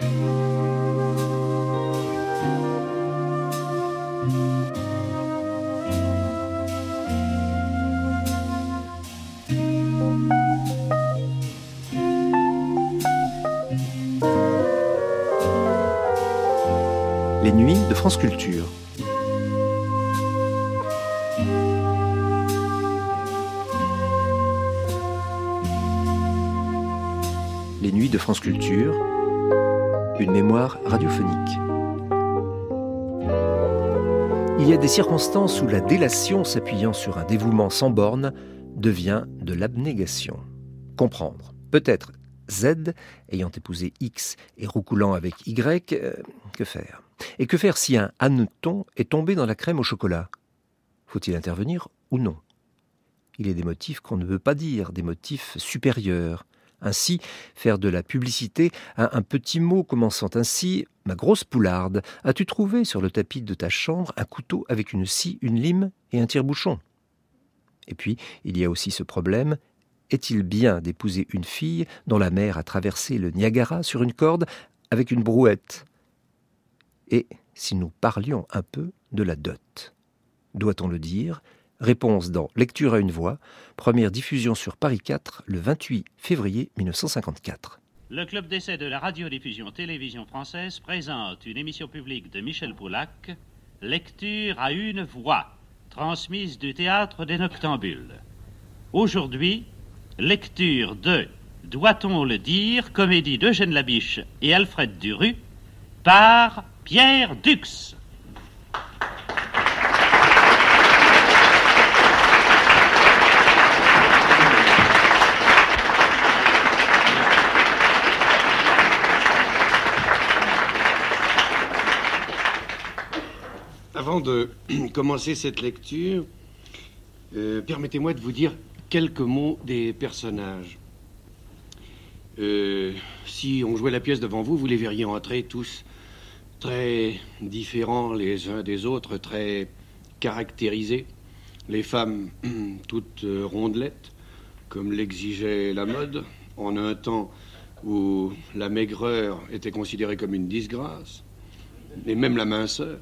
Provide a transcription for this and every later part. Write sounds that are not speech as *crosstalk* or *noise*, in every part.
Les nuits de France Culture. Les nuits de France Culture. Une mémoire radiophonique. Il y a des circonstances où la délation s'appuyant sur un dévouement sans borne devient de l'abnégation. Comprendre. Peut-être Z ayant épousé X et roucoulant avec Y, euh, que faire? Et que faire si un hanneton est tombé dans la crème au chocolat? Faut-il intervenir ou non? Il a des motifs qu'on ne veut pas dire, des motifs supérieurs. Ainsi, faire de la publicité à un petit mot commençant ainsi Ma grosse poularde, as-tu trouvé sur le tapis de ta chambre un couteau avec une scie, une lime et un tire-bouchon? Et puis, il y a aussi ce problème est-il bien d'épouser une fille dont la mère a traversé le Niagara sur une corde avec une brouette? Et si nous parlions un peu de la dot? Doit-on le dire? Réponse dans Lecture à une voix, première diffusion sur Paris 4 le 28 février 1954. Le club d'essai de la radiodiffusion télévision française présente une émission publique de Michel Poulac, Lecture à une voix, transmise du théâtre des Noctambules. Aujourd'hui, lecture de Doit-on le dire comédie d'Eugène Labiche et Alfred Duru par Pierre Dux. Avant de *clears throat* commencer cette lecture, euh, permettez-moi de vous dire quelques mots des personnages. Euh, si on jouait la pièce devant vous, vous les verriez entrer tous très différents les uns des autres, très caractérisés. Les femmes *clears throat* toutes rondelettes, comme l'exigeait la mode, en un temps où la maigreur était considérée comme une disgrâce, et même la minceur.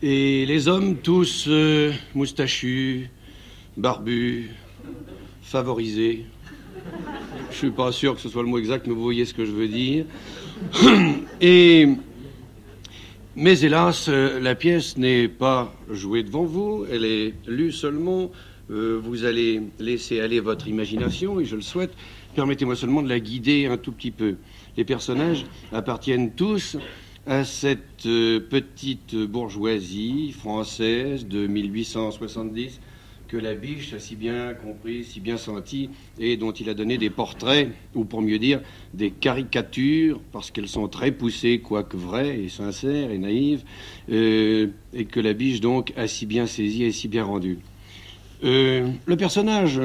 Et les hommes tous euh, moustachus, barbu, favorisé. Je suis pas sûr que ce soit le mot exact, mais vous voyez ce que je veux dire. *clears throat* Et mais hélas, la pièce n'est pas jouée devant vous, elle est lue seulement. Euh, vous allez laisser aller votre imagination, et je le souhaite. Permettez-moi seulement de la guider un tout petit peu. Les personnages appartiennent tous à cette euh, petite bourgeoisie française de 1870 que la biche a si bien compris, si bien senti, et dont il a donné des portraits, ou pour mieux dire, des caricatures, parce qu'elles sont très poussées, quoique vraies et sincères et naïves, euh, et que la biche donc a si bien saisi et si bien rendu. Euh, le personnage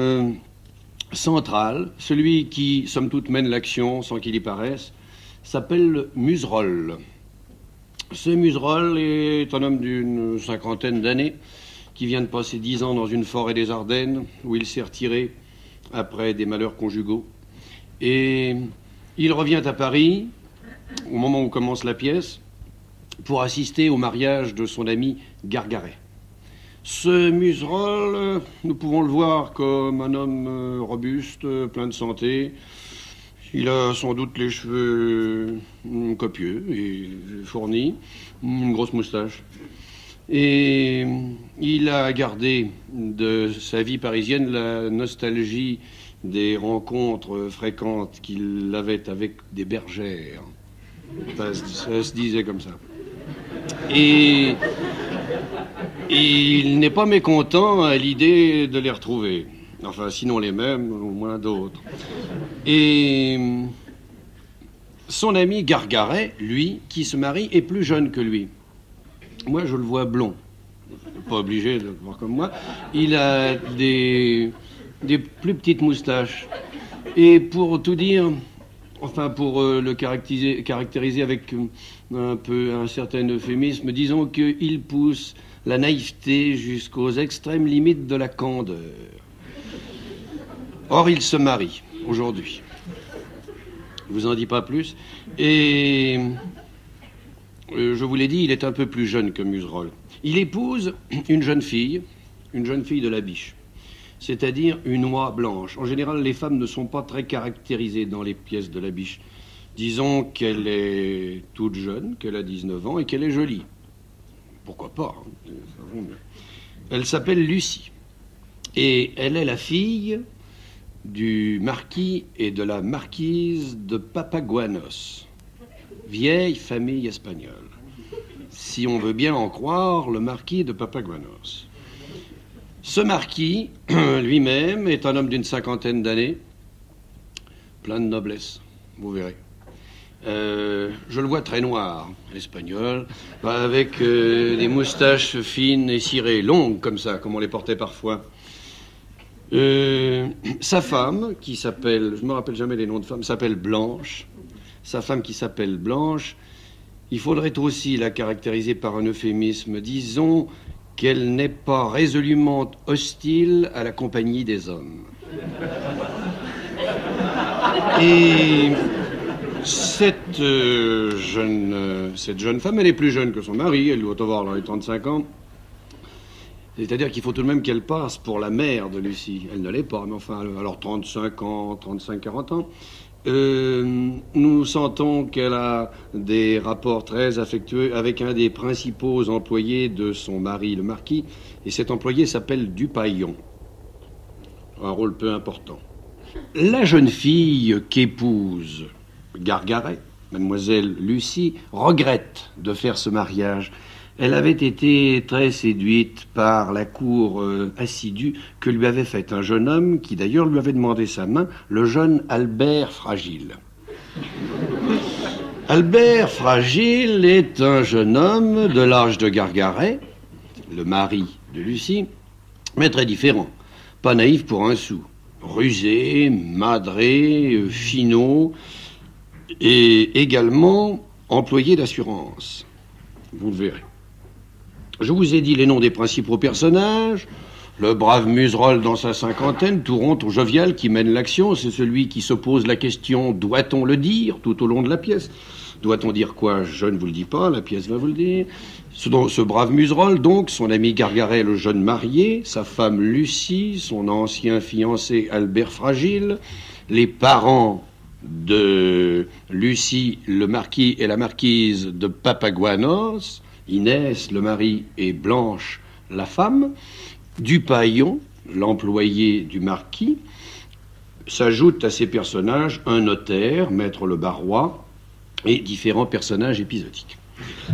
central, celui qui, somme toute, mène l'action sans qu'il y paraisse, s'appelle Museroll. Ce Museroll est un homme d'une cinquantaine d'années, qui vient de passer dix ans dans une forêt des Ardennes, où il s'est retiré après des malheurs conjugaux. Et il revient à Paris, au moment où commence la pièce, pour assister au mariage de son ami Gargaret. Ce museroll, nous pouvons le voir comme un homme euh, robuste, plein de santé. Il a sans doute les cheveux euh, copieux et fournis, une grosse moustache. Et il a gardé de sa vie parisienne la nostalgie des rencontres fréquentes qu'il avait avec des bergères. Ça, se disait comme ça. Et, il n'est pas mécontent à l'idée de les retrouver. Enfin, sinon les mêmes, au moins d'autres. Et son ami Gargaret, lui, qui se marie, est plus jeune que lui. Moi, je le vois blond. Pas obligé de le voir comme moi. Il a des, plus petites moustaches. Et pour tout dire, enfin pour euh, le caractériser, caractériser avec euh, un peu un certain euphémisme, disons qu'il pousse la naïveté jusqu'aux extrêmes limites de la candeur. Or, il se marie aujourd'hui. Je vous en dis pas plus. Et euh, je vous l'ai dit, il est un peu plus jeune que Muserolles. Il épouse une jeune fille, une jeune fille de la biche, c'est-à-dire une oie blanche. En général, les femmes ne sont pas très caractérisées dans les pièces de la biche. Disons qu'elle est toute jeune, qu'elle a 19 ans et qu'elle est jolie. Pourquoi pas hein, Elle s'appelle Lucie. Et elle est la fille du marquis et de la marquise de Papaguanos, vieille famille espagnole. Si on veut bien en croire, le marquis de Papaguanos. Ce marquis, *clears throat* lui-même, est un homme d'une cinquantaine d'années, plein de noblesse, vous verrez. Euh, je le vois très noir, espagnol, avec euh, des moustaches fines et cirées, longues comme ça, comme on les portait parfois. Euh, sa femme, qui s'appelle, je ne me rappelle jamais les noms de femmes, s'appelle Blanche. Sa femme qui s'appelle Blanche, il faudrait aussi la caractériser par un euphémisme. Disons qu'elle n'est pas résolument hostile à la compagnie des hommes. Et cette, euh, jeune, euh, cette jeune femme, elle est plus jeune que son mari, elle doit avoir dans les 35 ans. C'est-à-dire qu'il faut tout de même qu'elle passe pour la mère de Lucie. Elle ne l'est pas, mais enfin, alors 35 ans, 35-40 ans. Euh, nous sentons qu'elle a des rapports très affectueux avec un des principaux employés de son mari, le marquis, et cet employé s'appelle Dupaillon. Un rôle peu important. La jeune fille qu'épouse Gargaret, mademoiselle Lucie, regrette de faire ce mariage elle avait été très séduite par la cour euh, assidue que lui avait faite un jeune homme qui d'ailleurs lui avait demandé sa main, le jeune Albert Fragile. Albert Fragile est un jeune homme de l'âge de Gargaret, le mari de Lucie, mais très différent, pas naïf pour un sou, rusé, madré, finot, et également employé d'assurance. Vous le verrez. Je vous ai dit les noms des principaux personnages. Le brave Muserolles dans sa cinquantaine, tout rond, tout jovial, qui mène l'action, c'est celui qui se pose la question doit-on le dire tout au long de la pièce? Doit-on dire quoi? Je ne vous le dis pas, la pièce va vous le dire. Ce, brave Muserolles, donc, son ami Gargaret, le jeune marié, sa femme Lucie, son ancien fiancé Albert Fragile, les parents de Lucie, le marquis et la marquise de Papaguanos, Inès, le mari, et Blanche, la femme. Dupaillon, l'employé du marquis. S'ajoute à ces personnages un notaire, maître le barrois, et différents personnages épisodiques.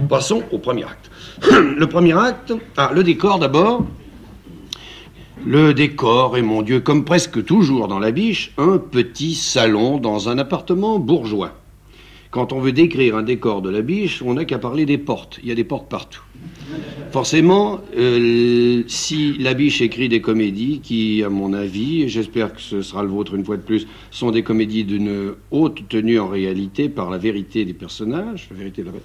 Passons au premier acte. *clears throat* le premier acte, ah, le décor d'abord. Le décor est, mon Dieu, comme presque toujours dans la biche, un petit salon dans un appartement bourgeois. Quand on veut décrire un décor de la biche, on n'a qu'à parler des portes. Il y a des portes partout. Forcément, euh, si la biche écrit des comédies qui, à mon avis, et j'espère que ce sera le vôtre une fois de plus, sont des comédies d'une haute tenue en réalité par la vérité des personnages,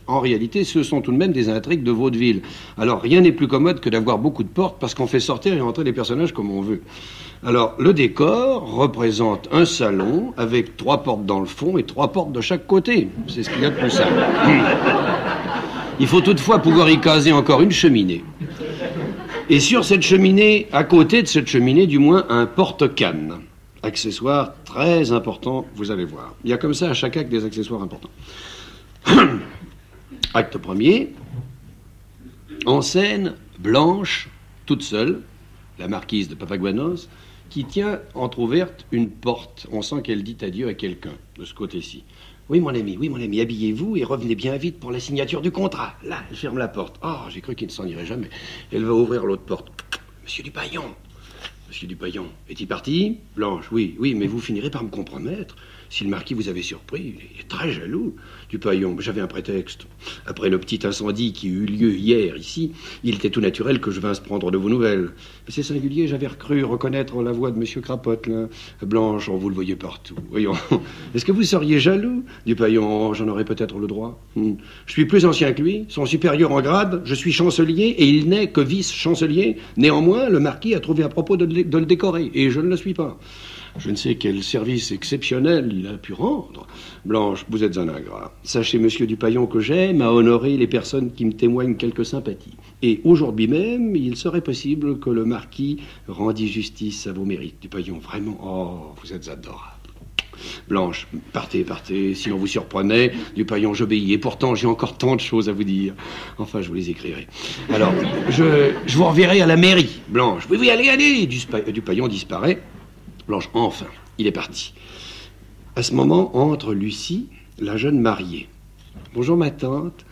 en réalité, ce sont tout de même des intrigues de vaudeville. Alors, rien n'est plus commode que d'avoir beaucoup de portes parce qu'on fait sortir et entrer les personnages comme on veut. Alors, le décor représente un salon avec trois portes dans le fond et trois portes de chaque côté. C'est ce qu'il y a de plus simple. Il faut toutefois pouvoir y caser encore une cheminée. Et sur cette cheminée, à côté de cette cheminée, du moins, un porte-canne. Accessoire très important, vous allez voir. Il y a comme ça à chaque acte des accessoires importants. *clears throat* acte premier, en scène, Blanche, toute seule, la marquise de Papaguanos, qui tient entr'ouverte une porte. On sent qu'elle dit adieu à quelqu'un, de ce côté-ci. Oui, mon ami, oui, mon ami, habillez-vous et revenez bien vite pour la signature du contrat. Là, elle ferme la porte. Oh, j'ai cru qu'il ne s'en irait jamais. Elle va ouvrir l'autre porte. Monsieur Dupaillon Monsieur Dupaillon, est-il parti? Blanche, oui, oui, mais vous finirez par me compromettre. Si le marquis vous avait surpris, il est très jaloux. Du paillon, j'avais un prétexte. Après le petit incendie qui eut lieu hier ici, il était tout naturel que je vinsse prendre de vos nouvelles. C'est singulier, j'avais cru reconnaître la voix de Monsieur Crapote, Blanche, on vous le voyez partout. Voyons, est-ce que vous seriez jaloux Du paillon, j'en aurais peut-être le droit. Hmm. Je suis plus ancien que lui, son supérieur en grade, je suis chancelier et il n'est que vice-chancelier. Néanmoins, le marquis a trouvé à propos de le décorer et je ne le suis pas. Je ne sais quel service exceptionnel il a pu rendre. Blanche, vous êtes un ingrat. Sachez, monsieur Dupaillon, que j'aime à honorer les personnes qui me témoignent quelque sympathie. Et aujourd'hui même, il serait possible que le marquis rendît justice à vos mérites. Dupaillon, vraiment, oh, vous êtes adorable. Blanche, partez, partez, si l'on vous surprenait. Dupaillon, j'obéis. Et pourtant, j'ai encore tant de choses à vous dire. Enfin, je vous les écrirai. Alors, je, vous reverrai à la mairie. Blanche, oui, oui, allez, allez. Dupaillon disparaît. Blanche, enfin, il est parti. À ce moment entre Lucie, la jeune mariée. Bonjour ma tante.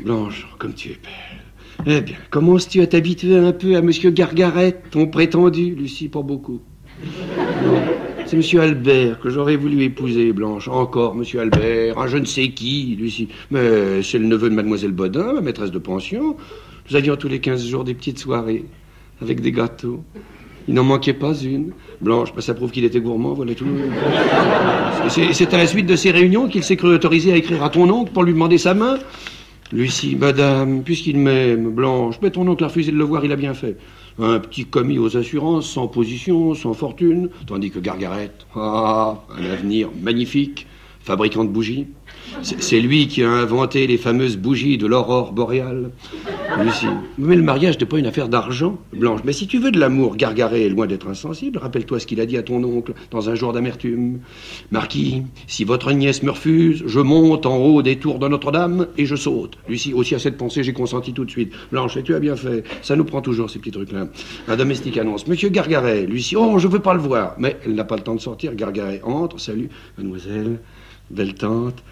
Blanche, comme tu es belle. Eh bien, commences-tu à t'habituer un peu à monsieur Gargaret, ton prétendu, Lucie, pas beaucoup? C'est monsieur Albert que j'aurais voulu épouser, Blanche. Encore monsieur Albert, un je ne sais qui, Lucie. Mais c'est le neveu de mademoiselle Bodin, ma maîtresse de pension. Nous avions tous les quinze jours des petites soirées, avec des gâteaux. Il n'en manquait pas une. Blanche, bah, ça prouve qu'il était gourmand, voilà tout. C'est à la suite de ces réunions qu'il s'est cru autorisé à écrire à ton oncle pour lui demander sa main. Lucie, madame, puisqu'il m'aime, Blanche, mais ton oncle a refusé de le voir, il a bien fait. Un petit commis aux assurances, sans position, sans fortune, tandis que Gargaret, ah, un avenir magnifique, fabricant de bougies. C'est lui qui a inventé les fameuses bougies de l'aurore boréale. Lucie. Mais le mariage n'est pas une affaire d'argent, Blanche. Mais si tu veux de l'amour, Gargaret est loin d'être insensible. Rappelle-toi ce qu'il a dit à ton oncle dans un jour d'amertume. Marquis, si votre nièce me refuse, je monte en haut des tours de Notre-Dame et je saute. Lucie, aussi à cette pensée, j'ai consenti tout de suite. Blanche, et tu as bien fait. Ça nous prend toujours, ces petits trucs-là. Un domestique annonce. Monsieur Gargaret, Lucie, oh, je veux pas le voir. Mais elle n'a pas le temps de sortir. Gargaret entre, salut, mademoiselle, belle tante.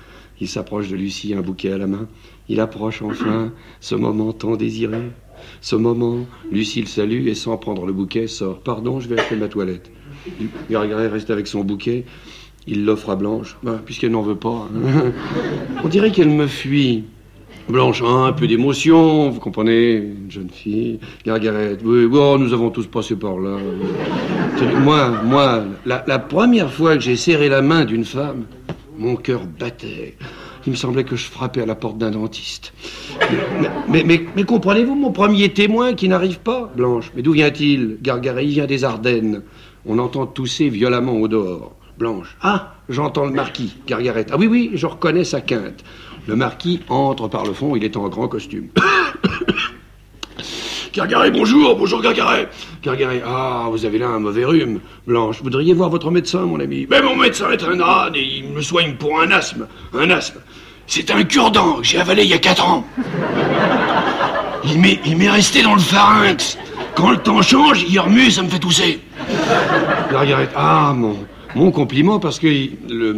Il s'approche de Lucie, un bouquet à la main. Il approche enfin ce moment tant désiré. Ce moment, Lucie le salue et sans prendre le bouquet sort. Pardon, je vais acheter ma toilette. Gargaret reste avec son bouquet. Il l'offre à Blanche, ben, puisqu'elle n'en veut pas. Hein. On dirait qu'elle me fuit. Blanche, un peu d'émotion, vous comprenez Une jeune fille. Gargaret, oui, bon, nous avons tous passé par là. Moi, moi, la première fois que j'ai serré la main d'une femme, mon cœur battait. Il me semblait que je frappais à la porte d'un dentiste. Mais, mais, mais, comprenez-vous, mon premier témoin qui n'arrive pas? Blanche, mais d'où vient-il? Gargaret, il vient des Ardennes. On entend tousser violemment au dehors. Blanche. Ah, j'entends le marquis. Gargaret. Ah oui, oui, je reconnais sa quinte. Le marquis entre par le fond, il est en grand costume. Gargaret, bonjour, bonjour Gargaret. Gargaret, ah, vous avez là un mauvais rhume. Blanche, voudriez voir votre médecin, mon ami? Mais mon médecin est un âne et il me soigne pour un asthme. Un asthme. C'est un cure-dent que j'ai avalé il y a quatre ans. Il m'est, il m'est resté dans le pharynx. Quand le temps change, il remue, ça me fait tousser. Gargaret, ah, mon, mon compliment parce que le,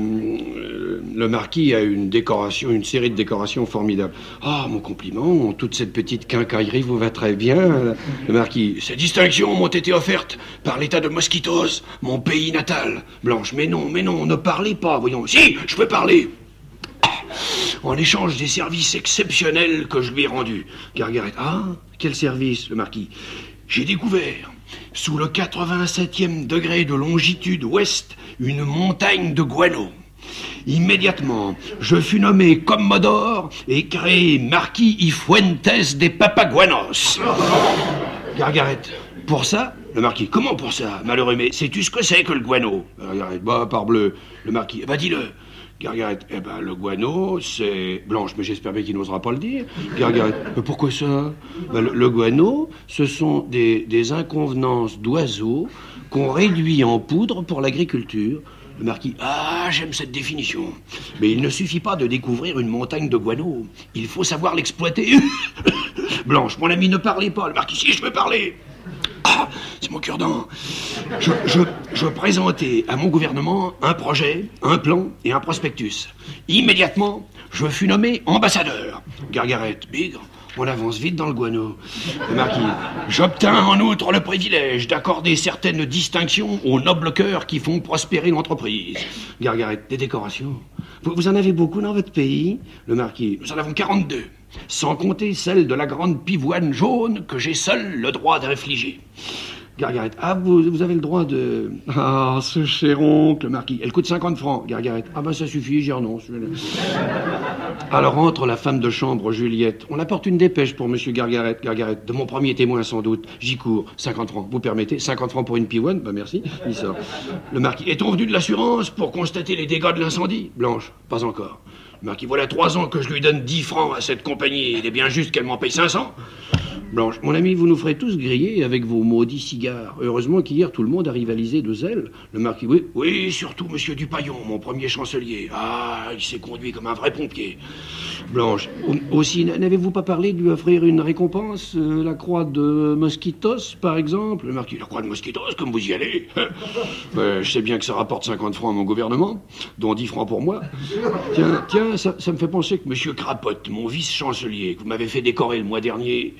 le marquis a une décoration, une série de décorations formidables. Ah, mon compliment, toute cette petite quincaillerie vous va très bien. Le marquis, ces distinctions m'ont été offertes par l'état de Mosquitos, mon pays natal. Blanche, mais non, mais non, ne parlez pas, voyons. Si, je peux parler. En échange des services exceptionnels que je lui ai rendus. Gargaret, ah, quel service, le marquis J'ai découvert, sous le 87e degré de longitude ouest, une montagne de guano. Immédiatement, je fus nommé Commodore et créé Marquis y Fuentes des Papaguanos. *laughs* Gargaret, pour ça Le marquis, comment pour ça Malheureux, mais sais-tu ce que c'est que le guano? Gargaret, bah, parbleu. Le marquis, bah dis-le. Gargaret, eh ben, le guano, c'est... Blanche, mais j'espère bien qu'il n'osera pas le dire. Gargaret, *laughs* mais pourquoi ça? Ben, le, guano, ce sont des, des inconvenances d'oiseaux qu'on réduit en poudre pour l'agriculture. Le marquis, ah, j'aime cette définition. Mais il ne suffit pas de découvrir une montagne de guano. Il faut savoir l'exploiter. *coughs* Blanche, mon ami, ne parlez pas. Le marquis, si je peux parler. Ah, c'est mon cure-dent. Je, je, à mon gouvernement un projet, un plan et un prospectus. Immédiatement, je fus nommé ambassadeur. Gargaret, bigre, on avance vite dans le guano. Le marquis, j'obtins en outre le privilège d'accorder certaines distinctions aux nobles cœurs qui font prospérer l'entreprise. Gargaret, des décorations. Vous, vous, en avez beaucoup dans votre pays Le marquis, nous en avons 42. Sans compter celle de la grande pivoine jaune que j'ai seul le droit d'infliger. Gargarette. Ah, vous, vous avez le droit de. Ah, ce cher oncle, marquis. Elle coûte 50 francs, Gargarette. Ah, ben ça suffit, j'y renonce. Alors entre la femme de chambre, Juliette. On apporte une dépêche pour monsieur Gargarette. Gargarette, de mon premier témoin sans doute. J'y cours. 50 francs. Vous permettez? 50 francs pour une pivoine Ben merci. Il sort. Le marquis. Est-on venu de l'assurance pour constater les dégâts de l'incendie? Blanche. Pas encore. Marquis, voilà trois ans que je lui donne 10 francs à cette compagnie. Il est bien juste qu'elle m'en paye 500. Blanche, mon ami, vous nous ferez tous griller avec vos maudits cigares. Heureusement qu'hier, tout le monde a rivalisé de zèle. Le marquis, oui, oui, surtout monsieur Dupaillon, mon premier chancelier. Ah, il s'est conduit comme un vrai pompier. Blanche, aussi, n'avez-vous pas parlé de lui offrir une récompense euh, La croix de Mosquitos, par exemple? Le marquis, la croix de Mosquitos, comme vous y allez *laughs* Je sais bien que ça rapporte 50 francs à mon gouvernement, dont 10 francs pour moi. Tiens, tiens, ça, me fait penser que monsieur Crapotte, mon vice-chancelier, que vous m'avez fait décorer le mois dernier,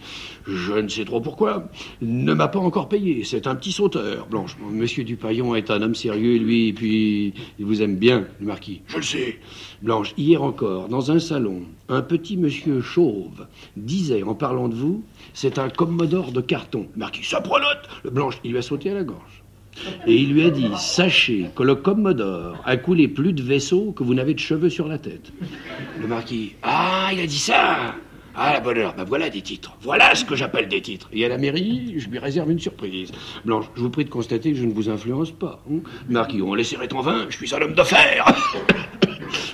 je ne sais trop pourquoi, ne m'a pas encore payé. C'est un petit sauteur, Blanche. Monsieur Dupaillon est un homme sérieux, lui, et puis il vous aime bien, le marquis. Je le sais. Blanche, hier encore, dans un salon, un petit monsieur chauve disait, en parlant de vous, c'est un commodore de carton. Marquis, ça pronote Le Blanche, il lui a sauté à la gorge. Et il lui a dit Sachez que le Commodore a coulé plus de vaisseaux que vous n'avez de cheveux sur la tête. Le marquis Ah, il a dit ça ah, la bonne heure, ben voilà des titres. Voilà ce que j'appelle des titres. Et à la mairie, je lui réserve une surprise. Blanche, je vous prie de constater que je ne vous influence pas. Hein Marquis, on laisserait ton vin, je suis un homme de fer.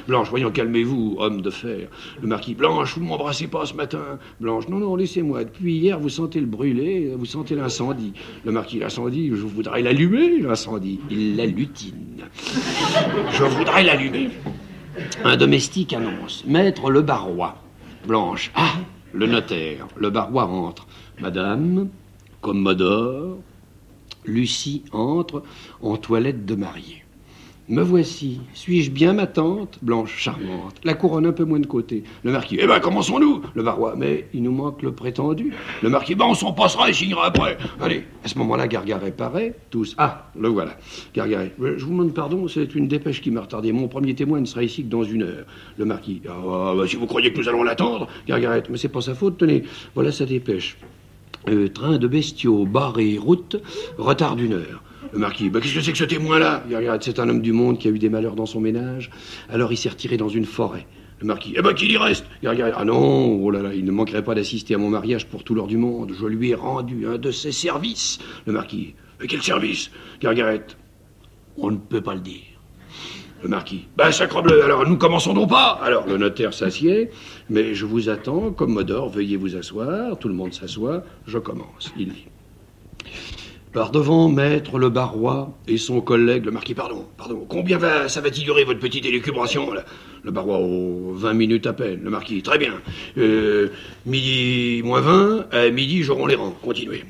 Blanche, voyons, calmez-vous, homme de fer. Le marquis, Blanche, vous ne m'embrassez pas ce matin. Blanche, non, non, laissez-moi. Depuis hier, vous sentez le brûler, vous sentez l'incendie. Le marquis, l'incendie, je voudrais l'allumer, l'incendie. Il l'allutine. Je voudrais l'allumer. Un domestique annonce, Maître le Barrois. Blanche. Ah Le notaire. Le barois entre. Madame, Commodore, Lucie entre en toilette de mariée. Me voici. Suis-je bien ma tante? Blanche charmante. La couronne un peu moins de côté. Le marquis. Eh ben, commençons-nous Le barois. Mais il nous manque le prétendu. Le marquis. Ben, on s'en passera et signera après. Allez. À ce moment-là, Gargaret paraît. Tous. Ah, le voilà. Gargaret. Je vous demande pardon, c'est une dépêche qui m'a retardé. Mon premier témoin ne sera ici que dans une heure. Le marquis. Ah, bah, si vous croyez que nous allons l'attendre. Gargaret. Mais c'est pas sa faute. Tenez, voilà sa dépêche. Euh, train de bestiaux, barré, route, retard d'une heure. Le marquis, bah, qu'est-ce que c'est que ce témoin-là? C'est un homme du monde qui a eu des malheurs dans son ménage. Alors il s'est retiré dans une forêt. Le marquis, eh ben qu'il y reste Ah non, oh là là, il ne manquerait pas d'assister à mon mariage pour tout l'or du monde. Je lui ai rendu un de ses services. Le marquis, mais quel service? Gargaret, on ne peut pas le dire. Le marquis, ben sacrebleu, alors nous commençons donc pas Alors le notaire s'assied, mais je vous attends, Commodore, veuillez vous asseoir, tout le monde s'assoit, je commence. Il dit. Par devant maître le barois et son collègue le marquis, pardon, pardon, combien va, ça va-t-il durer votre petite élucubration Le barois, oh, 20 minutes à peine. Le marquis, très bien. Euh, midi moins 20, à midi j'aurai les rangs. Continuez.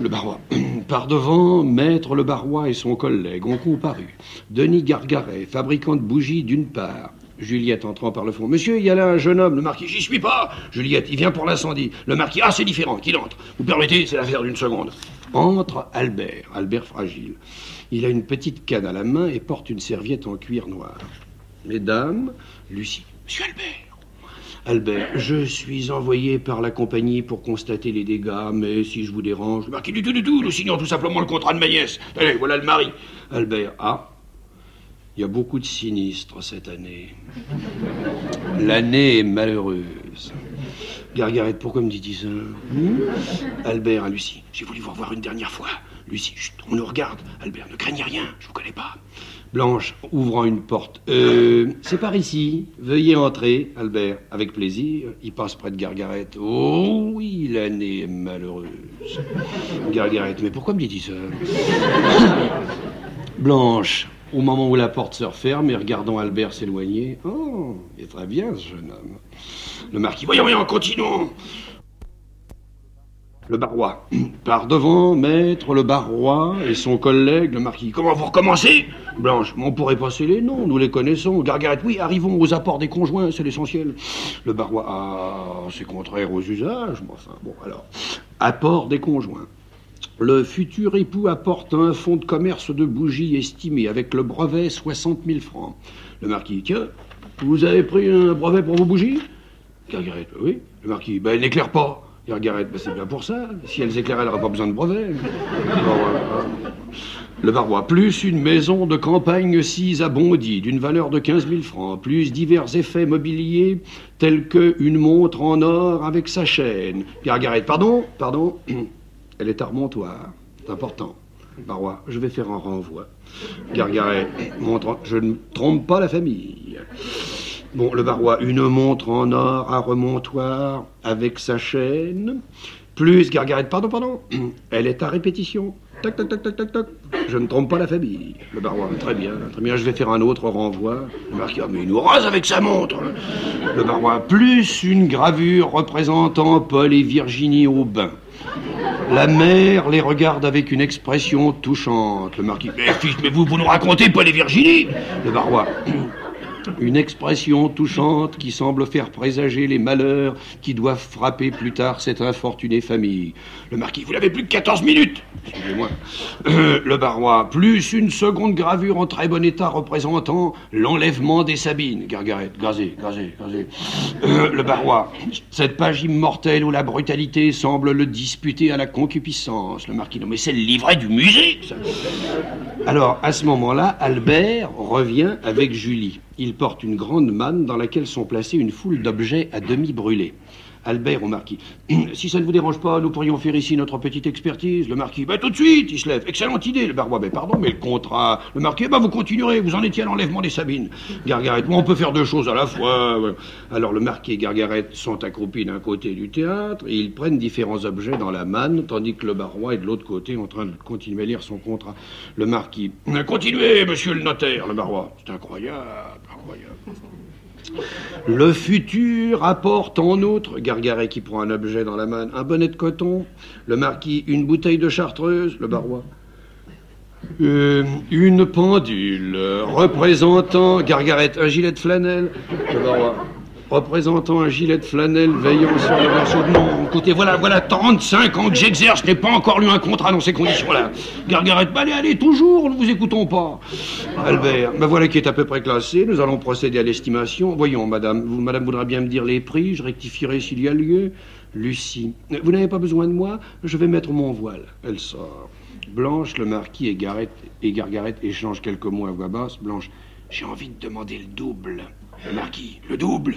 Le barois. *clears throat* Par devant, maître le barois et son collègue ont comparu. Denis Gargaret, fabricant de bougies d'une part. Juliette entrant par le fond. Monsieur, il y a là un jeune homme, le marquis. J'y suis pas Juliette, il vient pour l'incendie. Le marquis. Ah, c'est différent, qu'il entre. Vous permettez, c'est l'affaire d'une seconde. Entre Albert, Albert fragile. Il a une petite canne à la main et porte une serviette en cuir noir. Mesdames, Lucie. Monsieur Albert. Albert, je suis envoyé par la compagnie pour constater les dégâts, mais si je vous dérange. Le marquis, du tout, du tout, nous signons tout simplement le contrat de ma nièce. Allez, voilà le mari. Albert, ah, il y a beaucoup de sinistres cette année. L'année est malheureuse. Gargaret, pourquoi me dit-il ça hmm Albert à Lucie. J'ai voulu vous revoir une dernière fois. Lucie, chut, on nous regarde. Albert, ne craignez rien, je vous connais pas. Blanche, ouvrant une porte. Euh, c'est par ici. Veuillez entrer, Albert. Avec plaisir. Il passe près de Gargaret. Oh oui, l'année est malheureuse. Gargaret, mais pourquoi me dit-il ça *laughs* Blanche, au moment où la porte se referme et regardant Albert s'éloigner. Oh, il est très bien ce jeune homme. Le marquis, voyons, voyons, continuons. Le barois. *clears throat* Par devant, maître, le barois et son collègue, le marquis. Comment vous recommencez? Blanche, on pourrait passer les noms, nous les connaissons. Gargaret, oui, arrivons aux apports des conjoints, c'est l'essentiel. Le barois, ah, c'est contraire aux usages, mais enfin, bon, alors. Apport des conjoints. Le futur époux apporte un fonds de commerce de bougies estimé avec le brevet 60 000 francs. Le marquis, tiens, vous avez pris un brevet pour vos bougies? Gargaret, oui. Le marquis, ben elle n'éclaire pas. Gargaret, ben, c'est bien pour ça. Si elles éclairaient, elle n'aurait pas besoin de brevet. Le Barrois, plus une maison de campagne sise à Bondy d'une valeur de 15 000 francs, plus divers effets mobiliers tels que une montre en or avec sa chaîne. Gargaret, pardon, pardon, elle est armontoire, c'est important. Barrois, je vais faire un renvoi. Gargaret, montre, je ne trompe pas la famille. Bon, le Barrois, une montre en or à remontoir avec sa chaîne, plus Gargaret, pardon, pardon, elle est à répétition. Tac, tac, tac, tac, tac, tac. Je ne trompe pas la famille. Le barois, très bien, très bien, je vais faire un autre renvoi. Le marquis, mais il nous rase avec sa montre. Le barois, plus une gravure représentant Paul et Virginie au bain. La mère les regarde avec une expression touchante. Le marquis, mais fils, mais vous, vous nous racontez Paul et Virginie Le barois, une expression touchante qui semble faire présager les malheurs qui doivent frapper plus tard cette infortunée famille. Le marquis, vous n'avez plus que 14 minutes Excusez-moi. Euh, le barois, plus une seconde gravure en très bon état représentant l'enlèvement des Sabines. Gargaret, gazé, gazé, gazé. Euh, le barois, cette page immortelle où la brutalité semble le disputer à la concupiscence. Le marquis, non mais c'est le livret du musée Alors, à ce moment-là, Albert revient avec Julie. Il porte une grande manne dans laquelle sont placés une foule d'objets à demi brûlés. Albert au marquis. *clears throat* Si ça ne vous dérange pas, nous pourrions faire ici notre petite expertise. Le marquis, ben tout de suite, il se lève. Excellente idée, le barois. Ben pardon, mais le contrat. Le marquis, ben vous continuerez, vous en étiez à l'enlèvement des Sabines. Gargaret, moi on peut faire deux choses à la fois. Alors le marquis et Gargaret sont accroupis d'un côté du théâtre et ils prennent différents objets dans la manne, tandis que le barois est de l'autre côté en train de continuer à lire son contrat. Le marquis, *clears throat* continuez, monsieur le notaire, le barois. C'est incroyable, Le futur apporte en outre, Gargaret qui prend un objet dans la main, un bonnet de coton, le marquis une bouteille de chartreuse, le barois. Euh, une pendule représentant Gargaret un gilet de flanelle, le barois représentant un gilet de flanelle veillant sur le morceau de non. Écoutez, voilà, voilà 35 ans que j'exerce, je n'ai pas encore lu un contrat dans ces conditions-là. Gargaret, allez, allez, toujours, ne vous écoutons pas. Albert, ben voilà qui est à peu près classé, nous allons procéder à l'estimation. Voyons, madame, madame voudra bien me dire les prix, je rectifierai s'il y a lieu. Lucie, vous n'avez pas besoin de moi, je vais mettre mon voile. Elle sort. Blanche, le marquis et, Gareth, et Gargaret échangent quelques mots à voix basse. Blanche, j'ai envie de demander le double. Le marquis, le double,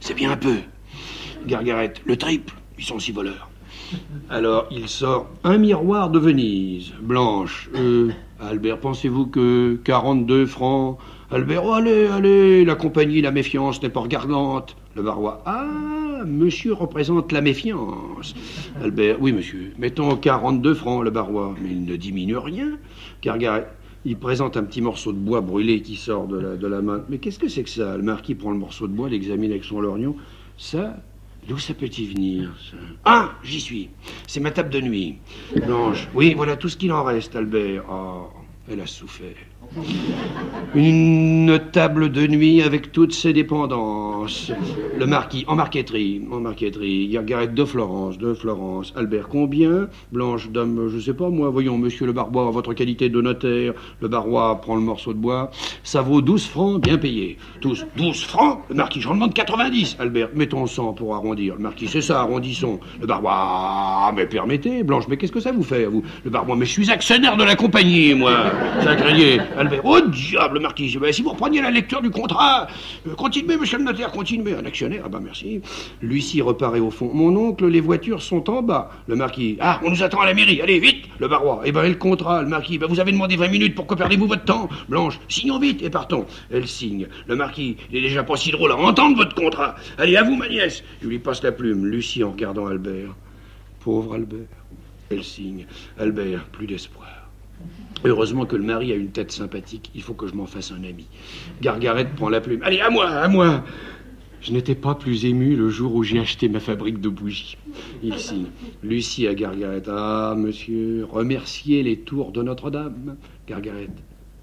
c'est bien un peu. Gargaret, le triple, ils sont six voleurs. Alors, il sort un miroir de Venise, blanche. Euh, Albert, pensez-vous que 42 francs? Albert, oh, allez, allez, la compagnie, la méfiance n'est pas regardante. Le barois, ah, monsieur représente la méfiance. Albert, oui, monsieur, mettons 42 francs, le barois, mais il ne diminue rien. Gargaret, il présente un petit morceau de bois brûlé qui sort de la, main. Mais qu'est-ce que c'est que ça Le marquis prend le morceau de bois, l'examine avec son lorgnon? Ça, d'où ça peut-il venir Ah, j'y suis. C'est ma table de nuit. Blanche. Oui, voilà tout ce qu'il en reste, Albert. Oh, elle a souffert. Une table de nuit avec toutes ses dépendances. Le marquis, en marqueterie, en marqueterie. Gargaret de Florence, de Florence. Albert, combien Blanche, dame, je sais pas, moi. Voyons, monsieur le barbois, votre qualité de notaire. Le barbois prend le morceau de bois. Ça vaut 12 francs, bien payé. Tous, 12 francs Le marquis, j'en demande 90. Albert, mettons 100 pour arrondir. Le marquis, c'est ça, arrondissons. Le barbois, ah, mais permettez. Blanche, mais qu'est-ce que ça vous fait, vous? Le barbois, mais je suis actionnaire de la compagnie, moi. Sacré Albert, oh diable, marquis, ben, si vous repreniez la lecture du contrat, euh, continuez, monsieur le notaire, continuez. Un actionnaire, ah ben merci. Lucie reparaît au fond. Mon oncle, les voitures sont en bas. Le marquis, ah, on nous attend à la mairie, allez, vite. Le barois, eh ben, le contrat, le marquis, ben, vous avez demandé 20 minutes, pourquoi perdez-vous votre temps Blanche, signons vite et partons. Elle signe. Le marquis, il est déjà pas si drôle à entendre votre contrat. Allez, à vous, ma nièce. Je lui passe la plume. Lucie en regardant Albert. Pauvre Albert. Elle signe. Albert, plus d'espoir. Heureusement que le mari a une tête sympathique, il faut que je m'en fasse un ami. Gargaret prend la plume. Allez, à moi, à moi Je n'étais pas plus ému le jour où j'ai acheté ma fabrique de bougies. Il signe. Lucie à Gargaret. Ah, monsieur, remerciez les tours de Notre-Dame. Gargaret.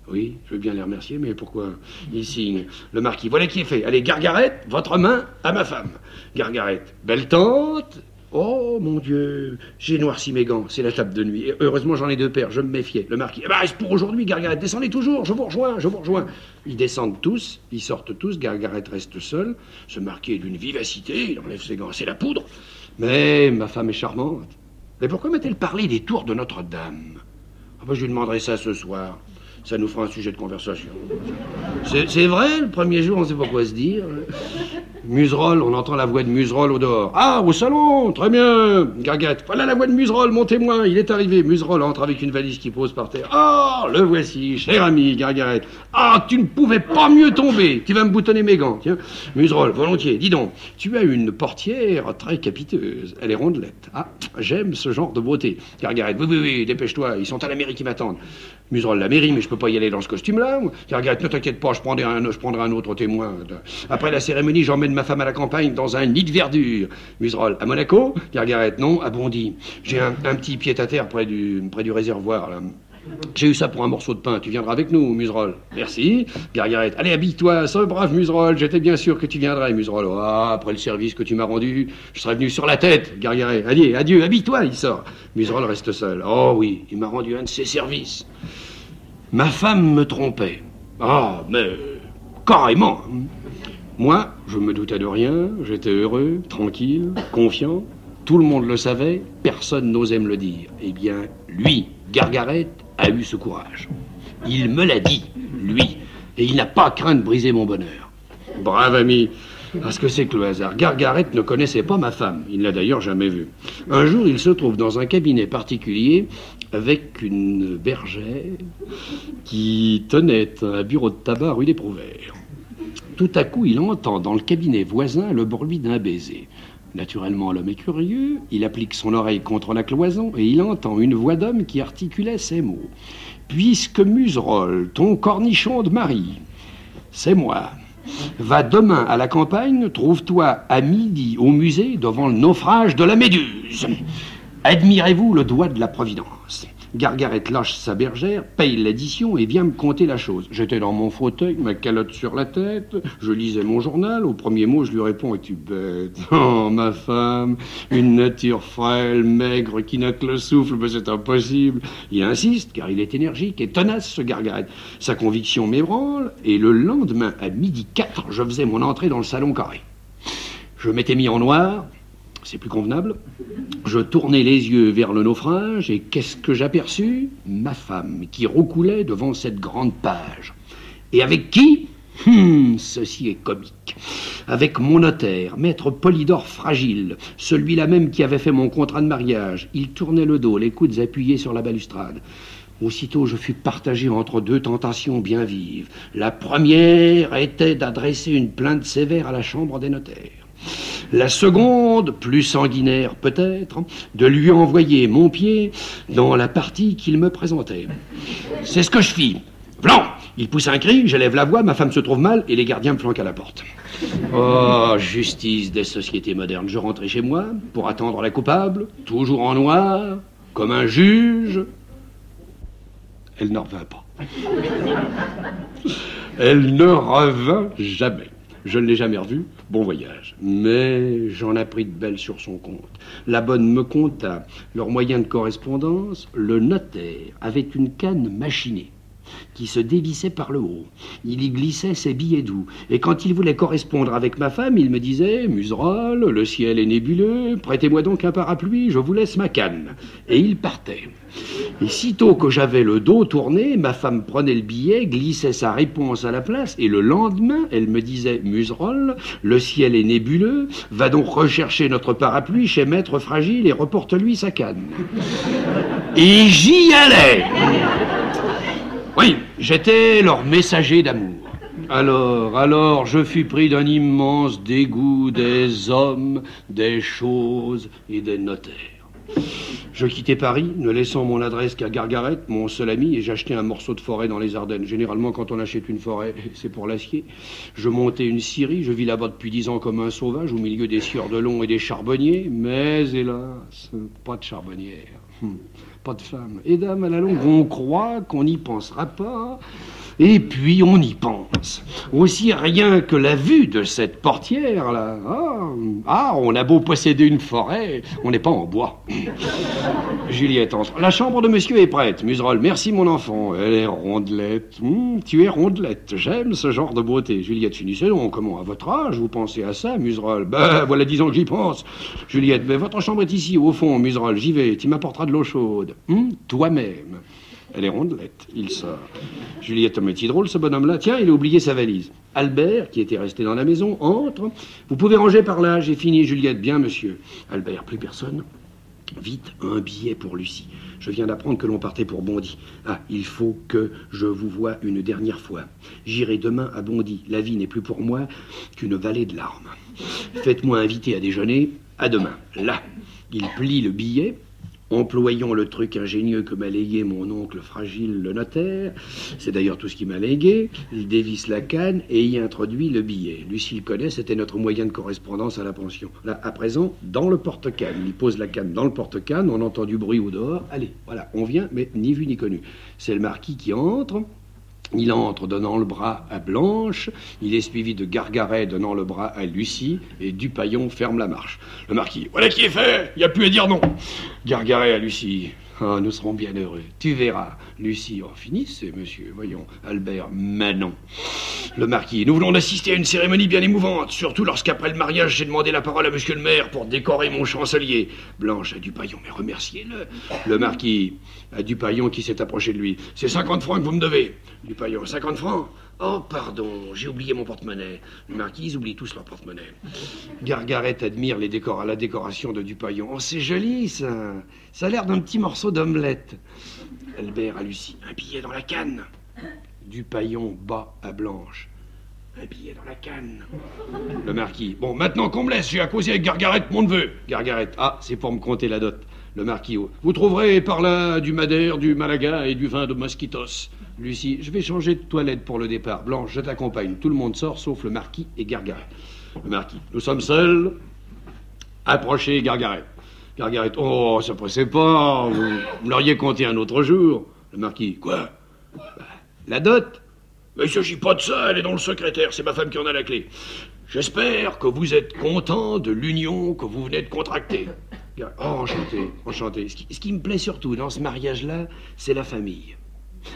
Oui, je veux bien les remercier, mais pourquoi? Il signe. Le marquis. Voilà qui est fait. Allez, Gargaret, votre main à ma femme. Gargaret. Belle tante, Oh mon Dieu, j'ai noirci mes gants, c'est la table de nuit. heureusement j'en ai deux paires, je me méfiais. Le marquis, eh ben, pour aujourd'hui, Gargaret, descendez toujours, je vous rejoins, je vous rejoins. Ils descendent tous, ils sortent tous, Gargaret reste seul. Ce marquis est d'une vivacité, il enlève ses gants, c'est la poudre. Mais ma femme est charmante. Mais pourquoi m'a-t-elle parlé des tours de Notre-Dame? Ah ben, Je lui demanderai ça ce soir. Ça nous fera un sujet de conversation. C'est vrai, le premier jour, on ne sait pas quoi se dire. Museroll, on entend la voix de Museroll au dehors. Ah, au salon, très bien. Gargate, voilà la voix de Museroll, mon témoin, il est arrivé. Museroll entre avec une valise qui pose par terre. Ah, le voici, cher ami, Gargarette. Ah, tu ne pouvais pas mieux tomber. Tu vas me boutonner mes gants, tiens. Museroll, volontiers, dis donc, tu as une portière très capiteuse. Elle est rondelette. Ah, j'aime ce genre de beauté. Gargarette, oui, oui, oui, dépêche-toi, ils sont à la mairie qui m'attendent. Museroll, la mairie, mais je peux pas y aller dans ce costume-là. Gargarette, ne t'inquiète pas, je prendrai, un, je un autre témoin. Après la cérémonie, j'emmène ma femme à la campagne dans un nid de verdure. Museroll, à Monaco Gargaret, non, à Bondy. J'ai un, petit pied-à-terre près du, près du réservoir. J'ai eu ça pour un morceau de pain. Tu viendras avec nous, Museroll. Merci. Gargaret. Allez, habille-toi, sois brave, Museroll. J'étais bien sûr que tu viendrais, Museroll. Ah, après le service que tu m'as rendu, je serais venu sur la tête, Gargaret. Allez, adieu, habille-toi, il sort. Museroll reste seul. Oh oui, il m'a rendu un de ses services. Ma femme me trompait. Ah, mais carrément. Moi, je me doutais de rien, j'étais heureux, tranquille, confiant. Tout le monde le savait, personne n'osait me le dire. Eh bien, lui, Gargaret, a eu ce courage. Il me l'a dit, lui, et il n'a pas craint de briser mon bonheur. Brave ami, parce que c'est que le hasard. Gargaret ne connaissait pas ma femme, il ne l'a d'ailleurs jamais vue. Un jour, il se trouve dans un cabinet particulier avec une bergère qui tenait un bureau de tabac rue des Prouvaires. Tout à coup, il entend dans le cabinet voisin le bruit d'un baiser. Naturellement, l'homme est curieux, il applique son oreille contre la cloison et il entend une voix d'homme qui articulait ces mots. Puisque Museroll, ton cornichon de mari, c'est moi. Va demain à la campagne, trouve-toi à midi au musée devant le naufrage de la Méduse. Admirez-vous le doigt de la Providence Gargaret lâche sa bergère, paye l'addition et vient me conter la chose. J'étais dans mon fauteuil, ma calotte sur la tête, je lisais mon journal. Au premier mot, je lui réponds Es-tu bête? *laughs* Oh, ma femme, une nature frêle, maigre, qui n'a que le souffle, mais c'est impossible. Il insiste, car il est énergique et tenace, ce Gargaret. Sa conviction m'ébranle, et le lendemain, à midi 4, je faisais mon entrée dans le salon carré. Je m'étais mis en noir, c'est plus convenable. Je tournai les yeux vers le naufrage et qu'est-ce que j'aperçus? Ma femme qui roucoulait devant cette grande page. Et avec qui? Hum, ceci est comique. Avec mon notaire, maître Polydore Fragile, celui-là même qui avait fait mon contrat de mariage. Il tournait le dos, les coudes appuyés sur la balustrade. Aussitôt, je fus partagé entre deux tentations bien vives. La première était d'adresser une plainte sévère à la Chambre des notaires. La seconde, plus sanguinaire peut-être, de lui envoyer mon pied dans la partie qu'il me présentait. C'est ce que je fis. Blanc Il pousse un cri, j'élève la voix, ma femme se trouve mal et les gardiens me flanquent à la porte. Oh, justice des sociétés modernes. Je rentrais chez moi pour attendre la coupable, toujours en noir, comme un juge. Elle ne revint pas. Elle ne revint jamais. Je ne l'ai jamais revue. Bon voyage. Mais j'en appris de belles sur son compte. La bonne me conta leur moyen de correspondance. Le notaire avait une canne machinée qui se dévissait par le haut. Il y glissait ses billets doux. Et quand il voulait correspondre avec ma femme, il me disait Museroll, le ciel est nébuleux, prêtez-moi donc un parapluie, je vous laisse ma canne. Et il partait. Et sitôt que j'avais le dos tourné, ma femme prenait le billet, glissait sa réponse à la place, et le lendemain, elle me disait Museroll, le ciel est nébuleux, va donc rechercher notre parapluie chez Maître Fragile et reporte-lui sa canne. Et j'y allais oui, j'étais leur messager d'amour. Alors, alors, je fus pris d'un immense dégoût des hommes, des choses et des notaires. Je quittai Paris, ne laissant mon adresse qu'à Gargaret, mon seul ami, et j'achetai un morceau de forêt dans les Ardennes. Généralement, quand on achète une forêt, *laughs* c'est pour l'acier. Je montai une scierie, je vis là-bas depuis dix ans comme un sauvage, au milieu des sieurs de long et des charbonniers, mais hélas, pas de charbonnière. Hum de femme. Et dame, à la longue, on croit qu'on n'y pensera pas. Et puis on y pense. Aussi rien que la vue de cette portière là. Ah, ah on a beau posséder une forêt, on n'est pas en bois. *laughs* Juliette entre. La chambre de monsieur est prête. Museroll, merci mon enfant. Elle est rondelette. Hum, tu es rondelette. J'aime ce genre de beauté. Juliette, finissez donc. Comment, à votre âge, vous pensez à ça, Museroll Ben, voilà dix ans que j'y pense. Juliette, ben, votre chambre est ici, au fond, Museroll. J'y vais. Tu m'apporteras de l'eau chaude. Hum, Toi-même. Elle est rondelette. Il sort. Juliette, mais petit drôle ce bonhomme-là. Tiens, il a oublié sa valise. Albert, qui était resté dans la maison, entre. Vous pouvez ranger par là, j'ai fini. Juliette, bien, monsieur. Albert, plus personne. Vite, un billet pour Lucie. Je viens d'apprendre que l'on partait pour Bondy. Ah, il faut que je vous voie une dernière fois. J'irai demain à Bondy. La vie n'est plus pour moi qu'une vallée de larmes. Faites-moi inviter à déjeuner. À demain. Là. Il plie le billet, employant le truc ingénieux que m'a légué mon oncle fragile le notaire. C'est d'ailleurs tout ce qu'il m'a légué. Il dévisse la canne et y introduit le billet. Lucie le connaît, c'était notre moyen de correspondance à la pension. Là, à présent, dans le porte-canne. Il pose la canne dans le porte-canne, on entend du bruit au dehors. Allez, voilà, on vient, mais ni vu ni connu. C'est le marquis qui entre. Il entre donnant le bras à Blanche, il est suivi de Gargaret donnant le bras à Lucie, et Dupaillon ferme la marche. Le marquis, voilà qui est fait, il n'y a plus à dire non. Gargaret à Lucie, ah, nous serons bien heureux. Tu verras. Lucie, oh, finissez, monsieur. Voyons. Albert, Manon. Le marquis, nous voulons assister à une cérémonie bien émouvante, surtout lorsqu'après le mariage, j'ai demandé la parole à monsieur le maire pour décorer mon chancelier. Blanche à Dupaillon, mais remerciez-le. Le marquis, à Dupaillon qui s'est approché de lui. C'est 50 francs que vous me devez. Dupaillon, 50 francs Oh, pardon, j'ai oublié mon porte-monnaie. Le marquis, ils oublient tous leur porte-monnaie. Gargaret admire les décors, la décoration de Dupaillon. Oh, c'est joli, ça. Ça a l'air d'un petit morceau d'omelette. Albert à Lucie. Un billet dans la canne. Dupaillon bas à Blanche. Un billet dans la canne. Le marquis. Bon, maintenant qu'on me laisse, j'ai à causer avec Gargaret, mon neveu. Gargaret. Ah, c'est pour me compter la dot. Le marquis. Vous trouverez par là du madère, du malaga et du vin de mosquitos. Lucie, je vais changer de toilette pour le départ. Blanche, je t'accompagne. Tout le monde sort sauf le marquis et Gargaret. Le marquis. Nous sommes seuls. Approchez Gargaret. Gargaret. Oh, ça pressait pas. Vous, vous l'auriez compté un autre jour. Le marquis. Quoi? La dot? Mais il s'agit pas de ça. Elle est dans le secrétaire. C'est ma femme qui en a la clé. J'espère que vous êtes content de l'union que vous venez de contracter. Oh, enchanté, enchanté. Ce qui, me plaît surtout dans ce mariage-là, c'est la famille.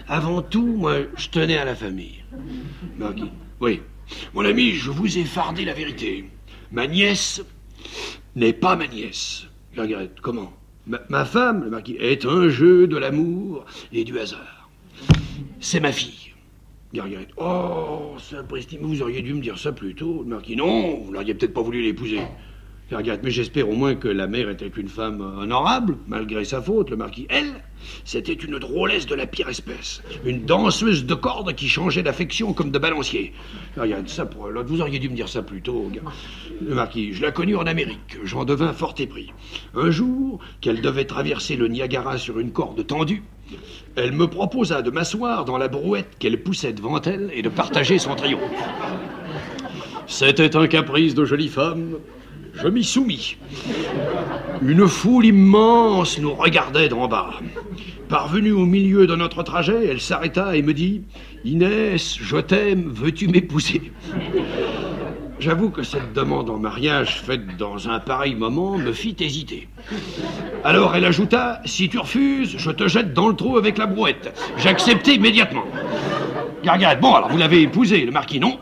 Avant tout, moi, je tenais à la famille. Marquis. Oui. Mon ami, je vous ai fardé la vérité. Ma nièce n'est pas ma nièce. Margaret, comment? Ma, femme, le marquis, est un jeu de l'amour et du hasard. C'est ma fille. Gargaret. Oh, sapristi, vous auriez dû me dire ça plus tôt. Le marquis, non, vous n'auriez peut-être pas voulu l'épouser. Mais j'espère au moins que la mère était une femme honorable, malgré sa faute. Le marquis, elle, c'était une drôlesse de la pire espèce. Une danseuse de cordes qui changeait d'affection comme de balancier. Regarde ça pour l'autre, vous auriez dû me dire ça plus tôt. Le marquis, je la connus en Amérique. J'en devins fort épris. Un jour, qu'elle devait traverser le Niagara sur une corde tendue, elle me proposa de m'asseoir dans la brouette qu'elle poussait devant elle et de partager son triomphe. C'était un caprice de jolie femme. Je m'y soumis. Une foule immense nous regardait d'en bas. Parvenue au milieu de notre trajet, elle s'arrêta et me dit Inès, je t'aime, veux-tu m'épouser? J'avoue que cette demande en mariage faite dans un pareil moment me fit hésiter. Alors elle ajouta Si tu refuses, je te jette dans le trou avec la brouette. J'acceptai immédiatement. Gargaret, bon, alors vous l'avez épousé, le marquis, non?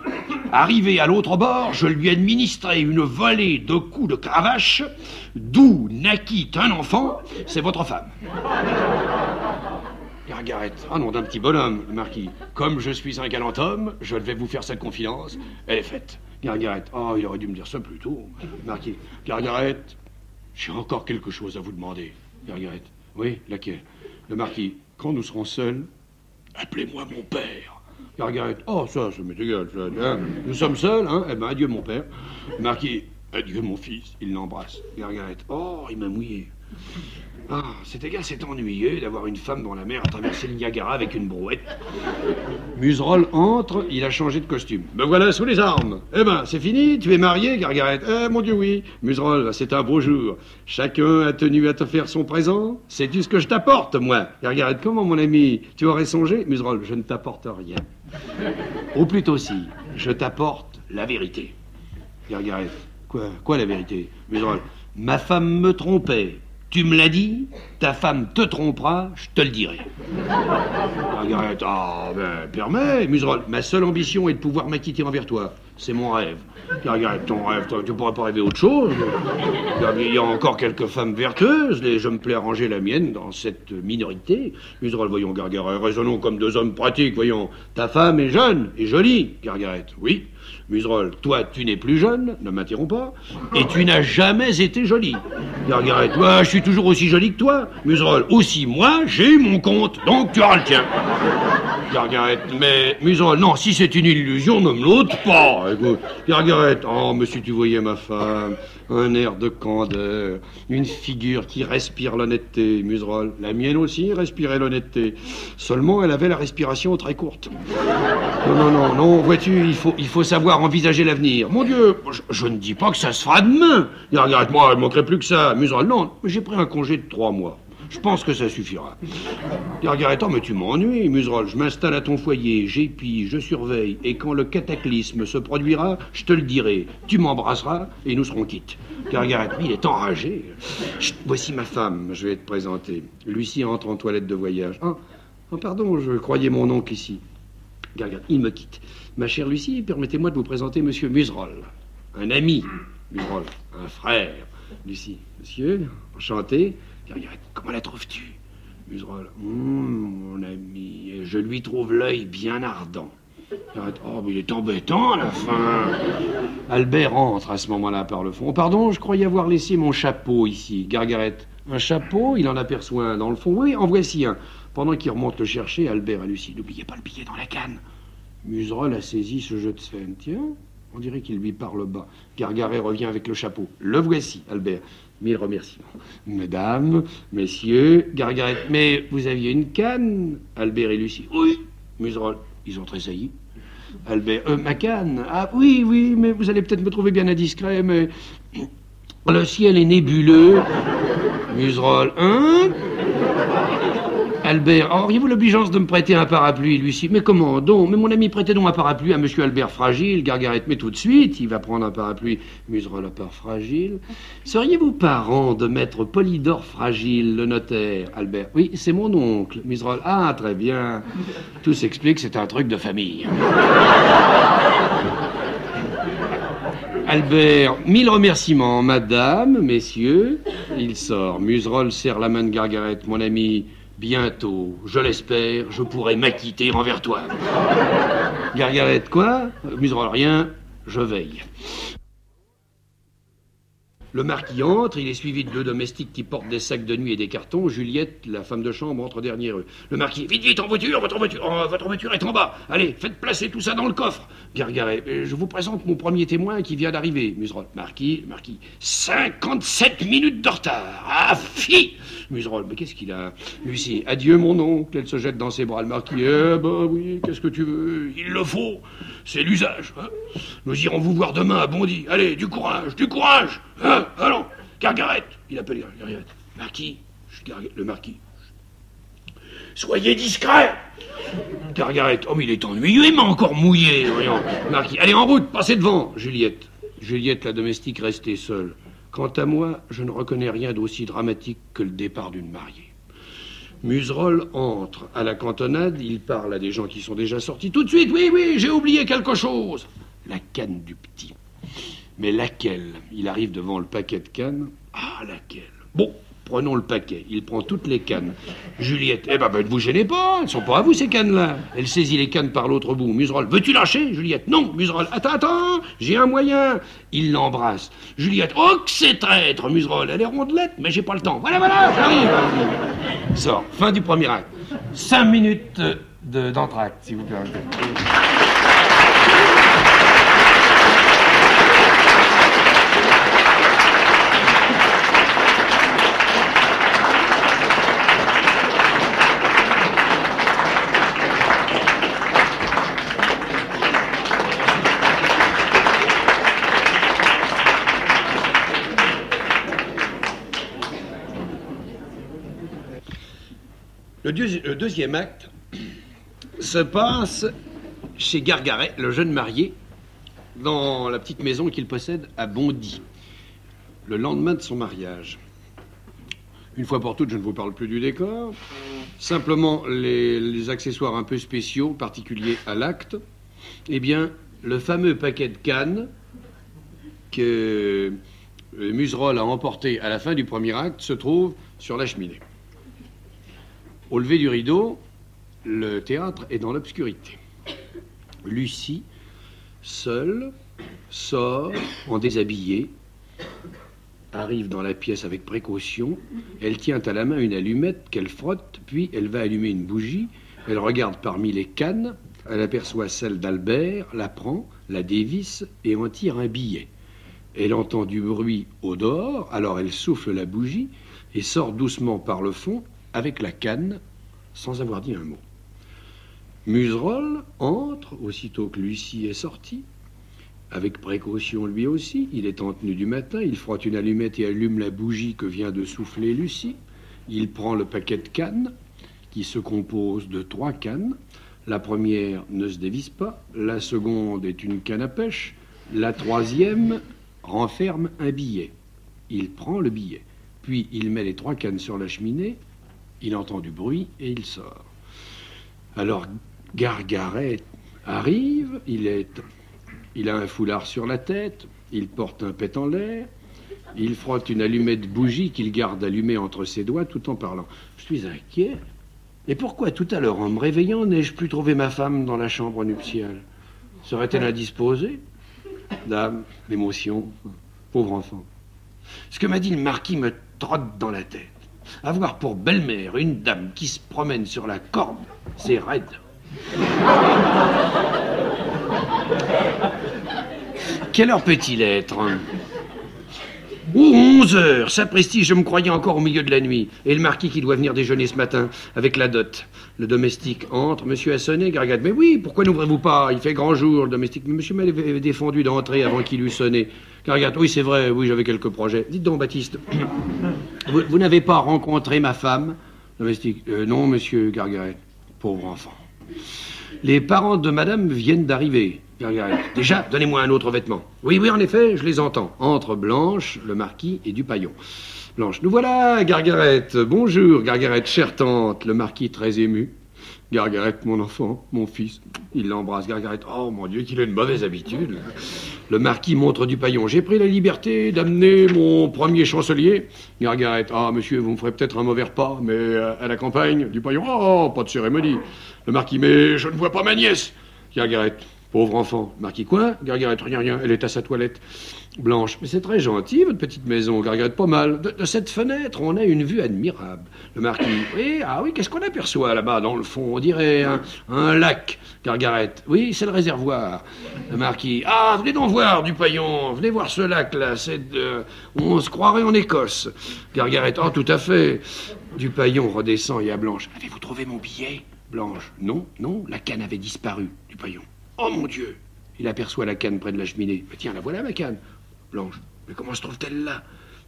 Arrivé à l'autre bord, je lui administrai une volée de coups de cravache, d'où naquit un enfant, c'est votre femme. Gargaret, ah non, d'un petit bonhomme, le marquis. Comme je suis un galant homme, je vais vous faire cette confidence. Elle est faite. Gargaret, oh, il aurait dû me dire ça plus tôt. Marquis, Gargaret, j'ai encore quelque chose à vous demander. Gargaret, oui, laquelle? Le marquis, quand nous serons seuls, appelez-moi mon père. Gargaret, oh, ça, ça m'est égal. ça, hein. Nous sommes seuls, hein Eh ben, adieu, mon père. Marquis, adieu, mon fils. Il l'embrasse. Gargaret, oh, il m'a mouillé. Ah, c'est égal, c'est ennuyeux d'avoir une femme dont la mère a traversé le Niagara avec une brouette. Museroll entre, il a changé de costume. Me voilà sous les armes. Eh ben, c'est fini, tu es marié, Gargaret. Eh, mon Dieu, oui. Museroll, c'est un beau jour. Chacun a tenu à te faire son présent. Sais-tu ce que je t'apporte, moi? Gargaret, comment, mon ami? Tu aurais songé? Museroll, je ne t'apporte rien. Ou plutôt si, je t'apporte la vérité. Gargaret, quoi, quoi la vérité Museroll, ma femme me trompait. Tu me l'as dit, ta femme te trompera, je te le dirai. Margaret, ah ben, permets, Muserol, ma seule ambition est de pouvoir m'acquitter envers toi. C'est mon rêve. Regarde, ton rêve, tu pourrais pas rêver autre chose. Il y a encore quelques femmes vertueuses, et je me plais à ranger la mienne dans cette minorité. Muserol, voyons, Gargaret, raisonnons comme deux hommes pratiques, voyons. Ta femme est jeune et jolie, Gargaret, oui. Muserol, toi, tu n'es plus jeune, ne m'interromps pas, et tu n'as jamais été jolie. Gargaret, toi, je suis toujours aussi jolie que toi. Muserol, aussi moi, j'ai mon compte, donc tu auras le tien. Gargaret, mais Muserol, non, si c'est une illusion, ne me l'ôte pas. Gargaret, oh, mais si tu voyais ma femme, un air de candeur, une figure qui respire l'honnêteté. Muserol, la mienne aussi respirait l'honnêteté. Seulement, elle avait la respiration très courte. Non, non, non, non, vois-tu, il faut, il savoir envisager l'avenir. Mon Dieu, je, ne dis pas que ça se fera demain. Regarde-moi, il manquerait plus que ça. Muserol, non, j'ai pris un congé de trois mois. Je pense que ça suffira. Gargaretan, mais tu m'ennuies, Muserol. Je m'installe à ton foyer, j'épie, je surveille, et quand le cataclysme se produira, je te le dirai. Tu m'embrasseras et nous serons quittes. Gargaret, il est enragé. voici ma femme, je vais te présenter. Lucie entre en toilette de voyage. Ah, oh, pardon, je croyais mon oncle ici. Gargaret, il me quitte. Ma chère Lucie, permettez-moi de vous présenter Monsieur Muserol. Un ami, Muserol, un frère. Lucie, monsieur, enchanté. Comment la trouves-tu? Muserol, hum, mon ami, je lui trouve l'œil bien ardent. Oh, mais il est embêtant à la fin. Albert entre à ce moment-là par le fond. Oh, pardon, je croyais avoir laissé mon chapeau ici. Gargaret, un chapeau, il en aperçoit un dans le fond. Oui, en voici un. Pendant qu'il remonte le chercher, Albert a Lucie. N'oubliez pas le billet dans la canne. Muserol a saisi ce jeu de scène. Tiens, on dirait qu'il lui parle bas. Gargaret revient avec le chapeau. Le voici, Albert. Mille remerciements. Mesdames, messieurs, Gargaret, mais vous aviez une canne Albert et Lucie. Oui. Muserol, ils ont tressailli. Albert, euh, ma canne Ah oui, oui, mais vous allez peut-être me trouver bien indiscret, mais le ciel est nébuleux. Muserol, hein Albert, auriez-vous l'obligeance de me prêter un parapluie, lui Mais comment donc? Mais mon ami, prêtez donc un parapluie à monsieur Albert Fragile. Gargaret, mais tout de suite, il va prendre un parapluie. Muserol la part fragile. Seriez-vous parent de maître Polydore Fragile, le notaire? Albert, oui, c'est mon oncle. Muserol, ah, très bien. Tout s'explique, c'est un truc de famille. Albert, mille remerciements, madame, messieurs. Il sort. Muserol serre la main de Gargaret, mon ami. Bientôt, je l'espère, je pourrai m'acquitter envers toi. Gargaret, quoi? Muserol, rien, je veille. Le marquis entre, il est suivi de deux domestiques qui portent des sacs de nuit et des cartons. Juliette, la femme de chambre, entre dernière eux. Le marquis, vite, vite, en voiture, votre voiture, oh, votre voiture est en bas. Allez, faites placer tout ça dans le coffre. Gargaret, euh, je vous présente mon premier témoin qui vient d'arriver. Muserol, marquis, marquis, 57 minutes de retard. Ah, fi Muserol, mais qu'est-ce qu'il a Lucie, adieu mon oncle. Elle se jette dans ses bras. Le marquis, eh ben oui, qu'est-ce que tu veux Il le faut. C'est l'usage. Hein. Nous irons vous voir demain à Bondy. Allez, du courage, du courage. Hein, allons, Gargaret. Il appelle Gargaret. Marquis, le marquis. Soyez discret. Gargaret. Oh, mais il est ennuyeux, il m'a encore mouillé. Voyons. Marquis. Allez, en route, passez devant. Juliette. Juliette, la domestique, restée seule. Quant à moi, je ne reconnais rien d'aussi dramatique que le départ d'une mariée. Muserol entre à la cantonade, il parle à des gens qui sont déjà sortis. Tout de suite, oui, oui, j'ai oublié quelque chose. La canne du petit. Mais laquelle? Il arrive devant le paquet de cannes. Ah, laquelle? Bon, prenons le paquet. Il prend toutes les cannes. Juliette, eh ben, ben, ne vous gênez pas, elles sont pas à vous ces cannes-là. Elle saisit les cannes par l'autre bout. Muserol, veux-tu lâcher Juliette, non. Muserol, attends, attends, j'ai un moyen. Il l'embrasse. Juliette, oh que c'est traître, Muserol. Elle est rondelette, mais j'ai pas le temps. Voilà, voilà, j'arrive. Sort. Fin du premier acte. Cinq minutes d'entracte, si vous permettez. Le, deuxième acte se passe chez Gargaret, le jeune marié, dans la petite maison qu'il possède à Bondy, le lendemain de son mariage. Une fois pour toutes, je ne vous parle plus du décor. Simplement les, accessoires un peu spéciaux, particuliers à l'acte. Eh bien, le fameux paquet de cannes que euh, Muserolles a emporté à la fin du premier acte se trouve sur la cheminée. Au lever du rideau, le théâtre est dans l'obscurité. Lucie, seule, sort en déshabillé, arrive dans la pièce avec précaution, elle tient à la main une allumette qu'elle frotte, puis elle va allumer une bougie, elle regarde parmi les cannes, elle aperçoit celle d'Albert, la prend, la dévisse et en tire un billet. Elle entend du bruit au dehors, alors elle souffle la bougie et sort doucement par le fond avec la canne sans avoir dit un mot. Museroll entre aussitôt que Lucie est sortie. Avec précaution lui aussi, il est en tenue du matin, il frotte une allumette et allume la bougie que vient de souffler Lucie. Il prend le paquet de cannes, qui se compose de trois cannes. La première ne se dévisse pas, la seconde est une canne à pêche, la troisième renferme un billet. Il prend le billet, puis il met les trois cannes sur la cheminée, il entend du bruit et il sort. Alors Gargaret arrive, il, est, il a un foulard sur la tête, il porte un pet en l'air, il frotte une allumette bougie qu'il garde allumée entre ses doigts tout en parlant. Je suis inquiet. Et pourquoi tout à l'heure, en me réveillant, n'ai-je plus trouvé ma femme dans la chambre nuptiale? Serait-elle indisposée? Dame, l'émotion, pauvre enfant. Ce que m'a dit le marquis me trotte dans la tête. Avoir pour belle-mère une dame qui se promène sur la corde, c'est raide. Quelle heure peut-il être 11 heures Sapristi, je me croyais encore au milieu de la nuit. Et le marquis qui doit venir déjeuner ce matin avec la dot. Le domestique entre. Monsieur a sonné, Gargade. Mais oui, pourquoi n'ouvrez-vous pas? Il fait grand jour, le domestique. Mais monsieur m'avait défendu d'entrer avant qu'il eût sonné. Gargade. Oui, c'est vrai, oui, j'avais quelques projets. Dites donc, Baptiste, *coughs* vous, n'avez pas rencontré ma femme? Domestique. Euh, non, monsieur Gargaret. Pauvre enfant. Les parents de madame viennent d'arriver. Déjà, donnez-moi un autre vêtement. Oui, oui, en effet, je les entends. Entre Blanche, le marquis et Dupaillon. Blanche, nous voilà, Gargarette. Bonjour, Gargarette, chère tante. Le marquis très ému. Gargarette, mon enfant, mon fils. Il l'embrasse, Gargarette. Oh mon Dieu, qu'il a une mauvaise habitude. Le marquis montre du paillon. J'ai pris la liberté d'amener mon premier chancelier. Gargarette. Ah, monsieur, vous me ferez peut-être un mauvais repas, mais euh, à la campagne, du paillon. Oh, pas de cérémonie. Le marquis, mais je ne vois pas ma nièce. Gargarette. Pauvre enfant. Marquis, quoi? Gargarette, rien, rien, elle est à sa toilette. Blanche, mais c'est très gentil, votre petite maison. Gargarette, pas mal. De, cette fenêtre, on a une vue admirable. Le marquis, oui, ah oui, qu'est-ce qu'on aperçoit là-bas, dans le fond? On dirait un, lac. Gargarette, oui, c'est le réservoir. Le marquis, ah, venez donc voir, du paillon, venez voir ce lac-là, c'est On se croirait en Écosse. Gargarette, oh, tout à fait. Du paillon redescend et à Blanche, avez-vous trouvé mon billet? Blanche, non, non, la canne avait disparu. Du paillon, Oh mon Dieu Il aperçoit la canne près de la cheminée. Mais tiens, la voilà ma canne. Blanche. Mais comment se trouve-t-elle là?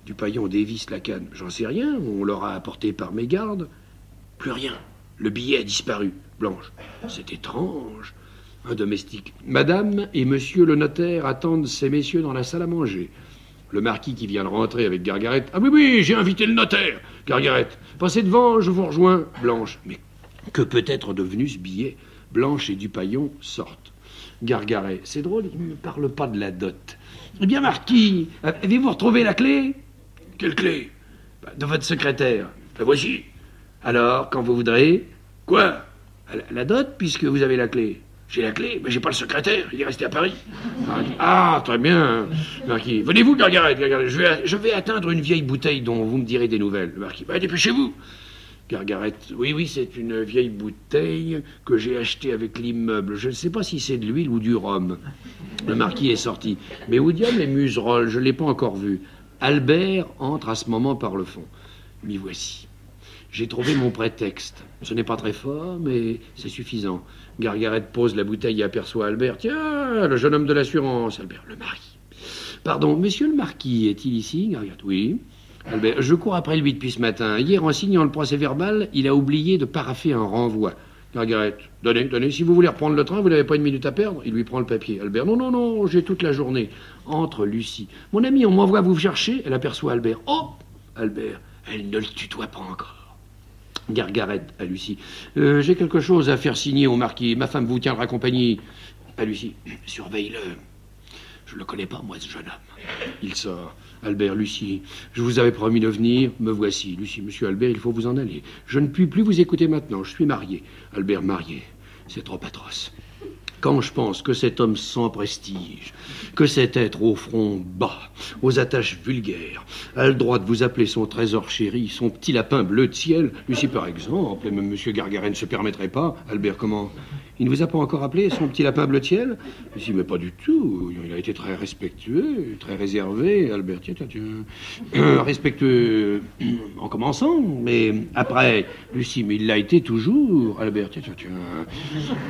Du paillon dévisse la canne. J'en sais rien, on l'aura apportée par mes gardes. Plus rien. Le billet a disparu. Blanche. C'est étrange. Un domestique. Madame et monsieur le notaire attendent ces messieurs dans la salle à manger. Le marquis qui vient de rentrer avec Gargarette. Ah oui, oui, j'ai invité le notaire. Gargarette. Passez devant, je vous rejoins. Blanche. Mais que peut être devenu ce billet? Blanche et Dupaillon sortent. Gargaret. C'est drôle, il ne me parle pas de la dot. Eh bien, Marquis, avez-vous retrouvé la clé? Quelle clé? Bah, De votre secrétaire. La voici. Alors, quand vous voudrez. Quoi? La, dot, puisque vous avez la clé. J'ai la clé, mais j'ai pas le secrétaire, il est resté à Paris. Ah, très bien, Marquis. Venez-vous, Gargaret, je vais, je vais atteindre une vieille bouteille dont vous me direz des nouvelles. Marquis, bah, dépêchez-vous. Gargaret, oui, oui, c'est une vieille bouteille que j'ai achetée avec l'immeuble. Je ne sais pas si c'est de l'huile ou du rhum. Le marquis est sorti. Mais où diable est Museroll Je ne l'ai pas encore vu. Albert entre à ce moment par le fond. M'y voici. J'ai trouvé mon prétexte. Ce n'est pas très fort, mais c'est suffisant. Gargaret pose la bouteille et aperçoit Albert. Tiens, le jeune homme de l'assurance. Albert, le mari. Pardon, monsieur le marquis est-il ici? Oui. Albert, je cours après lui depuis ce matin. Hier, en signant le procès verbal, il a oublié de paraffer un renvoi. Margaret, donnez, donnez. Si vous voulez reprendre le train, vous n'avez pas une minute à perdre. Il lui prend le papier. Albert, non, non, non, j'ai toute la journée. Entre Lucie. Mon ami, on m'envoie vous chercher. Elle aperçoit Albert. Oh Albert, Elle ne le tutoie pas encore. Gargaret à Lucie. Euh, J'ai quelque chose à faire signer au marquis. Ma femme vous tiendra compagnie. À Lucie. Surveille-le. Je ne le connais pas, moi, ce jeune homme. Il sort. Albert, Lucie, je vous avais promis de venir, me voici. Lucie, monsieur Albert, il faut vous en aller. Je ne puis plus vous écouter maintenant, je suis marié. Albert, marié, c'est trop atroce. Quand je pense que cet homme sans prestige, que cet être au front bas, aux attaches vulgaires, a le droit de vous appeler son trésor chéri, son petit lapin bleu de ciel, Lucie par exemple, et même Monsieur Gargaret ne se permettrait pas, Albert comment? Il ne vous a pas encore appelé son petit lapin bleu de ciel Lucie, mais pas du tout. Il a été très respectueux, très réservé, Albert, tiens, tiens, tiens. *clears throat* respectueux en commençant, mais après, Lucie, mais il l'a été toujours, Albert, tiens, tiens.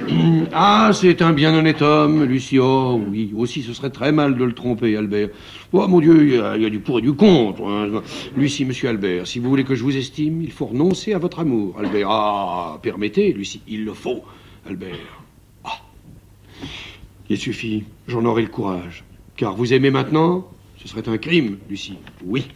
*clears throat* Ah, c'est un bien honnête homme, Lucie. Oh oui, aussi ce serait très mal de le tromper, Albert. Oh mon Dieu, il y a, il y a du pour et du contre. hein. Lucie, monsieur Albert, si vous voulez que je vous estime, il faut renoncer à votre amour, Albert. Ah, permettez, Lucie, il le faut, Albert. Ah. Il suffit, j'en aurai le courage. Car vous aimez maintenant, ce serait un crime, Lucie. Oui.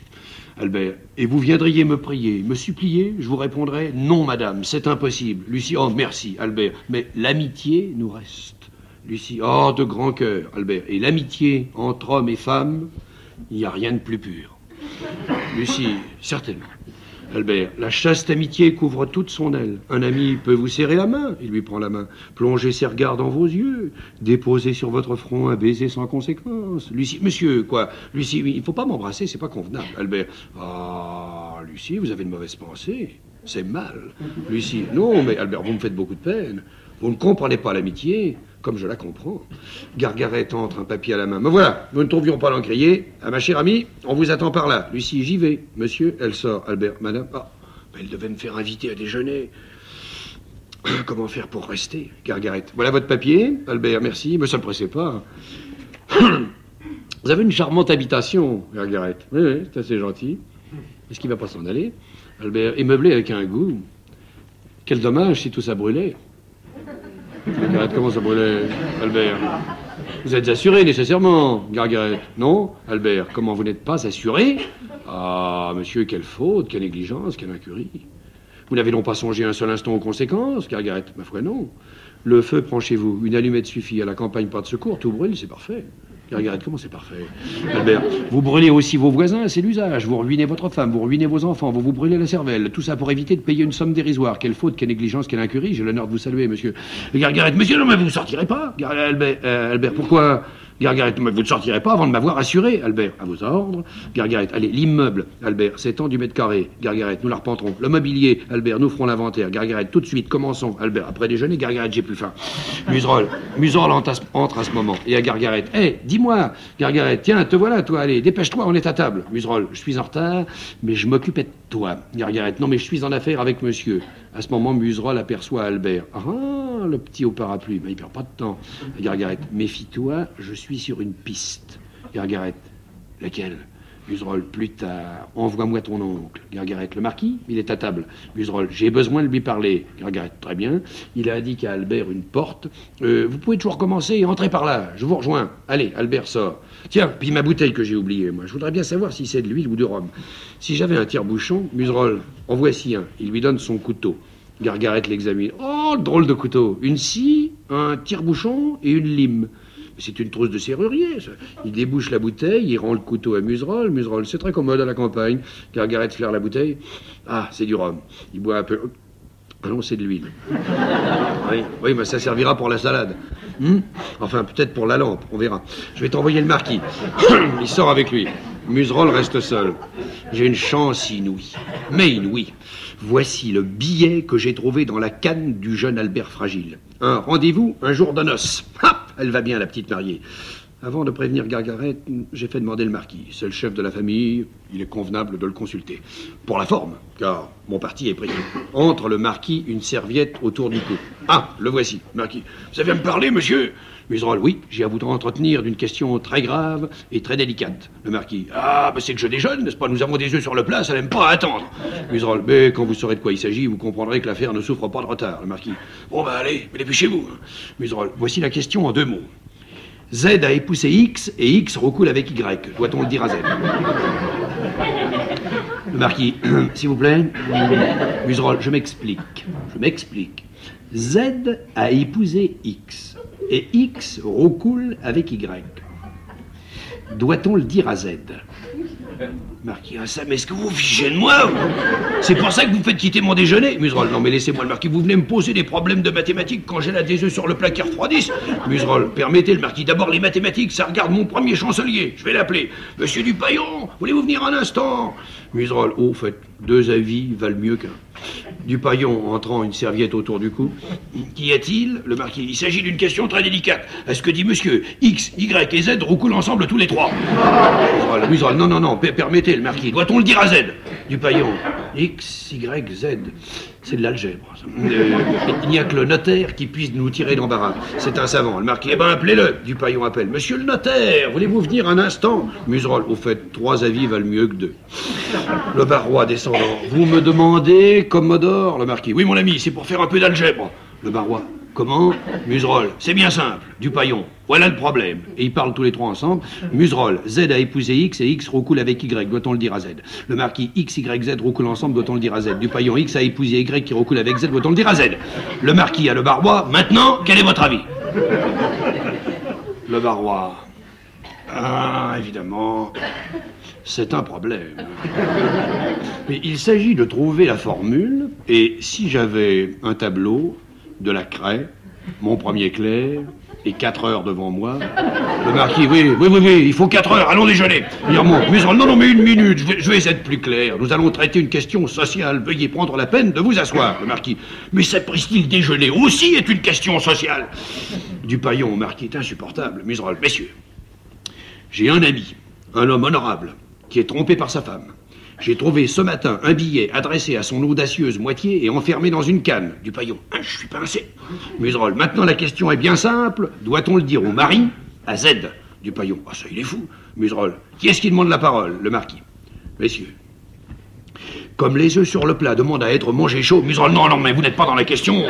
Albert, et vous viendriez me prier, me supplier, je vous répondrais non, madame, c'est impossible. Lucie, oh merci, Albert, mais l'amitié nous reste. Lucie, oh de grand cœur, Albert, et l'amitié entre hommes et femmes, il n'y a rien de plus pur. Lucie, certainement. Albert, la chaste amitié couvre toute son aile. Un ami peut vous serrer la main, il lui prend la main, plonger ses regards dans vos yeux, déposer sur votre front un baiser sans conséquence. Lucie, monsieur, quoi? Lucie, il ne faut pas m'embrasser, c'est pas convenable. Albert, ah, Lucie, vous avez une mauvaise pensée. C'est mal. Lucie, non, mais Albert, vous me faites beaucoup de peine. Vous ne comprenez pas l'amitié, comme je la comprends. Gargaret entre un papier à la main. Me voilà, nous ne trouvions pas l'encrier. Ah, ma chère amie, on vous attend par là. Lucie, j'y vais. Monsieur, elle sort. Albert, madame. Ah, mais elle devait me faire inviter à déjeuner. *coughs* Comment faire pour rester Gargaret? Voilà votre papier. Albert, merci. Mais ça ne pressez pas. *coughs* Vous avez une charmante habitation, Gargaret. Oui, oui, c'est assez gentil. Est-ce qu'il va pas s'en aller? Albert, et meublé avec un goût. Quel dommage si tout ça brûlait. Gargaret, comment ça brûlait Albert? Vous êtes assuré nécessairement, Gargaret Non? Albert, comment vous n'êtes pas assuré? Ah, monsieur, quelle faute, quelle négligence, quelle incurie. Vous n'avez donc pas songé un seul instant aux conséquences, Gargaret Ma foi, non. Le feu prend chez vous, une allumette suffit, à la campagne pas de secours, tout brûle, c'est parfait. Regarde comment c'est parfait. Albert, vous brûlez aussi vos voisins, c'est l'usage. Vous ruinez votre femme, vous ruinez vos enfants, vous vous brûlez la cervelle. Tout ça pour éviter de payer une somme dérisoire. Quelle faute, quelle négligence, quelle incurie. J'ai l'honneur de vous saluer, monsieur. Gargaret, monsieur, non, mais vous ne sortirez pas. Euh, Albert, pourquoi Gargaret, vous ne sortirez pas avant de m'avoir assuré. Albert, à vos ordres. Gargaret, allez, l'immeuble. Albert, c'est tant du mètre carré. Gargaret, nous la repenterons. Le mobilier. Albert, nous ferons l'inventaire. Gargaret, tout de suite, commençons. Albert, après déjeuner, Gargaret, j'ai plus faim. Muserolles, Muserolles entre à ce- moment. Et à Gargaret, hé, dis-moi, Gargaret, tiens, te voilà, toi, allez, dépêche-toi, on est à table. Muserolles, je suis en retard, mais je m'occupais de toi. Gargaret, non, mais je suis en affaire avec monsieur. À ce moment, Muserolles aperçoit Albert. Ah, le petit au parapluie, mais il perd pas de temps. Gargaret, méfie-toi, je suis sur une piste. Gargaret, laquelle? Muserolles, plus tard, envoie-moi ton oncle. Gargaret, le marquis, il est à table. Muserolles, j'ai besoin de lui parler. Gargaret, très bien. Il a indiqué à Albert une porte. Euh, vous pouvez toujours commencer et entrer par là. Je vous rejoins. Allez, Albert sort. Tiens, puis ma bouteille que j'ai oubliée, moi. Je voudrais bien savoir si c'est de l'huile ou du rhum. Si j'avais un tire-bouchon, Muserolles, en voici un. Il lui donne son couteau. Gargaret l'examine. Oh, drôle de couteau. Une scie, un tire-bouchon et une lime. C'est une trousse de serrurier, ça. Il débouche la bouteille, il rend le couteau à Muserolles. Muserolles, c'est très commode à la campagne. Gargaret flaire la bouteille. Ah, c'est du rhum. Il boit un peu. Ah non, c'est de l'huile. Oui, oui, mais ça servira pour la salade. Hmm enfin, peut-être pour la lampe, on verra. Je vais t'envoyer le marquis. *coughs* Il sort avec lui. Muserolles reste seul. J'ai une chance inouïe. Mais inouïe. Voici le billet que j'ai trouvé dans la canne du jeune Albert Fragile. Un rendez-vous, un jour de noces. Ha Elle va bien, la petite mariée. Avant de prévenir Gargaret, j'ai fait demander le marquis. C'est le chef de la famille, il est convenable de le consulter. Pour la forme, car mon parti est pris. Entre le marquis une serviette autour du cou. Ah, le voici, marquis. Vous avez à me parler, monsieur? Muserolles, oui, j'ai à vous entretenir d'une question très grave et très délicate. Le marquis, ah, bah c'est que je déjeune, n'est-ce pas? Nous avons des yeux sur le plat, ça n'aime pas attendre. Muserolles, mais quand vous saurez de quoi il s'agit, vous comprendrez que l'affaire ne souffre pas de retard. Le marquis, bon, bah allez, mais dépêchez-vous. Muserolles, voici la question en deux mots. Z a épousé X et X recoule avec Y. Doit-on le dire à Z? Le marquis, *clears throat* s'il vous plaît. Museroll, je m'explique. Je m'explique. Z a épousé X. Et X roucoule avec Y. Doit-on le dire à Z? Marquis, ah mais est-ce que vous fichez de moi C'est pour ça que vous faites quitter mon déjeuner. Museroll, non mais laissez-moi le marquis, vous venez me poser des problèmes de mathématiques quand j'ai la des sur le plat qui refroidissent. Permettez le marquis, d'abord les mathématiques, ça regarde mon premier chancelier, je vais l'appeler. Monsieur Dupaillon, voulez-vous venir un instant? Museroll, oh, faites, deux avis valent mieux qu'un. Dupaillon, entrant une serviette autour du cou. Qu'y a-t-il? Le marquis, il s'agit d'une question très délicate. Est-ce que dit monsieur X, Y et Z roucoulent ensemble tous les trois? Museroll, non, non, non, per- permettez le marquis, doit-on le dire à Z? Dupaillon, X, Y, Z. C'est de l'algèbre. Euh, il n'y a que le notaire qui puisse nous tirer d'embarras. C'est un savant. Le marquis, eh ben appelez-le. Dupaillon appelle. Monsieur le notaire, voulez-vous venir un instant? Museroll, au fait, trois avis valent mieux que deux. Le barois descendant. Vous me demandez, Commodore Le marquis. Oui, mon ami, c'est pour faire un peu d'algèbre. Le barois. Comment Museroll. C'est bien simple. Dupaillon. Voilà le problème. Et ils parlent tous les trois ensemble. Museroll. Z a épousé X et X roucoule avec Y. Doit-on le dire à Z Le marquis. X, Y, Z roucoulent ensemble. Doit-on le dire à Z Dupaillon. X a épousé Y qui roucoule avec Z. Doit-on le dire à Z Le marquis à le barois. Maintenant, quel est votre avis Le barois. Ah, évidemment. C'est un problème. Mais il s'agit de trouver la formule, et si j'avais un tableau, de la craie, mon premier clair, et quatre heures devant moi, le marquis, oui, oui, oui, oui, il faut quatre heures, allons déjeuner. Museroll, non, non, mais une minute, je vais, être plus clair. Nous allons traiter une question sociale, veuillez prendre la peine de vous asseoir, le marquis. Mais sapristi, le déjeuner aussi est une question sociale. Dupaillon, au marquis, est insupportable. Museroll, messieurs, j'ai un ami, un homme honorable, qui est trompé par sa femme. J'ai trouvé ce matin un billet adressé à son audacieuse moitié et enfermé dans une canne. Du paillon. Hein, je suis pincé. Museroll, maintenant la question est bien simple. Doit-on le dire au mari À Z. Du paillon. Ah, ça, il est fou. Museroll. Qui est-ce qui demande la parole? Le marquis. Messieurs. Comme les œufs sur le plat demandent à être mangés chauds, Museroll, non, non, mais vous n'êtes pas dans la question.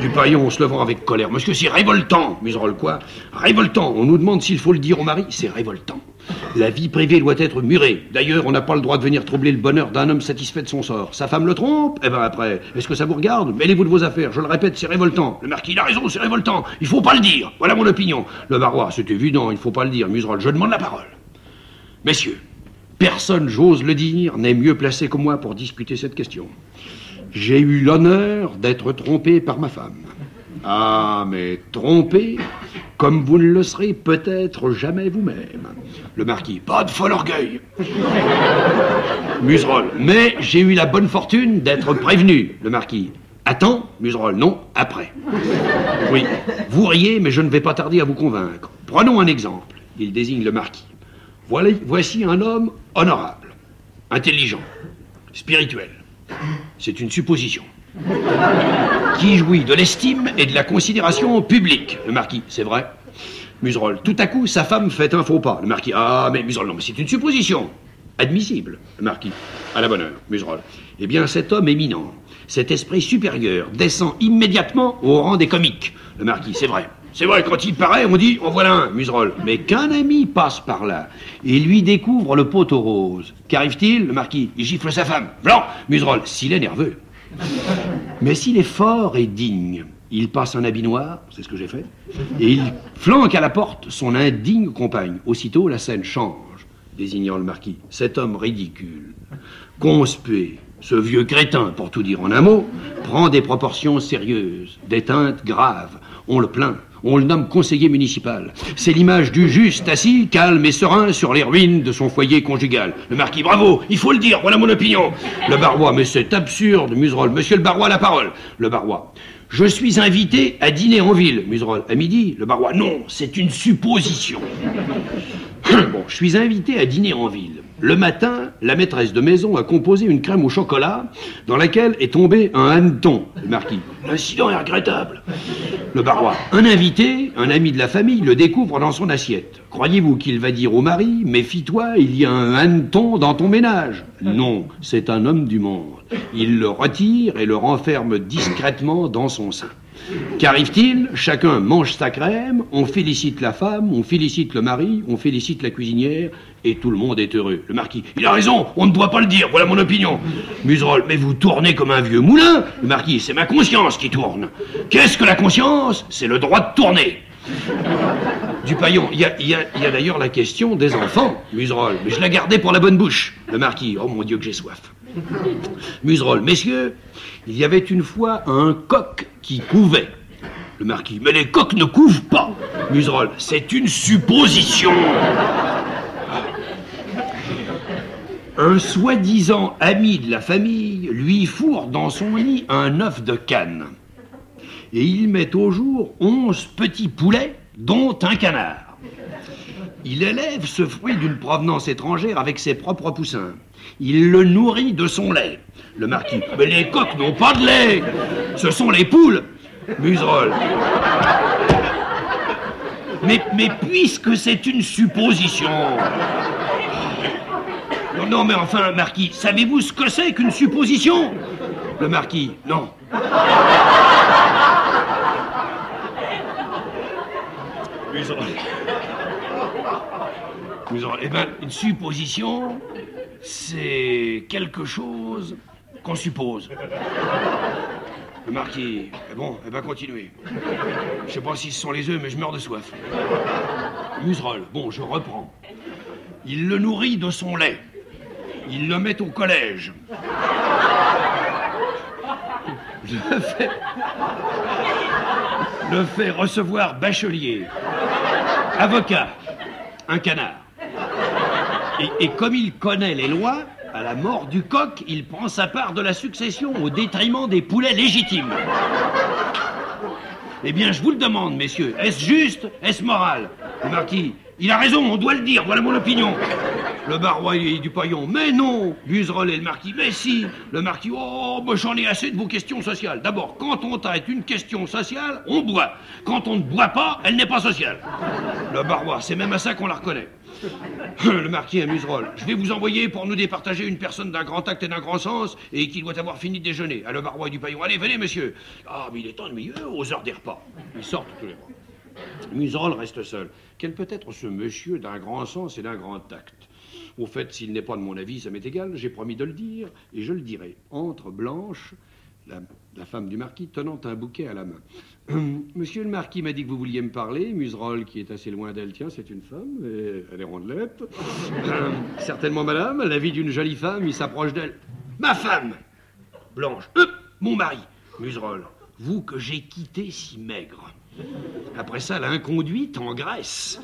Du paillon, se levant avec colère. Monsieur, c'est révoltant. Museroll, quoi? Révoltant. On nous demande s'il faut le dire au mari. C'est révoltant. La vie privée doit être murée. D'ailleurs, on n'a pas le droit de venir troubler le bonheur d'un homme satisfait de son sort. Sa femme le trompe? Eh ben après, est-ce que ça vous regarde? Mêlez-vous de vos affaires. Je le répète, c'est révoltant. Le marquis, il a raison, c'est révoltant. Il faut pas le dire. Voilà mon opinion. Le barois, c'est évident, il faut pas le dire. Museroll, je demande la parole. Messieurs, personne, j'ose le dire, n'est mieux placé que moi pour discuter cette question. J'ai eu l'honneur d'être trompé par ma femme. Ah, mais trompé, comme vous ne le serez peut-être jamais vous-même. Le marquis, pas de fol orgueil. Museroll, mais j'ai eu la bonne fortune d'être prévenu. Le marquis, attends, Museroll, non, après. Oui, vous riez, mais je ne vais pas tarder à vous convaincre. Prenons un exemple. Il désigne le marquis. Voici un homme honorable, intelligent, spirituel. C'est une supposition. Qui jouit de l'estime et de la considération publique. Le marquis, c'est vrai. Museroll, tout à coup, sa femme fait un faux pas. Le marquis, ah, mais Museroll, non, mais c'est une supposition. Admissible. Le marquis, à la bonne heure. Museroll. Eh bien, cet homme éminent, cet esprit supérieur, descend immédiatement au rang des comiques. Le marquis, c'est vrai. C'est vrai, quand il paraît, on dit, en voilà un, Museroll. Mais qu'un ami passe par là et lui découvre le poteau rose. Qu'arrive-t-il? Le marquis, il gifle sa femme. Blanc Museroll, s'il est nerveux. Mais s'il est fort et digne, il passe un habit noir, c'est ce que j'ai fait, et il flanque à la porte son indigne compagne. Aussitôt, la scène change, désignant le marquis. Cet homme ridicule, conspué, ce vieux crétin, pour tout dire en un mot, prend des proportions sérieuses, des teintes graves. On le plaint. On le nomme conseiller municipal. C'est l'image du juste assis, calme et serein sur les ruines de son foyer conjugal. Le marquis, bravo, il faut le dire, voilà mon opinion. Le barois, mais c'est absurde, Museroll. Monsieur le barois, la parole. Le barois. Je suis invité à dîner en ville, Museroll. À midi, le barois. Non, c'est une supposition. *clears throat* Bon, je suis invité à dîner en ville. Le matin, la maîtresse de maison a composé une crème au chocolat dans laquelle est tombé un hanneton. Le marquis. L'incident est regrettable. Le barois. Un invité, un ami de la famille, le découvre dans son assiette. Croyez-vous qu'il va dire au mari Méfie-toi, il y a un hanneton dans ton ménage Non, c'est un homme du monde. Il le retire et le renferme discrètement dans son sein. Qu'arrive-t-il? Chacun mange sa crème, on félicite la femme, on félicite le mari, on félicite la cuisinière, et tout le monde est heureux. Le marquis, il a raison, on ne doit pas le dire, voilà mon opinion. Muserolle, mais vous tournez comme un vieux moulin. Le marquis, c'est ma conscience qui tourne. Qu'est-ce que la conscience? C'est le droit de tourner. Du paillon, il y a, d'ailleurs la question des enfants, Muserolle, mais je la gardais pour la bonne bouche. Le marquis, oh mon Dieu que j'ai soif. Muserolle, messieurs, il y avait une fois un coq qui couvait. Le marquis, mais les coqs ne couvent pas. Muserolle, c'est une supposition. Un soi-disant ami de la famille lui fourre dans son lit un œuf de canne. Et il met au jour onze petits poulets, dont un canard. Il élève ce fruit d'une provenance étrangère avec ses propres poussins. Il le nourrit de son lait. Le marquis. Mais les coqs n'ont pas de lait. Ce sont les poules. Muserolle. Mais, mais puisque c'est une supposition. Non, mais enfin, marquis, savez-vous ce que c'est qu'une supposition? Le marquis. Non. Muserolle. Muserolle. Eh bien, une supposition, c'est quelque chose qu'on suppose. Le marquis, eh bon, eh ben continuez. Je sais pas si ce sont les œufs, mais je meurs de soif. Muserolle, bon, je reprends. Il le nourrit de son lait. Il le met au collège. Le fait, recevoir bachelier, avocat, un canard. Et, comme il connaît les lois, à la mort du coq, il prend sa part de la succession au détriment des poulets légitimes. Eh bien, je vous le demande, messieurs, est-ce juste, est-ce moral? Le marquis, il a raison, on doit le dire, voilà mon opinion. Le barois du paillon, mais non Buserol et le marquis, mais si Le marquis, oh, j'en ai assez de vos questions sociales. D'abord, quand on traite une question sociale, on boit. Quand on ne boit pas, elle n'est pas sociale. Le barois, c'est même à ça qu'on la reconnaît. *laughs* Le marquis à Muserolles. Je vais vous envoyer pour nous départager une personne d'un grand acte et d'un grand sens et qui doit avoir fini de déjeuner. À le barois du paillon. Allez, venez, monsieur. Ah, mais il est ennuyeux aux heures des repas. Ils sortent tous les mois. Muserolles reste seul. Quel peut être ce monsieur d'un grand sens et d'un grand tact Au fait, s'il n'est pas de mon avis, ça m'est égal, j'ai promis de le dire, et je le dirai. Entre Blanche, la, femme du marquis, tenant un bouquet à la main. *clears throat* Monsieur le marquis m'a dit que vous vouliez me parler. Muserolles, qui est assez loin d'elle, tiens, c'est une femme, elle est rondelette. *clears throat* certainement, madame, la vie d'une jolie femme, il s'approche d'elle. Ma femme Blanche, euh, mon mari Muserolles, vous que j'ai quitté si maigre. Après ça, l'inconduite en Grèce.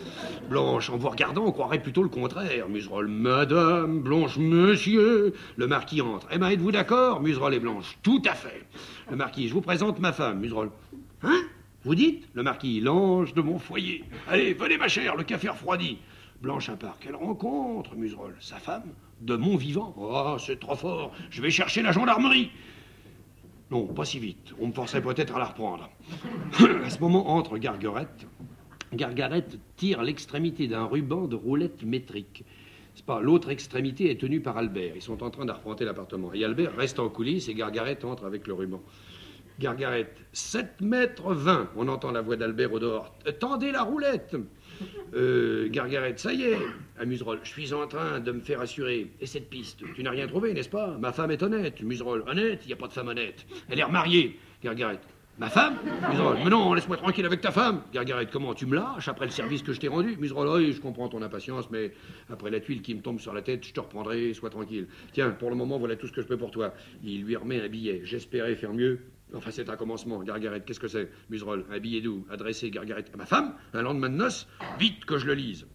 Blanche, en vous regardant, on croirait plutôt le contraire. Muserolle, madame, Blanche, monsieur. Le marquis entre. Eh ben, êtes-vous d'accord, Muserolle et Blanche? Tout à fait. Le marquis, je vous présente ma femme, Muserolle. Hein? Vous dites? Le marquis, l'ange de mon foyer. Allez, venez, ma chère, le café refroidi. Blanche à part. Quelle rencontre, Muserolle? Sa femme? De mon vivant Oh, c'est trop fort. Je vais chercher la gendarmerie. Non, pas si vite. On me forcerait peut-être à la reprendre. *laughs* à ce moment entre Gargarette. Gargarette tire l'extrémité d'un ruban de roulette métrique. C'est pas l'autre extrémité est tenue par Albert. Ils sont en train d'arpenter l'appartement. Et Albert reste en coulisses et Gargarette entre avec le ruban. Gargarette, 7 mètres 20. On entend la voix d'Albert au dehors. Tendez la roulette. Euh, ça y est, Muserolle, je suis en train de me faire assurer. Et cette piste, tu n'as rien trouvé, n'est-ce pas? Ma femme est honnête. Muserolle, honnête, il n'y a pas de femme honnête. Elle est remariée. Gargarette, ma femme Muserolle, mais non, laisse-moi tranquille avec ta femme. Gargarette, comment Tu me lâches après le service que je t'ai rendu? Muserolle, oui, je comprends ton impatience, mais après la tuile qui me tombe sur la tête, je te reprendrai, sois tranquille. Tiens, pour le moment, voilà tout ce que je peux pour toi. Il lui remet un billet. J'espérais faire mieux. Enfin, c'est un commencement. Gargarette, qu'est-ce que c'est? Muserolle, un billet doux, adressé, Gargarette, à ma femme, un lendemain de noces Vite que je le lise.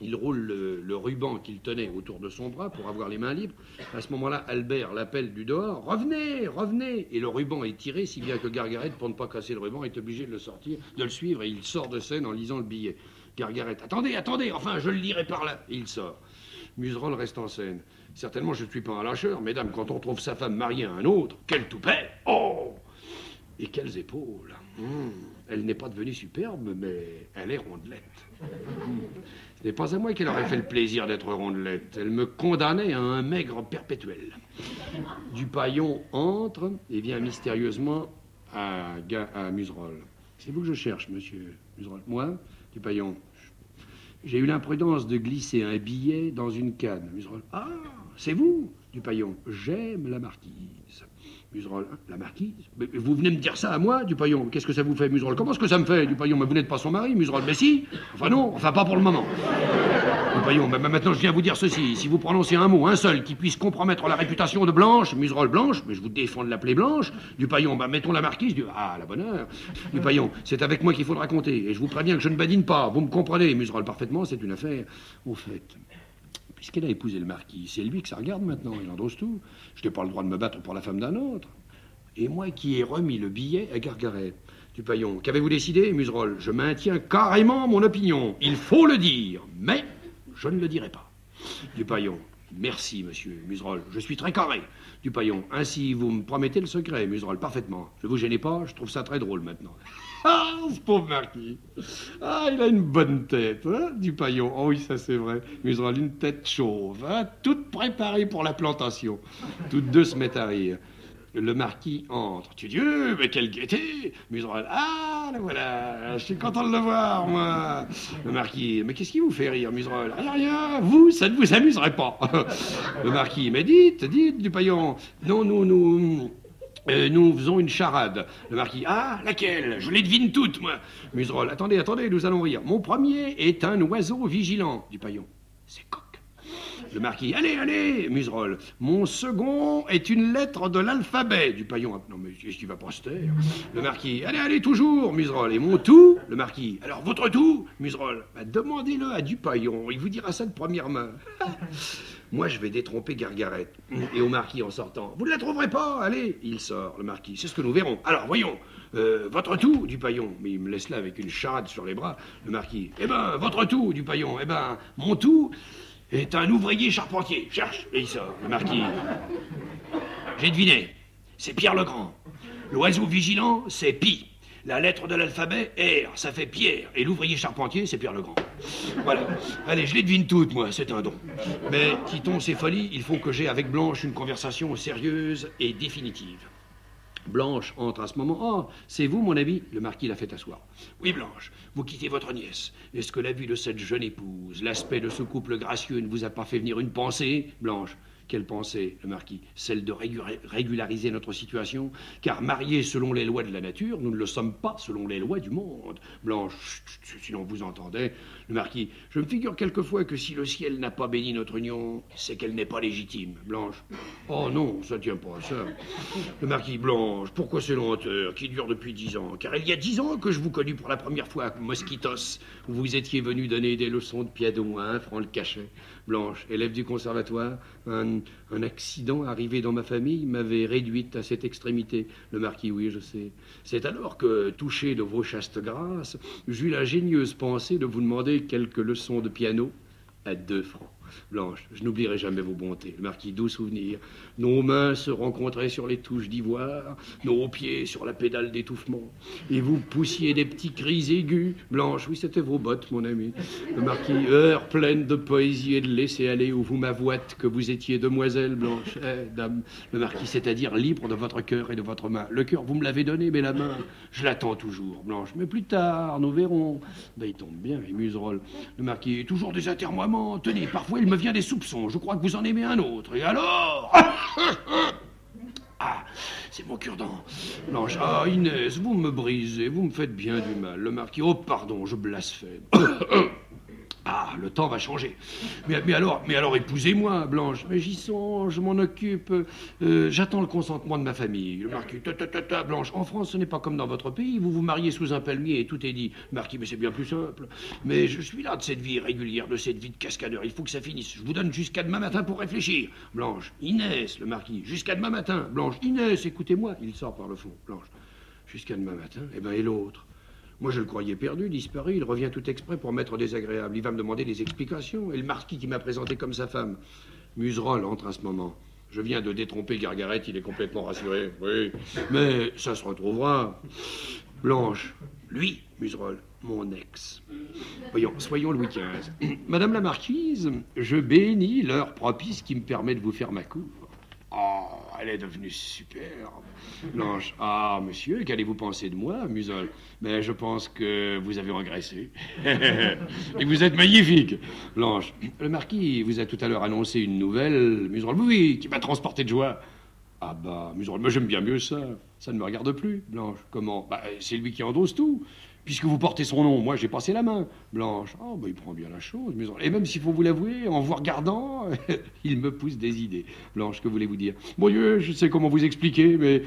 Il roule le, ruban qu'il tenait autour de son bras pour avoir les mains libres. À ce moment-là, Albert l'appelle du dehors. Revenez, revenez Et le ruban est tiré, si bien que Gargarette, pour ne pas casser le ruban, est obligé de le sortir, de le suivre, et il sort de scène en lisant le billet. Gargarette, attendez, attendez, enfin, je le lirai par là. Et il sort. Muserolle reste en scène. Certainement, je ne suis pas un lâcheur. Mesdames, quand on trouve sa femme mariée à un autre, quel toupet Oh et quelles épaules hmm. Elle n'est pas devenue superbe, mais elle est rondelette. Ce n'est pas à moi qu'elle aurait fait le plaisir d'être rondelette. Elle me condamnait à un maigre perpétuel. Du paillon entre et vient mystérieusement à, à Muserolles. C'est vous que je cherche, monsieur Muserolles. Moi, Dupaillon. J'ai eu l'imprudence de glisser un billet dans une canne. Muserolles. Ah, c'est vous, Dupaillon. J'aime la marquise. Muserolles. Hein, La marquise Mais Vous venez me dire ça à moi, Dupaillon Qu'est-ce que ça vous fait, Muserolles? Comment est-ce que ça me fait, Dupaillon? Mais vous n'êtes pas son mari, Muserolles. Mais si Enfin non, enfin pas pour le moment. Voyons, mais maintenant je viens vous dire ceci. Si vous prononcez un mot, un seul, qui puisse compromettre la réputation de Blanche, Muserolles Blanche, mais je vous défends de l'appeler Blanche, du paillon, bah mettons la marquise du. Ah, la bonne heure. Du paillon, c'est avec moi qu'il faut le raconter. Et je vous préviens que je ne badine pas. Vous me comprenez, Muserolles, parfaitement, c'est une affaire. Au fait, puisqu'elle a épousé le marquis, c'est lui que ça regarde maintenant, il endosse tout. Je n'ai pas le droit de me battre pour la femme d'un autre. Et moi qui ai remis le billet à Gargaret. Du paillon, qu'avez-vous décidé, Muserolles? Je maintiens carrément mon opinion. Il faut le dire, mais je ne le dirai pas. Du paillon, merci, monsieur Muserolles, je suis très carré. Du paillon, ainsi vous me promettez le secret, Muserolles, parfaitement. Ne vous gênez pas, je trouve ça très drôle maintenant. Ah, ce pauvre marquis. Ah, il a une bonne tête, hein, du paillon. Oh oui, ça c'est vrai. Muserolles, une tête chauve, hein, toute préparée pour la plantation. Toutes deux se mettent à rire. Le marquis entre. Tu Dieu, mais quelle gaieté Muserolles. Ah, la voilà, je suis content de le voir, moi. Le marquis, mais qu'est-ce qui vous fait rire, Muserolles Rien, rien, vous, ça ne vous amuserait pas. *laughs* Le marquis, mais dites, dites, du paillon. Non, nous, nous... euh, nous faisons une charade. Le marquis, ah, laquelle? Je les devine toutes, moi. Muserolles, attendez, attendez, nous allons rire. Mon premier est un oiseau vigilant. Du paillon, c'est coq. Le marquis, allez, allez, Muserolles. Mon second est une lettre de l'alphabet du paillon. Non, mais qu'est-ce qui va pas Le marquis, allez, allez, toujours, Muserolles. Et mon tout? Le marquis, alors votre tout Muserolles, bah, demandez-le à Dupaillon, il vous dira ça de première main. *laughs* Moi, je vais détromper Gargaret. Et au marquis en sortant, vous ne la trouverez pas, allez. Il sort, le marquis, c'est ce que nous verrons. Alors, voyons, euh, votre tout, Dupaillon. Mais il me laisse là avec une charade sur les bras, le marquis. Eh ben, votre tout, Dupaillon. Eh ben, mon tout est un ouvrier charpentier. Cherche. Et il sort, le marquis. J'ai deviné. C'est Pierre le Grand. L'oiseau vigilant, c'est Pi. La lettre de l'alphabet, R, ça fait Pierre. Et l'ouvrier charpentier, c'est Pierre le Grand. Voilà. Allez, je les devine toutes, moi, c'est un don. Mais quittons ces folies, il faut que j'ai avec Blanche une conversation sérieuse et définitive. Blanche entre à ce moment. Oh, c'est vous, mon ami? Le marquis l'a fait asseoir. Oui, Blanche, vous quittez votre nièce. Est-ce que la vue de cette jeune épouse, l'aspect de ce couple gracieux ne vous a pas fait venir une pensée? Blanche, quelle pensée, le marquis Celle de régula- régulariser notre situation? Car mariés selon les lois de la nature, nous ne le sommes pas selon les lois du monde. Blanche, chut, sinon vous entendez. Le marquis, je me figure quelquefois que si le ciel n'a pas béni notre union, c'est qu'elle n'est pas légitime. Blanche, oh non, ça tient pas à ça. Le marquis, Blanche, pourquoi ces lenteurs qui durent depuis dix ans? Car il y a dix ans que je vous connus pour la première fois à Mosquitos, où vous étiez venu donner des leçons de piano à un franc le cachet. Blanche, élève du conservatoire, un, accident arrivé dans ma famille m'avait réduite à cette extrémité. Le marquis, oui, je sais. C'est alors que, touché de vos chastes grâces, j'eus l'ingénieuse pensée de vous demander quelques leçons de piano à deux francs. Blanche, je n'oublierai jamais vos bontés. Le marquis, doux souvenir. Nos mains se rencontraient sur les touches d'ivoire, nos pieds sur la pédale d'étouffement. Et vous poussiez des petits cris aigus. Blanche, oui, c'était vos bottes, mon ami. Le marquis, heure pleine de poésie et de laisser aller où vous m'avouâtes que vous étiez demoiselle Blanche. Eh, dame, le marquis, c'est-à-dire libre de votre cœur et de votre main. Le cœur, vous me l'avez donné, mais la main, je l'attends toujours, Blanche. Mais plus tard, nous verrons. Ben, il tombe bien, les muserolles. Le marquis, toujours des atermoiements. Tenez, parfois il me vient des soupçons. Je crois que vous en aimez un autre. Et alors *laughs* Ah, c'est mon cure-dent. Blanche, ah, Inès, vous me brisez, vous me faites bien du mal. Le marquis, oh, pardon, je blasphème. *coughs* *coughs* *coughs* Ah, le temps va changer. Mais, alors, mais alors épousez-moi, Blanche. Mais j'y songe, je m'en occupe. Euh, J'attends le consentement de ma famille. Le marquis, ta, ta, ta, ta, Blanche, en France, ce n'est pas comme dans votre pays. Vous vous mariez sous un palmier et tout est dit. Marquis, mais c'est bien plus simple. Mais je suis là de cette vie régulière, de cette vie de cascadeur. Il faut que ça finisse. Je vous donne jusqu'à demain matin pour réfléchir. Blanche, Inès, le marquis, jusqu'à demain matin. Blanche, Inès, écoutez-moi. Il sort par le fond. Blanche, jusqu'à demain matin. Eh ben, et l'autre? Moi, je le croyais perdu, disparu. Il revient tout exprès pour m'être désagréable. Il va me demander des explications. Et le marquis qui m'a présenté comme sa femme. Muserolles entre à ce moment. Je viens de détromper Gargaret, il est complètement rassuré. Oui. Mais ça se retrouvera. Blanche, lui, Muserolles, mon ex. Voyons, soyons Louis XV. *clears throat* Madame la marquise, je bénis l'heure propice qui me permet de vous faire ma cour. Oh, elle est devenue superbe. Blanche, ah, monsieur, qu'allez-vous penser de moi, Musol Mais je pense que vous avez engraissé. *laughs* Et vous êtes magnifique. Blanche, le marquis vous a tout à l'heure annoncé une nouvelle, Musol, oui, qui m'a transporté de joie. Ah bah, Musol, moi j'aime bien mieux ça. Ça ne me regarde plus, Blanche. Comment? Bah, c'est lui qui endosse tout. Puisque vous portez son nom, moi j'ai passé la main. Blanche, oh, il prend bien la chose. Et même s'il faut vous l'avouer, en vous regardant, *laughs* il me pousse des idées. Blanche, que voulez-vous dire? Mon Dieu, je sais comment vous expliquer, mais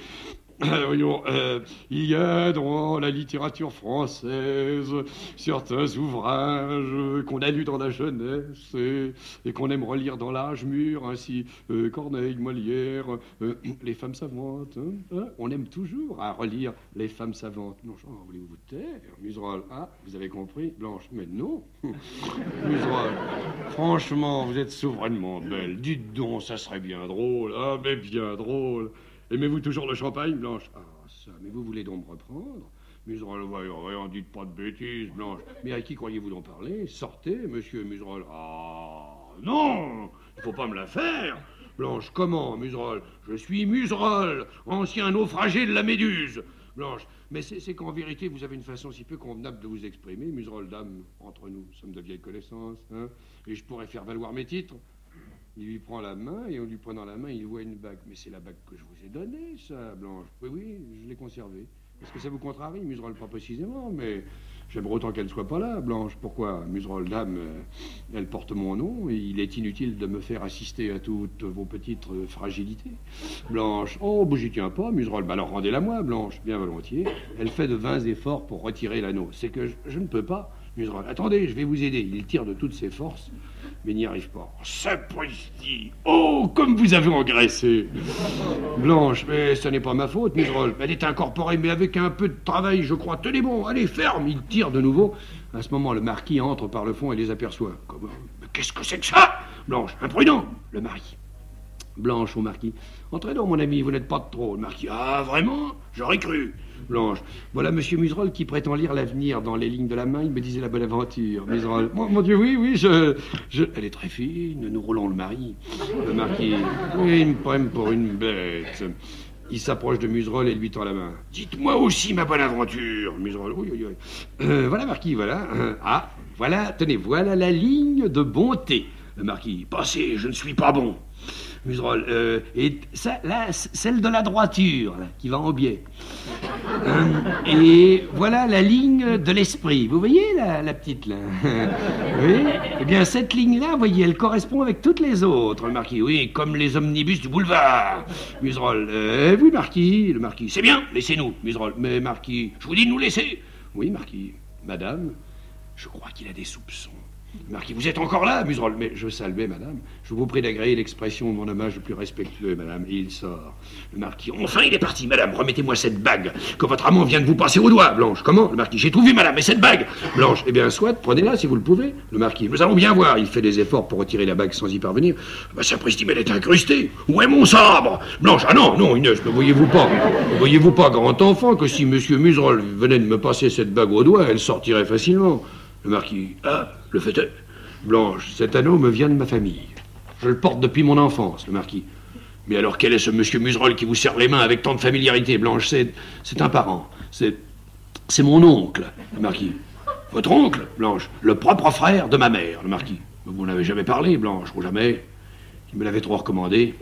*coughs* voyons, euh, il y a dans la littérature française certains ouvrages qu'on a lus dans la jeunesse et, qu'on aime relire dans l'âge mûr, ainsi euh, Corneille, Molière, euh, *coughs* les femmes savantes. hein, hein. on aime toujours à relire les femmes savantes. Blanche, oh, voulez-vous vous taire Muserolles, ah, vous avez compris Blanche, mais non *laughs* Muserolles, franchement, vous êtes souverainement belle. Dites donc, ça serait bien drôle. Ah, mais bien drôle. Aimez-vous toujours le champagne, Blanche? Ah, ça, mais vous voulez donc me reprendre? Muserolles, dites pas de bêtises, Blanche. Mais à qui croyez-vous donc parler? Sortez, monsieur Muserolles. Ah, non Il faut pas me la faire Blanche, comment, Muserolles? Je suis Muserolles, ancien naufragé de la Méduse. Blanche, mais c'est qu'en vérité, vous avez une façon si peu convenable de vous exprimer, Muserolles, dame, entre nous, sommes de vieilles connaissances, hein, et je pourrais faire valoir mes titres. Il lui prend la main et en lui prenant la main, il voit une bague. Mais c'est la bague que je vous ai donnée, ça, Blanche. Oui, oui, je l'ai conservée. Est-ce que ça vous contrarie, Muserolles Pas précisément, mais j'aimerais autant qu'elle ne soit pas là, Blanche. Pourquoi Muserolles, dame, euh, elle porte mon nom et il est inutile de me faire assister à toutes vos petites euh, fragilités. Blanche, oh, bah, j'y tiens pas, Muserolles. Bah, alors rendez-la moi, Blanche, bien volontiers. Elle fait de vains efforts pour retirer l'anneau. C'est que je, ne peux pas. Muserolles, attendez, je vais vous aider. Il tire de toutes ses forces, mais n'y arrive pas. Sapristi Oh, comme vous avez engraissé Blanche, mais ce n'est pas ma faute, Muserolles. Elle est incorporée, mais avec un peu de travail, je crois. Tenez bon, allez, ferme Il tire de nouveau. À ce moment, le marquis entre par le fond et les aperçoit. Comment? Qu'est-ce que c'est que ça? Blanche, imprudent Le mari. Blanche au marquis. Entrez donc, mon ami, vous n'êtes pas de trop. Le marquis. Ah, vraiment? J'aurais cru. Blanche. Voilà monsieur Muserolles qui prétend lire l'avenir dans les lignes de la main. Il me disait la bonne aventure. Muserolles. Mon, Dieu, oui, oui, je, je. Elle est très fine. Nous roulons le mari. Le marquis. Oui, il me pour une bête. Il s'approche de Muserolles et lui tend la main. Dites-moi aussi ma bonne aventure. Muserolles. Oui, oui, oui. Euh, voilà, marquis, voilà. Ah, voilà, tenez, voilà la ligne de bonté. Le marquis. Passez, je ne suis pas bon. Muserolles. Euh, et celle de la droiture, qui va en biais. Hein, et voilà la ligne de l'esprit. Vous voyez la, la petite là? *laughs* Oui. Eh bien, cette ligne-là, vous voyez, elle correspond avec toutes les autres. Le marquis, oui, comme les omnibus du boulevard. Muserolles. Euh, oui, marquis. Le marquis. C'est bien, laissez-nous. Muserolles. Mais marquis, je vous dis de nous laisser. Oui, marquis. Madame, je crois qu'il a des soupçons. Marquis, vous êtes encore là, Muserolles Mais je saluais, madame. Je vous prie d'agréer l'expression de mon hommage le plus respectueux, madame. Et il sort. Le marquis, enfin, il est parti, madame. Remettez-moi cette bague que votre amant vient de vous passer au doigt, Blanche. Comment Le marquis, j'ai tout vu, madame, mais cette bague Blanche, eh bien, soit, prenez-la si vous le pouvez. Le marquis, nous allons bien voir. Il fait des efforts pour retirer la bague sans y parvenir. Bah, sapristi, mais elle est incrustée. Où est mon sabre? Blanche, ah non, non, Inès, ne voyez-vous pas Ne voyez-vous pas, grand enfant, que si monsieur Muserolles venait de me passer cette bague au doigt, elle sortirait facilement Le marquis, ah, le fait est. Blanche, cet anneau me vient de ma famille. Je le porte depuis mon enfance, le marquis. Mais alors, quel est ce monsieur Muserolles qui vous serre les mains avec tant de familiarité, Blanche? C'est, c'est un parent. C'est, c'est mon oncle, le marquis. Votre oncle, Blanche Le propre frère de ma mère, le marquis. Vous n'avez jamais parlé, Blanche, ou jamais. Il me l'avait trop recommandé.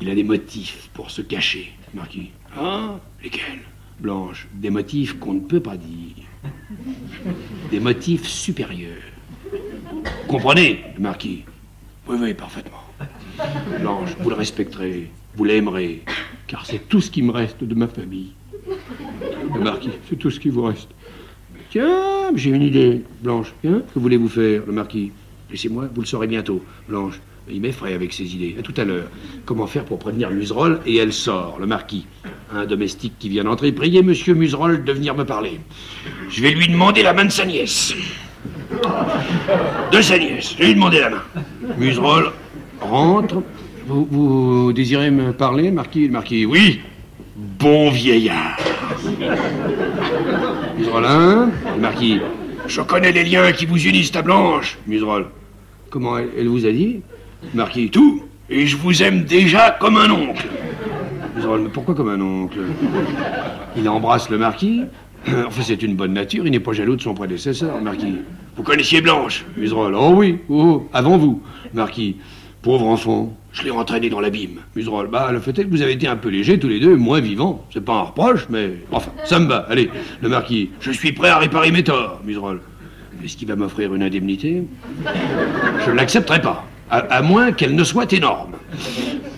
Il a des motifs pour se cacher, le marquis. Ah Lesquels? Blanche, des motifs qu'on ne peut pas dire. Des motifs supérieurs. Comprenez, le marquis? Oui, oui, parfaitement. Blanche, vous le respecterez, vous l'aimerez, car c'est tout ce qui me reste de ma famille. Le marquis, c'est tout ce qui vous reste. Tiens, j'ai une idée. Blanche, hein, que voulez-vous faire, le marquis? Laissez-moi, vous le saurez bientôt. Blanche, il m'effraie avec ses idées. À tout à l'heure. Comment faire pour prévenir Muserolles Et elle sort, le marquis. Un domestique qui vient d'entrer. Priez monsieur Muserolles de venir me parler. Je vais lui demander la main de sa nièce. De sa nièce. Je vais lui demander la main. Muserolles rentre. Vous, désirez me parler, marquis marquis, oui. Bon vieillard. Muserolles, Le marquis, je connais les liens qui vous unissent à Blanche. Muserolles, comment elle vous a dit? Marquis, tout Et je vous aime déjà comme un oncle. Mais pourquoi comme un oncle? Il embrasse le marquis. Enfin, c'est une bonne nature, il n'est pas jaloux de son prédécesseur, marquis. Vous connaissiez Blanche? Muserolle, oh oui, oh, avant vous, marquis. Pauvre enfant. Je l'ai entraîné dans l'abîme. Muserolle, bah, le fait est que vous avez été un peu légers tous les deux, moins vivants. C'est pas un reproche, mais. Enfin, ça me va. Allez, le marquis. Je suis prêt à réparer mes torts, Muserolle. Est-ce qu'il va m'offrir une indemnité? Je ne l'accepterai pas, à, moins qu'elle ne soit énorme.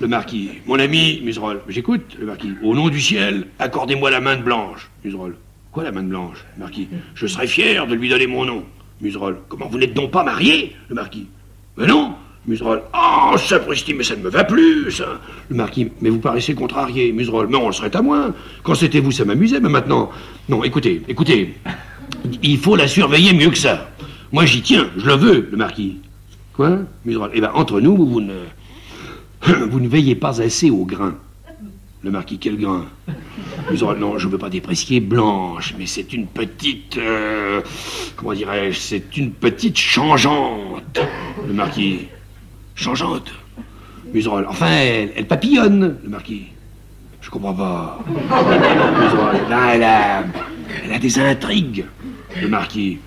Le marquis. Mon ami, Muserolle. J'écoute, le marquis. Au nom du ciel, accordez-moi la main de Blanche. Muserolle. Quoi la main de Blanche, marquis? Je serais fier de lui donner mon nom. Muserolle. Comment vous n'êtes donc pas marié? Le marquis. Mais non Muserolle. Oh, sapristi, mais ça ne me va plus, ça Le marquis. Mais vous paraissez contrarié, Muserolle. Mais on le serait à moins. Quand c'était vous, ça m'amusait, mais maintenant. Non, écoutez, écoutez. Il faut la surveiller mieux que ça. Moi, j'y tiens, je le veux, le marquis. Quoi Muserolle. Eh bien, entre nous, vous ne. *clears throat* Vous ne veillez pas assez au grain. Le marquis, quel grain? Muserolle, non, je ne veux pas déprécier Blanche, mais c'est une petite. euh, comment dirais-je C'est une petite changeante. Le marquis. Changeante. Muserolle, enfin, elle, elle papillonne, le marquis. Je comprends pas. Muserolle, là, elle a. Elle a des intrigues. Le marquis.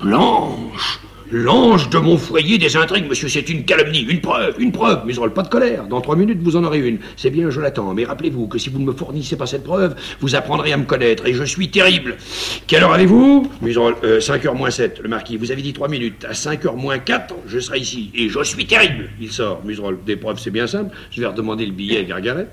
Blanche L'ange de mon foyer des intrigues, monsieur, c'est une calomnie, une preuve, une preuve. Muserolle, pas de colère. Dans trois minutes, vous en aurez une. C'est bien, je l'attends. Mais rappelez-vous que si vous ne me fournissez pas cette preuve, vous apprendrez à me connaître. Et je suis terrible. Quelle heure avez-vous? Muserolle, euh, 5h moins 7. Le marquis, vous avez dit trois minutes. À 5h moins 4, je serai ici. Et je suis terrible. Il sort. Muserolle, des preuves, c'est bien simple. Je vais redemander le billet à Gargaret.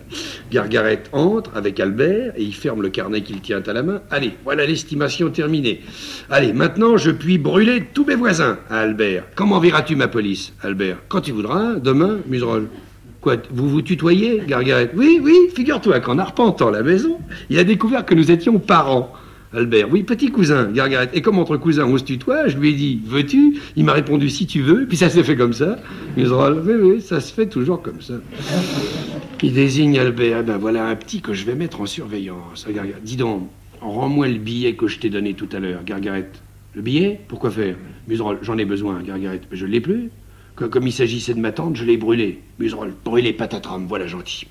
Gargaret entre avec Albert et il ferme le carnet qu'il tient à la main. Allez, voilà l'estimation terminée. Allez, maintenant, je puis brûler tous mes voisins. Albert, comment verras-tu ma police Albert, quand tu voudras, demain, Muserolle. Quoi, vous vous tutoyez, Gargaret? Oui, oui, figure-toi qu'en arpentant la maison, il a découvert que nous étions parents. Albert, oui, petit cousin, Gargaret. Et comme entre cousins on se tutoie, je lui ai dit, veux-tu? Il m'a répondu, si tu veux, puis ça s'est fait comme ça. Muserolle, oui, oui, ça se fait toujours comme ça. Il désigne Albert, Eh ben voilà un petit que je vais mettre en surveillance. Gargaret, dis donc, rends-moi le billet que je t'ai donné tout à l'heure, Gargaret. Le billet Pourquoi faire? Muserolle, j'en ai besoin, Gargaret. Mais je ne l'ai plus. Comme il s'agissait de ma tante, je l'ai brûlé. Muserolle, brûlé patatram, voilà gentil.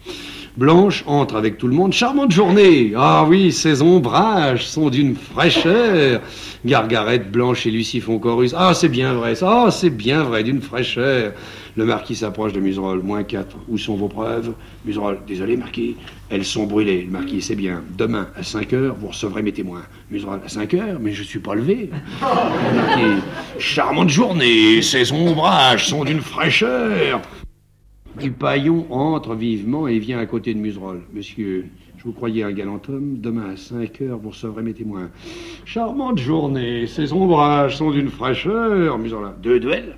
Blanche entre avec tout le monde. Charmante journée. Ah oui, ces ombrages sont d'une fraîcheur. Gargaret, Blanche et Lucie font chorus. Ah, c'est bien vrai, ça. Ah, c'est bien vrai, d'une fraîcheur. Le marquis s'approche de Muserolle. Moins 4. Où sont vos preuves? Muserolle, désolé, marquis. Elles sont brûlées. Le marquis, c'est bien. Demain, à 5 heures, vous recevrez mes témoins. Muserolle, à 5 heures? Mais je suis pas levé. Le marquis, charmante journée. Ces ombrages sont d'une fraîcheur. Dupaillon entre vivement et vient à côté de Muserolle. Monsieur, je vous croyais un galant homme. Demain à 5 heures, vous recevrez mes témoins. Charmante journée. Ces ombrages sont d'une fraîcheur. Muserolle, deux duels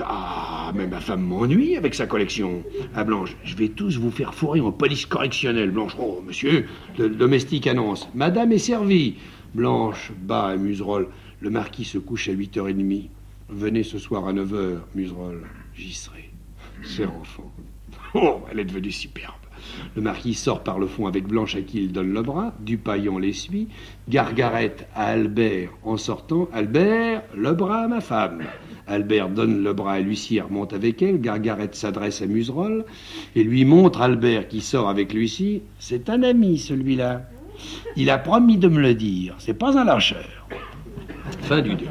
ah, mais ma femme m'ennuie avec sa collection. Ah, Blanche, je vais tous vous faire fourrer en police correctionnelle. Blanche, oh, monsieur, le domestique annonce. Madame est servie. Blanche, bas à Muserolle. Le marquis se couche à 8h30. Venez ce soir à 9h, Muserolle. J'y serai. C'est enfant. Oh, elle est devenue superbe. Le marquis sort par le fond avec Blanche à qui il donne le bras. Dupaillon l'essuie. Gargaret à Albert en sortant. Albert, le bras à ma femme. Albert donne le bras à Lucie et remonte avec elle. Gargaret s'adresse à Muserolle et lui montre Albert qui sort avec Lucie. C'est un ami, celui-là. Il a promis de me le dire. C'est pas un lâcheur. Fin du 2.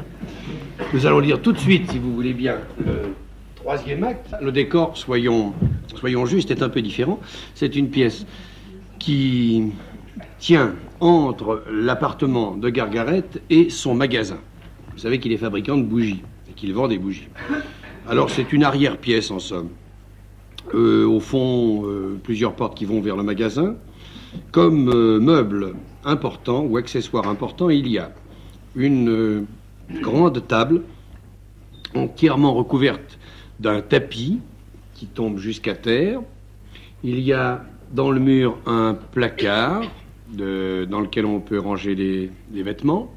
Nous allons lire tout de suite, si vous voulez bien, le troisième acte. Le décor, soyons, soyons justes, est un peu différent. C'est une pièce qui tient entre l'appartement de Gargaret et son magasin. Vous savez qu'il est fabricant de bougies qu'il vend des bougies. Alors c'est une arrière-pièce en somme. Euh, au fond, euh, plusieurs portes qui vont vers le magasin. Comme euh, meuble important ou accessoire important, il y a une grande table entièrement recouverte d'un tapis qui tombe jusqu'à terre. Il y a dans le mur un placard dans lequel on peut ranger les vêtements.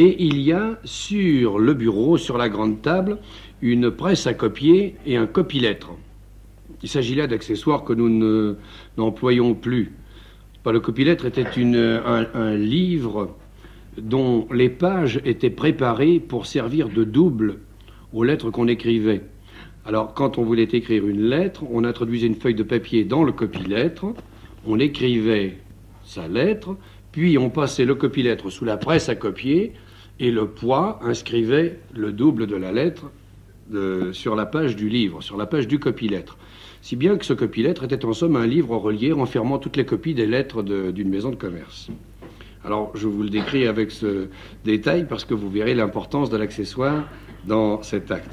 Et il y a sur le bureau, sur la grande table, une presse à copier et un copilêtre. Il s'agit là d'accessoires que nous ne- n'employons plus. Pas le copilêtre était un, livre dont les pages étaient préparées pour servir de double aux lettres qu'on écrivait. Alors, quand on voulait écrire une lettre, on introduisait une feuille de papier dans le copie-lettre, on écrivait sa lettre, puis on passait le copie-lettre sous la presse à copier, et le poids inscrivait le double de la lettre sur la page du livre, sur la page du copie-lettre. Si bien que ce copie-lettre était en somme un livre relié renfermant toutes les copies des lettres d'une maison de commerce. Alors, je vous le décris avec ce détail parce que vous verrez l'importance de l'accessoire dans cet acte.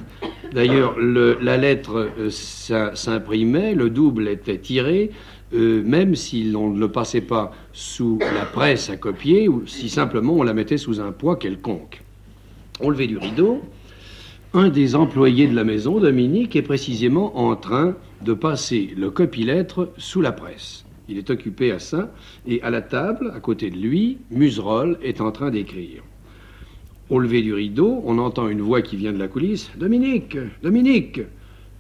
D'ailleurs, la lettre euh, s'imprimait, le double était tiré, euh, même si l'on ne le passait pas sous la presse à copier, ou si simplement on la mettait sous un poids quelconque. On levait du rideau. Un des employés de la maison, Dominique, est précisément en train de passer le copie-lettre sous la presse. Il est occupé à ça, et à la table, à côté de lui, Museroll est en train d'écrire. Au lever du rideau, on entend une voix qui vient de la coulisse. Dominique Dominique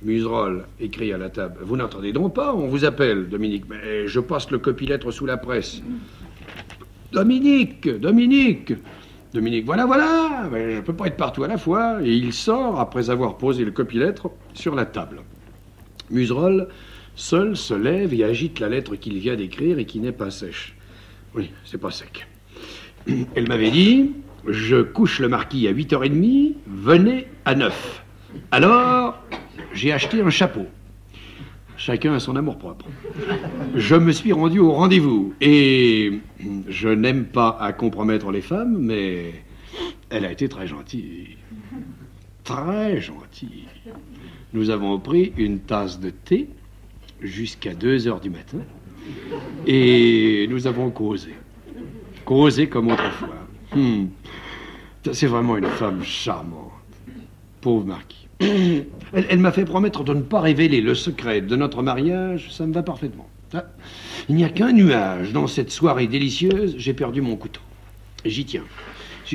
Museroll écrit à la table. Vous n'entendez donc pas On vous appelle, Dominique. Mais je passe le copie-lettre sous la presse. Dominique Dominique Dominique, voilà, voilà Je ne peux pas être partout à la fois. Et il sort après avoir posé le copie-lettre sur la table. Museroll seul se lève et agite la lettre qu'il vient d'écrire et qui n'est pas sèche. Oui, c'est pas sec. *clears throat* Elle m'avait dit Je couche le marquis à 8h30, venez à 9. Alors, j'ai acheté un chapeau. Chacun a son amour-propre. Je me suis rendu au rendez-vous et je n'aime pas à compromettre les femmes, mais elle a été très gentille. Très gentille. Nous avons pris une tasse de thé jusqu'à 2 heures du matin. Et nous avons causé. Causé comme autrefois. Hmm. C'est vraiment une femme charmante. Pauvre marquis. Elle, m'a fait promettre de ne pas révéler le secret de notre mariage. Ça me va parfaitement. Ah, il n'y a qu'un nuage dans cette soirée délicieuse. J'ai perdu mon couteau. J'y tiens.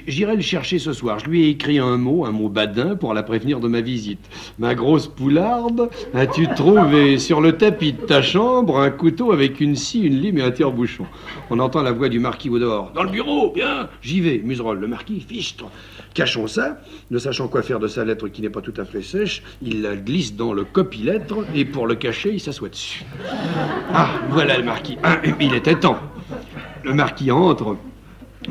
J'irai le chercher ce soir. Je lui ai écrit un mot, un mot badin, pour la prévenir de ma visite. Ma grosse poularde, as-tu trouvé sur le tapis de ta chambre un couteau avec une scie, une lime et un tire-bouchon? On entend la voix du marquis au dehors. Dans le bureau, bien J'y vais, muserolle. Le marquis, fichtre. Cachons ça. Ne sachant quoi faire de sa lettre qui n'est pas tout à fait sèche, il la glisse dans le copie-lettre et pour le cacher, il s'assoit dessus. Ah, voilà le marquis. *clears throat* Il était temps. Le marquis entre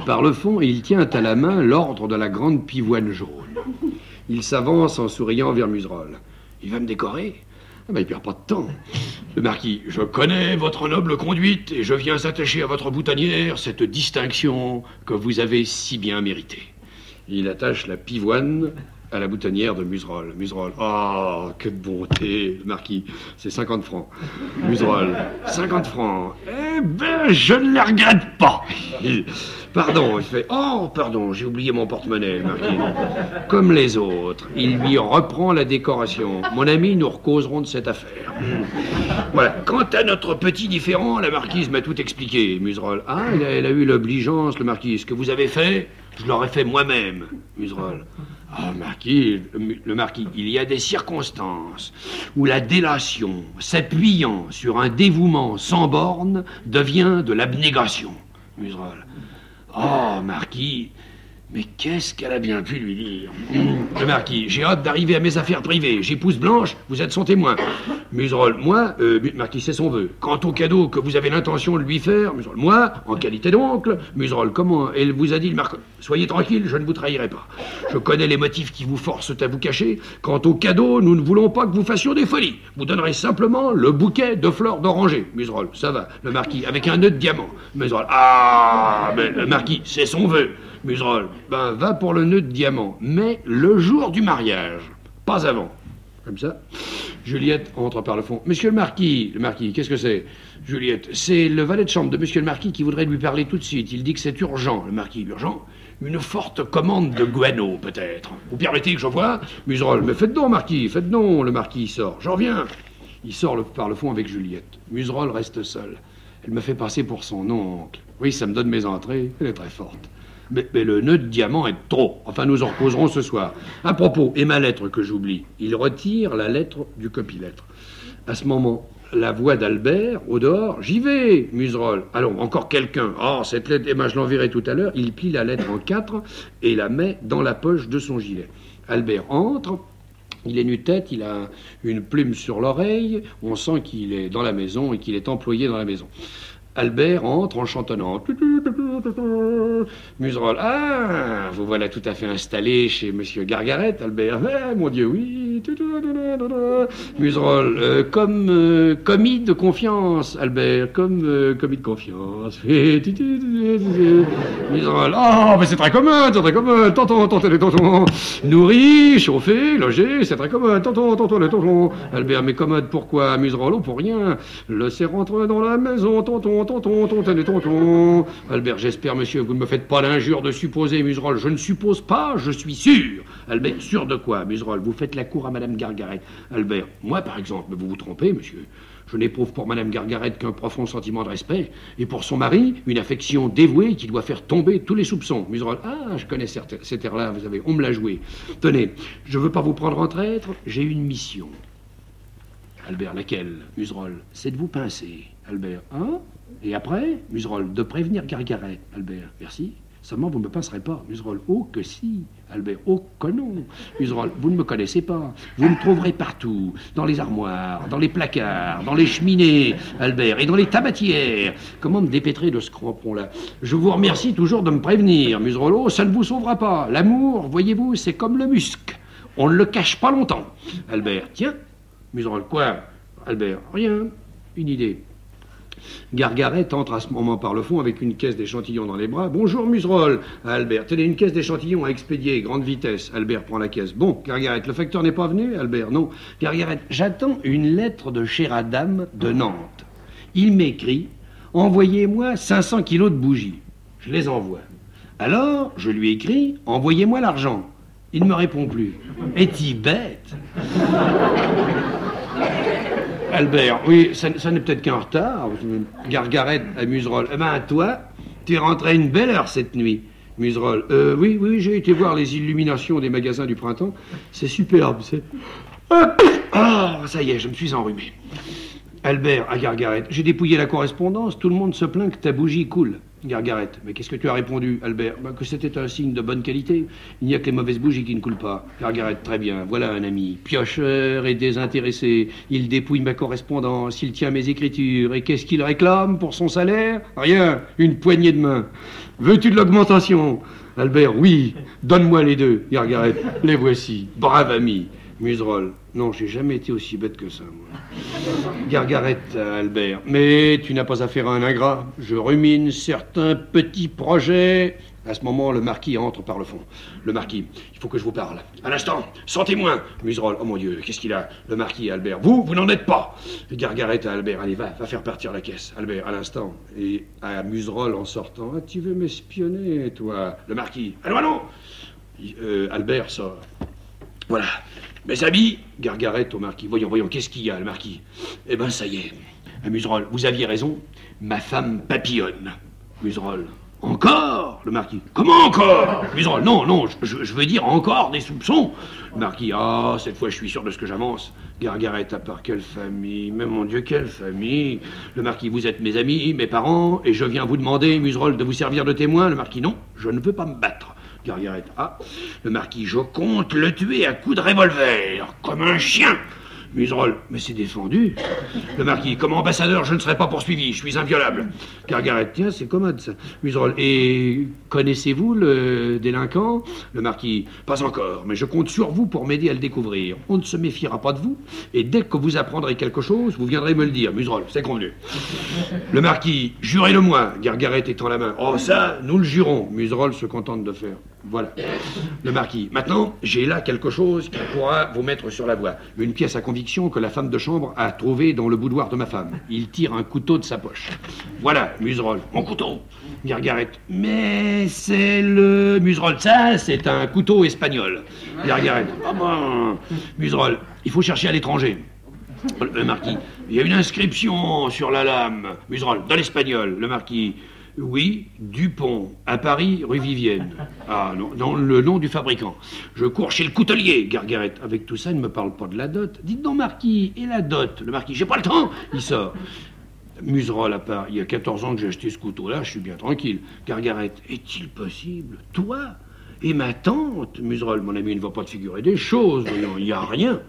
par le fond, il tient à la main l'ordre de la grande pivoine jaune. Il s'avance en souriant vers Museroll. Il va me décorer ah ben, Il perd pas de temps. Le marquis, je connais votre noble conduite et je viens attacher à votre boutonnière cette distinction que vous avez si bien méritée. Il attache la pivoine à la boutonnière de Museroll. Museroll, oh, que bonté, marquis, c'est 50 francs. Museroll, 50 francs. Eh ben, je ne les regrette pas. *laughs* pardon, il fait, oh, pardon, j'ai oublié mon porte-monnaie, marquis. Comme les autres, il lui reprend la décoration. Mon ami, nous recauserons de cette affaire. *laughs* Voilà. Quant à notre petit différent, la marquise m'a tout expliqué, Museroll. Ah, elle a, eu l'obligeance, le marquis. Ce que vous avez fait, je l'aurais fait moi-même, Museroll. Ah, marquis, le, marquis, il y a des circonstances où la délation, s'appuyant sur un dévouement sans borne, devient de l'abnégation. Museroll. Oh, marquis, mais qu'est-ce qu'elle a bien pu lui dire? Le marquis, j'ai hâte d'arriver à mes affaires privées. J'épouse Blanche, vous êtes son témoin. Museroll, moi, euh, marquis, c'est son vœu. Quant au cadeau que vous avez l'intention de lui faire, moi, en qualité d'oncle, Museroll, comment Elle vous a dit, le marquis, soyez tranquille, je ne vous trahirai pas. Je connais les motifs qui vous forcent à vous cacher. Quant au cadeau, nous ne voulons pas que vous fassions des folies. Vous donnerez simplement le bouquet de fleurs d'oranger. Museroll, ça va. Le marquis, avec un nœud de diamant. Museroll, ah, mais le marquis, c'est son vœu. Museroll, ben va pour le nœud de diamant, mais le jour du mariage, pas avant. Comme ça. Juliette entre par le fond. Monsieur le marquis, le marquis, qu'est-ce que c'est? Juliette, c'est le valet de chambre de monsieur le marquis qui voudrait lui parler tout de suite. Il dit que c'est urgent, le marquis, urgent. Une forte commande de guano, peut-être. Vous permettez que je vois Museroll, mais faites donc, marquis, faites donc. Le marquis sort. J'en reviens. Il sort par le fond avec Juliette. Museroll reste seul. Elle me fait passer pour son oncle. Oui, ça me donne mes entrées. Elle est très forte. Mais, le nœud de diamant est trop. Enfin, nous en reposerons ce soir. À propos, et ma lettre que j'oublie. Il retire la lettre du copilettre. À ce moment, la voix d'Albert, au dehors, j'y vais, Museroll. Allons, encore quelqu'un. Oh, cette lettre, Emma, je l'enverrai tout à l'heure. Il plie la lettre en quatre et la met dans la poche de son gilet. Albert entre. Il est nu-tête, il a une plume sur l'oreille, on sent qu'il est dans la maison et qu'il est employé dans la maison. Albert entre en chantonnant. Muserolle, ah, vous voilà tout à fait installé chez Monsieur Gargaret, Albert. Eh, mon Dieu, oui. Muserolle, euh, comme euh, commis de confiance, Albert, comme euh, commis de confiance. *laughs* Muserolle, oh, mais c'est très commun, c'est très commun. Tonton, tonton, les tontons. Nourri, chauffé, logé, c'est très commun. Tonton, tonton, les tontons. Albert, mais commode, pourquoi Muserolle, oh, pour rien? Le serre rentre dans la maison, tonton, tonton, tonton, les tontons. Albert, j'espère, monsieur, vous ne me faites pas l'injure de supposer, Muserolle. Je ne suppose pas, je suis sûr. Albert, sûr de quoi, Muserolle Vous faites la cour à Madame Gargaret. Albert, moi, par exemple, mais vous vous trompez, monsieur. Je n'éprouve pour Madame Gargaret qu'un profond sentiment de respect, et pour son mari, une affection dévouée qui doit faire tomber tous les soupçons. Muserolle, ah, je connais cette, cet air-là, vous savez, on me l'a joué. Tenez, je veux pas vous prendre en traître, j'ai une mission. Albert, laquelle? Muserolle, c'est de vous pincer. Albert, hein? Et après? Muserolle, de prévenir Gargaret. Albert, merci. Seulement, vous ne me passerez pas. Muserolle, oh que si. Albert, oh que non. Muserolle, vous ne me connaissez pas. Vous me trouverez partout. Dans les armoires, dans les placards, dans les cheminées, Albert, et dans les tabatières. Comment me dépêtrer de ce crampon-là Je vous remercie toujours de me prévenir. Muserolle, oh, ça ne vous sauvera pas. L'amour, voyez-vous, c'est comme le musc. On ne le cache pas longtemps. Albert, tiens. Muserolle, quoi? Albert, rien. Une idée. Gargaret entre à ce moment par le fond avec une caisse d'échantillons dans les bras. Bonjour Muserolle. Albert, tenez une caisse d'échantillons à expédier, grande vitesse. Albert prend la caisse. Bon, Gargaret, le facteur n'est pas venu Albert, non. Gargaret, j'attends une lettre de cher Adam de Nantes. Il m'écrit Envoyez-moi 500 kilos de bougies. Je les envoie. Alors, je lui écris Envoyez-moi l'argent. Il ne me répond plus. Est-il bête Albert, oui, ça, n'est peut-être qu'un retard. Gargaret à Muserolle. Eh ben, toi, tu es rentré à une belle heure cette nuit. Muserolle. Euh, oui, oui, j'ai été voir les illuminations des magasins du printemps. C'est superbe, c'est. *coughs* Ah, ça y est, je me suis enrhumé. Albert à Gargaret. J'ai dépouillé la correspondance. Tout le monde se plaint que ta bougie coule. Gargaret. Mais qu'est-ce que tu as répondu, Albert? Bah, Que c'était un signe de bonne qualité. Il n'y a que les mauvaises bougies qui ne coulent pas. Gargaret. Très bien. Voilà un ami. Piocheur et désintéressé. Il dépouille ma correspondance. Il tient mes écritures. Et qu'est-ce qu'il réclame pour son salaire? Rien. Une poignée de main. Veux-tu de l'augmentation? Albert. Oui. Donne-moi les deux. Gargaret. Les voici. Brave ami. Muserolle. Non, j'ai jamais été aussi bête que ça, moi. Gargaret, Albert. Mais tu n'as pas affaire à un ingrat. Je rumine certains petits projets. À ce moment, le marquis entre par le fond. Le marquis, il faut que je vous parle. Un instant, sans témoin. Muserolle, oh mon Dieu, qu'est-ce qu'il a? Le marquis, Albert. Vous, vous n'en êtes pas. Gargaret à Albert, allez, va, va faire partir la caisse. Albert, à l'instant. Et à Muserolle en sortant. Ah, tu veux m'espionner, toi? Le marquis. Allons, allons Euh, Albert sort. Voilà. Mes amis, Gargaret au marquis. Voyons, voyons, qu'est-ce qu'il y a, le marquis? Eh ben, ça y est. Muserolle, vous aviez raison. Ma femme papillonne. Muserolle. Encore Le marquis. Comment encore? Muserolle. Non, non, je, veux dire encore des soupçons. Le marquis. Ah, cette fois, je suis sûr de ce que j'avance. Gargaret, à part quelle famille? Mais mon Dieu, quelle famille Le marquis, vous êtes mes amis, mes parents, et je viens vous demander, Muserolle, de vous servir de témoin. Le marquis, non, je ne veux pas me battre. Gargaret, ah, le marquis, je compte le tuer à coups de revolver, comme un chien. Muserolle, mais c'est défendu. Le marquis, comme ambassadeur, je ne serai pas poursuivi, je suis inviolable. Gargaret, tiens, c'est commode ça. Muserolle, et connaissez-vous le délinquant? Le marquis, pas encore, mais je compte sur vous pour m'aider à le découvrir. On ne se méfiera pas de vous, et dès que vous apprendrez quelque chose, vous viendrez me le dire. Muserolle, c'est convenu. Le marquis, jurez-le-moi, Gargaret étend la main. Oh, ça, nous le jurons. Muserolle se contente de faire. Voilà. Le marquis, maintenant, j'ai là quelque chose qui pourra vous mettre sur la voie. Une pièce à conviction que la femme de chambre a trouvée dans le boudoir de ma femme. Il tire un couteau de sa poche. Voilà, Muserolle, mon couteau. Gargaret, mais c'est le Muserolle, ça, c'est un couteau espagnol. Gargaret, ah ben, il faut chercher à l'étranger. Le marquis, il y a une inscription sur la lame. Muserolle, dans l'espagnol. Le marquis, oui, Dupont, à Paris, rue Vivienne. *laughs* Ah non, dans le nom du fabricant. Je cours chez le coutelier, Gargaret. Avec tout ça, il ne me parle pas de la dot. Dites donc, marquis, et la dot Le marquis, j'ai pas le temps. Il sort. Muserolle à part, il y a 14 ans que j'ai acheté ce couteau-là, je suis bien tranquille. Gargaret, est-il possible? Toi Et ma tante, Muserolle, mon ami, ne va pas te figurer des choses, voyons, il n'y a rien.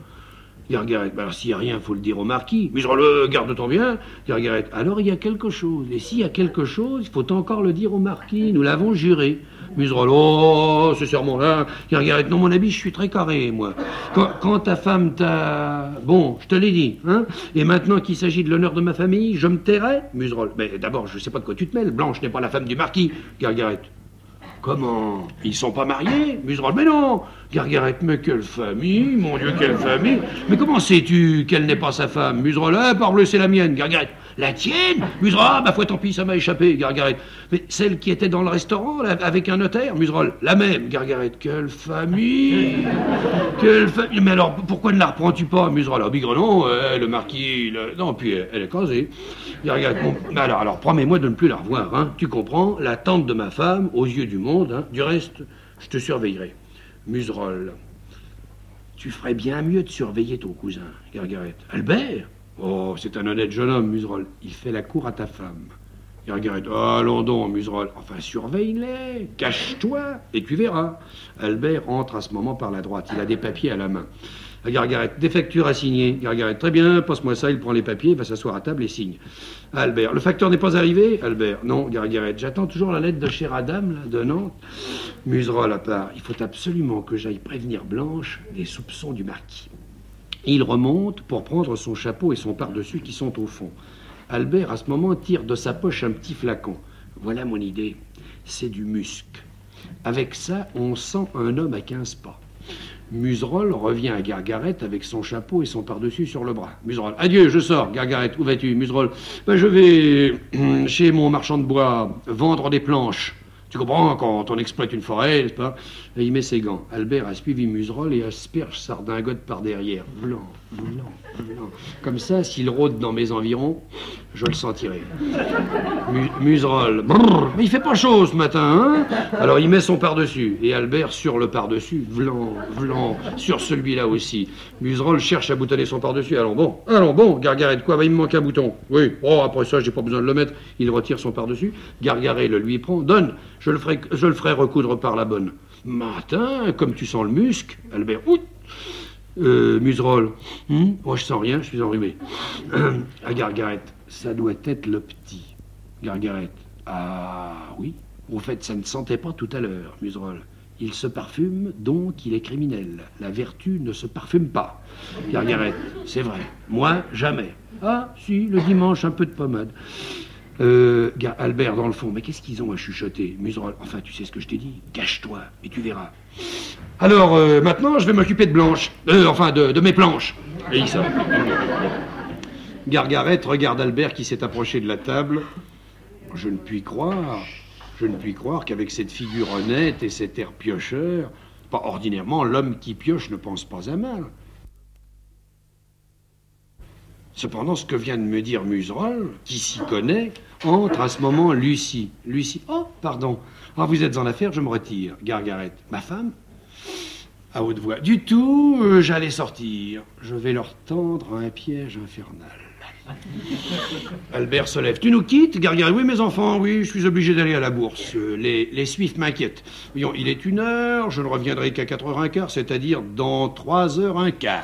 Gargaret, ben alors s'il n'y a rien, faut le dire au marquis. Muserolle, euh, garde ton bien. Gargaret, alors il y a quelque chose. Et s'il y a quelque chose, il faut encore le dire au marquis. Nous l'avons juré. Muserolle, oh, ce serment-là. Gargaret, non, mon ami, je suis très carré, moi. Quand, ta femme t'a. Bon, je te l'ai dit, hein. Et maintenant qu'il s'agit de l'honneur de ma famille, je me tairai Muserolle, mais d'abord, je ne sais pas de quoi tu te mêles. Blanche n'est pas la femme du marquis. Gargaret, Comment? Ils sont pas mariés? Muserolle, mais non Gargaret, mais quelle famille Mon Dieu, quelle famille Mais comment sais-tu qu'elle n'est pas sa femme? Muserolle, ah, parbleu, c'est la mienne, Gargaret. La tienne? Muserolle, ah, ma foi, tant pis, ça m'a échappé, Gargaret. Mais celle qui était dans le restaurant, là, avec un notaire? Muserolle, la même, Gargaret. Quelle famille? Quelle famille? Mais alors, pourquoi ne la reprends-tu pas, Muserolle Ah, bigre, non, euh, le marquis... le- Non, puis elle, est casée. Gargaret, bon, alors, alors promets-moi de ne plus la revoir, hein. Tu comprends? La tante de ma femme, aux yeux du monde, hein. Du reste, je te surveillerai. Muserolle, tu ferais bien mieux de surveiller ton cousin, Gargaret. Albert? Oh, c'est un honnête jeune homme, Muserolle. Il fait la cour à ta femme. Gargaret, oh, allons donc, Muserolle. Enfin, surveille-les, cache-toi, et tu verras. Albert entre à ce moment par la droite. Il a des papiers à la main. À Gargaret, des factures à signer. Gargaret, très bien, passe-moi ça. Il prend les papiers, va s'asseoir à table et signe. Albert, le facteur n'est pas arrivé? Albert, non, Gargaret, j'attends toujours la lettre de chère Adam, là, de Nantes. Muserolle à part, il faut absolument que j'aille prévenir Blanche des soupçons du marquis. Il remonte pour prendre son chapeau et son par-dessus qui sont au fond. Albert, à ce moment, tire de sa poche un petit flacon. Voilà mon idée. C'est du musc. Avec ça, on sent un homme à 15 pas. Muserolle revient à Gargaret avec son chapeau et son par-dessus sur le bras. Muserolle, adieu, je sors. Gargaret, où vas-tu Muserolle, ben, je vais *clears throat* chez mon marchand de bois vendre des planches. Tu comprends, quand on exploite une forêt, n'est-ce pas? Il met ses gants. Albert a suivi Muserolle et asperge Sardingote par derrière. Blanc, blanc, blanc. Comme ça, s'il rôde dans mes environs, je le sentirai. Mu- Muserolle, brrr, mais il fait pas chaud ce matin, hein? Alors il met son par-dessus. Et Albert sur le par-dessus, blanc, blanc, sur celui-là aussi. Muserolle cherche à boutonner son par-dessus. Allons bon, allons bon, Gargaret, quoi bah, Il me manque un bouton. Oui, oh, après ça, j'ai pas besoin de le mettre. Il retire son par-dessus. Gargaret le lui prend. Donne, je le ferai, je le ferai recoudre par la bonne. Matin, comme tu sens le musc, Albert, ouh, euh, Muserolle, hum, moi je sens rien, je suis enrhumé. à Gargaret, ça doit être le petit. Gargaret, ah oui, au fait, ça ne sentait pas tout à l'heure, Muserolle. Il se parfume, donc il est criminel. La vertu ne se parfume pas. Gargaret, c'est vrai. Moi, jamais. Ah, si, le dimanche, un peu de pommade. Euh, Albert, dans le fond, mais qu'est-ce qu'ils ont à chuchoter? Muserolle, enfin, tu sais ce que je t'ai dit Cache-toi, et tu verras. Alors, euh, maintenant, je vais m'occuper de Blanche. Euh, enfin, de, mes planches. Et regarde Albert qui s'est approché de la table. Je ne puis croire, je ne puis croire qu'avec cette figure honnête et cet air piocheur, pas ordinairement, l'homme qui pioche ne pense pas à mal. Cependant, ce que vient de me dire Muserolle, qui s'y connaît, entre à ce moment Lucie. Lucie, oh, pardon. Ah, vous êtes en affaire, je me retire. Gargaret, ma femme À haute voix. Du tout, euh, j'allais sortir. Je vais leur tendre un piège infernal. *laughs* Albert se lève. Tu nous quittes, Gargaret? Oui, mes enfants, oui, je suis obligé d'aller à la bourse. Euh, Les, les suifs m'inquiètent. Voyons, il est une heure, je ne reviendrai qu'à quatre heures un quart, c'est-à-dire dans trois heures un quart.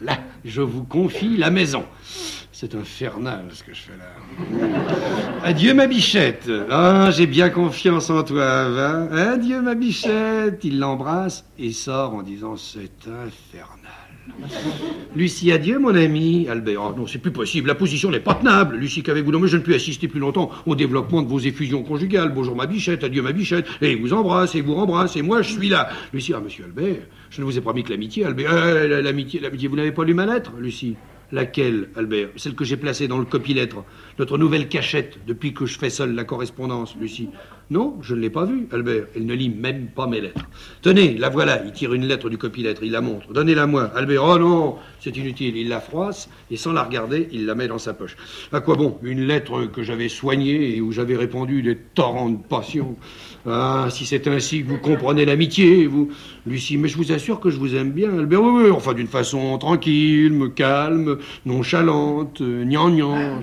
Là, je vous confie la maison. C'est infernal ce que je fais là. Adieu ma bichette. Ah, j'ai bien confiance en toi, va. Adieu ma bichette. Il l'embrasse et sort en disant c'est infernal. Lucie, adieu, mon ami. Albert, oh, non, c'est plus possible. La position n'est pas tenable. Lucie, qu'avez-vous mais je ne peux assister plus longtemps au développement de vos effusions conjugales. Bonjour, ma bichette. Adieu, ma bichette. Et il vous embrasse, et vous rembrasse, et moi, je suis là. Lucie, ah, monsieur Albert, je ne vous ai promis que l'amitié, Albert. Euh, l'amitié, l'amitié, vous n'avez pas lu ma lettre, Lucie? Laquelle, Albert? Celle que j'ai placée dans le copilettre. Notre nouvelle cachette, depuis que je fais seul la correspondance, Lucie. Non, je ne l'ai pas vue, Albert. Elle ne lit même pas mes lettres. Tenez, la voilà. Il tire une lettre du copilettre, il la montre. Donnez-la moi. Albert, oh non, c'est inutile. Il la froisse et sans la regarder, il la met dans sa poche. À quoi bon Une lettre que j'avais soignée et où j'avais répandu des torrents de passion. Ah, si c'est ainsi que vous comprenez l'amitié, vous. Lucie, mais je vous assure que je vous aime bien, Albert. Oui, oui, enfin d'une façon tranquille, calme, nonchalante, gnangnan.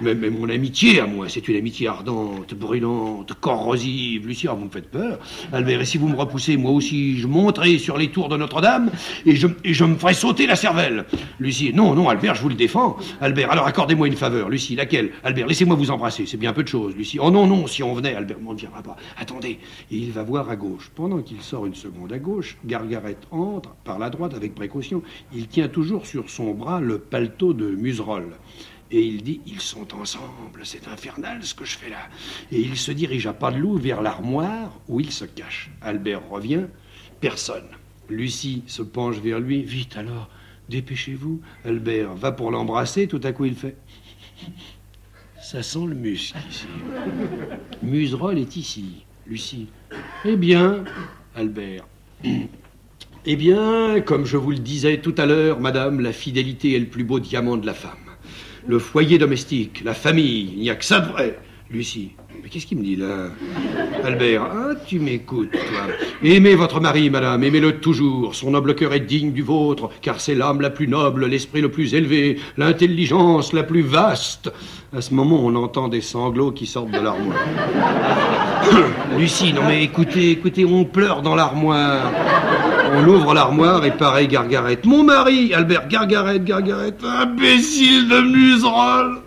Mais, mais mon amitié à moi, c'est une amitié ardente, brûlante, corrosive. Lucie, ah, vous me faites peur. Albert, et si vous me repoussez, moi aussi, je monterai sur les tours de Notre-Dame et je, et je me ferai sauter la cervelle. Lucie, non, non, Albert, je vous le défends. Albert, alors accordez-moi une faveur. Lucie, laquelle? Albert, laissez-moi vous embrasser, c'est bien peu de choses. Lucie, oh non, non, si on venait, Albert, on ne viendra pas. Attendez, et il va voir à gauche. Pendant qu'il sort une seconde à gauche, Gargaret entre par la droite avec précaution. Il tient toujours sur son bras le paletot de Museroll. Et il dit Ils sont ensemble, c'est infernal ce que je fais là. Et il se dirige à pas de loup vers l'armoire où il se cache. Albert revient, personne. Lucie se penche vers lui Vite alors, dépêchez-vous. Albert va pour l'embrasser, tout à coup il fait Ça sent le musc ici. Museroll est ici. Lucie Eh bien, Albert. *clears throat* Eh bien, comme je vous le disais tout à l'heure, madame, la fidélité est le plus beau diamant de la femme. Le foyer domestique, la famille, il n'y a que ça de vrai. Lucie, mais qu'est-ce qu'il me dit là Albert, ah, tu m'écoutes, toi. Aimez votre mari, madame, aimez-le toujours. Son noble cœur est digne du vôtre, car c'est l'âme la plus noble, l'esprit le plus élevé, l'intelligence la plus vaste. À ce moment, on entend des sanglots qui sortent de l'armoire. *coughs* Lucie, non mais écoutez, écoutez, on pleure dans l'armoire. On ouvre l'armoire et pareil, Gargaret. Mon mari, Albert, Gargaret, Gargaret, imbécile de muserolle.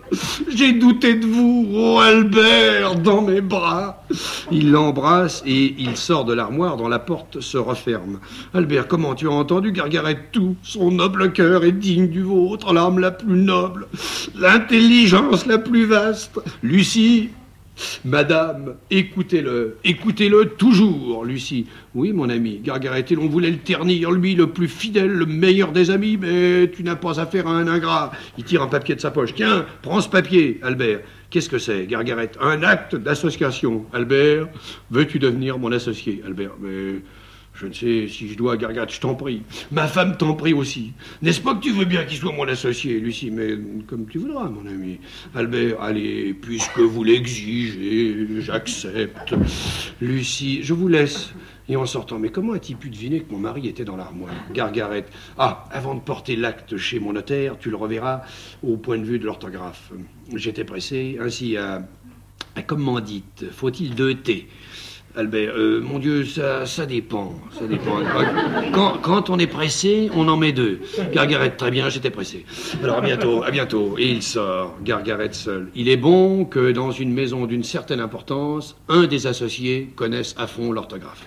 J'ai douté de vous, oh Albert, dans mes bras. Il l'embrasse et il sort de l'armoire dont la porte se referme. Albert, comment tu as entendu Gargaret Tout. Son noble cœur est digne du vôtre, l'âme la plus noble, l'intelligence la plus vaste. Lucie, Madame, écoutez-le, écoutez-le toujours, Lucie. Oui, mon ami, Gargaret, et l'on voulait le ternir, lui, le plus fidèle, le meilleur des amis, mais tu n'as pas affaire à un ingrat. Il tire un papier de sa poche. Tiens, prends ce papier, Albert. Qu'est-ce que c'est, Gargaret Un acte d'association. Albert, veux-tu devenir mon associé? Albert, mais je ne sais si je dois, Gargat, je t'en prie. Ma femme t'en prie aussi. N'est-ce pas que tu veux bien qu'il soit mon associé, Lucie Mais comme tu voudras, mon ami. Albert, allez, puisque vous l'exigez, j'accepte. Lucie, je vous laisse. Et en sortant, mais comment a-t-il pu deviner que mon mari était dans l'armoire Gargaret. Ah, avant de porter l'acte chez mon notaire, tu le reverras au point de vue de l'orthographe. J'étais pressé, ainsi à, à commandite. Faut-il deux T? Albert, euh, mon Dieu, ça, dépend. Ça dépend. Quand, quand, on est pressé, on en met deux. Gargaret, très bien, j'étais pressé. Alors à bientôt, à bientôt. Et il sort, Gargaret seul. Il est bon que dans une maison d'une certaine importance, un des associés connaisse à fond l'orthographe.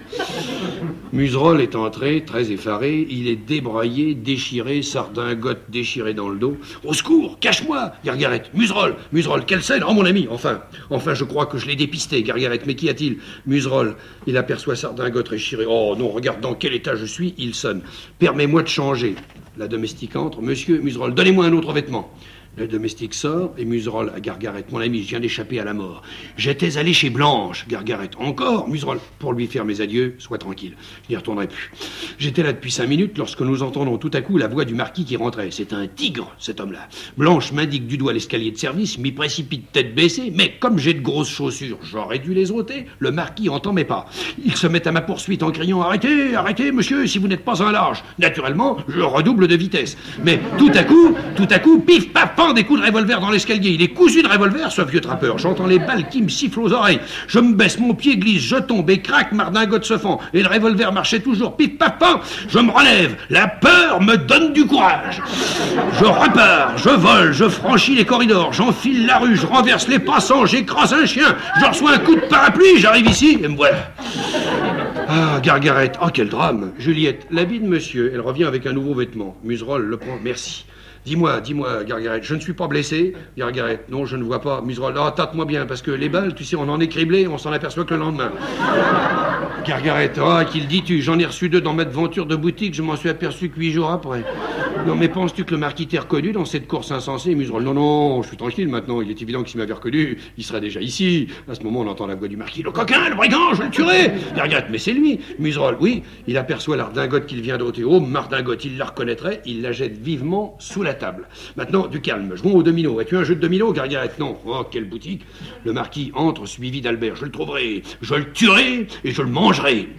Museroll est entré, très effaré. Il est débraillé, déchiré, sardingote déchiré dans le dos. Au secours, cache-moi, Gargaret. Museroll, Museroll, quelle scène Oh mon ami, enfin, enfin, je crois que je l'ai dépisté, Gargaret. Mais qu'y a-t-il? Museroll il aperçoit Sardingote réchiré. Oh non, regarde dans quel état je suis. Il sonne. Permets-moi de changer. La domestique entre. Monsieur Museroll, donnez-moi un autre vêtement. Le domestique sort et Museroll à Gargaret. Mon ami, je viens d'échapper à la mort. J'étais allé chez Blanche, Gargaret. Encore, Museroll, pour lui faire mes adieux, sois tranquille. Je n'y retournerai plus. J'étais là depuis cinq minutes lorsque nous entendons tout à coup la voix du marquis qui rentrait. C'est un tigre, cet homme-là. Blanche m'indique du doigt l'escalier de service, m'y précipite tête baissée, mais comme j'ai de grosses chaussures, j'aurais dû les ôter. Le marquis entend mes pas. Il se met à ma poursuite en criant Arrêtez, arrêtez, monsieur, si vous n'êtes pas un large. Naturellement, je redouble de vitesse. Mais tout à coup, tout à coup, pif, paf, des coups de revolver dans l'escalier. Il est cousu de revolver, ce vieux trappeur. J'entends les balles qui me sifflent aux oreilles. Je me baisse, mon pied glisse, je tombe et craque, mardingote se fend. Et le revolver marchait toujours. Pif, paf, paf. Je me relève. La peur me donne du courage. Je repars, je vole, je franchis les corridors, j'enfile la rue, je renverse les passants, j'écrase un chien, je reçois un coup de parapluie, j'arrive ici et me voilà. Ah, Gargaret, oh quel drame. Juliette, l'habit de monsieur, elle revient avec un nouveau vêtement. Museroll le prend, merci. Dis-moi, dis-moi, Gargaret, je ne suis pas blessé Gargaret, non, je ne vois pas. Museroll, ah, tâte-moi bien, parce que les balles, tu sais, on en est criblé, on s'en aperçoit que le lendemain. Gargaret, ah, qu'il dis-tu J'en ai reçu deux dans ma devanture de boutique, je m'en suis aperçu que huit jours après. Non, mais penses-tu que le marquis t'ait reconnu dans cette course insensée Museroll, non, non, je suis tranquille maintenant. Il est évident que s'il m'avait reconnu, il serait déjà ici. À ce moment, on entend la voix du marquis. Le coquin, le brigand, je le tuerai Gargaret, mais c'est lui. Museroll, oui, il aperçoit l'ardingote qu'il vient d'ôter. Oh, mardingote, il la reconnaîtrait, il la jette vivement sous la table. Maintenant, du calme. Jouons au domino. As-tu un jeu de domino, Gargaret? Non. Oh, quelle boutique Le marquis entre, suivi d'Albert. Je le trouverai, je le tuerai et je le mangerai.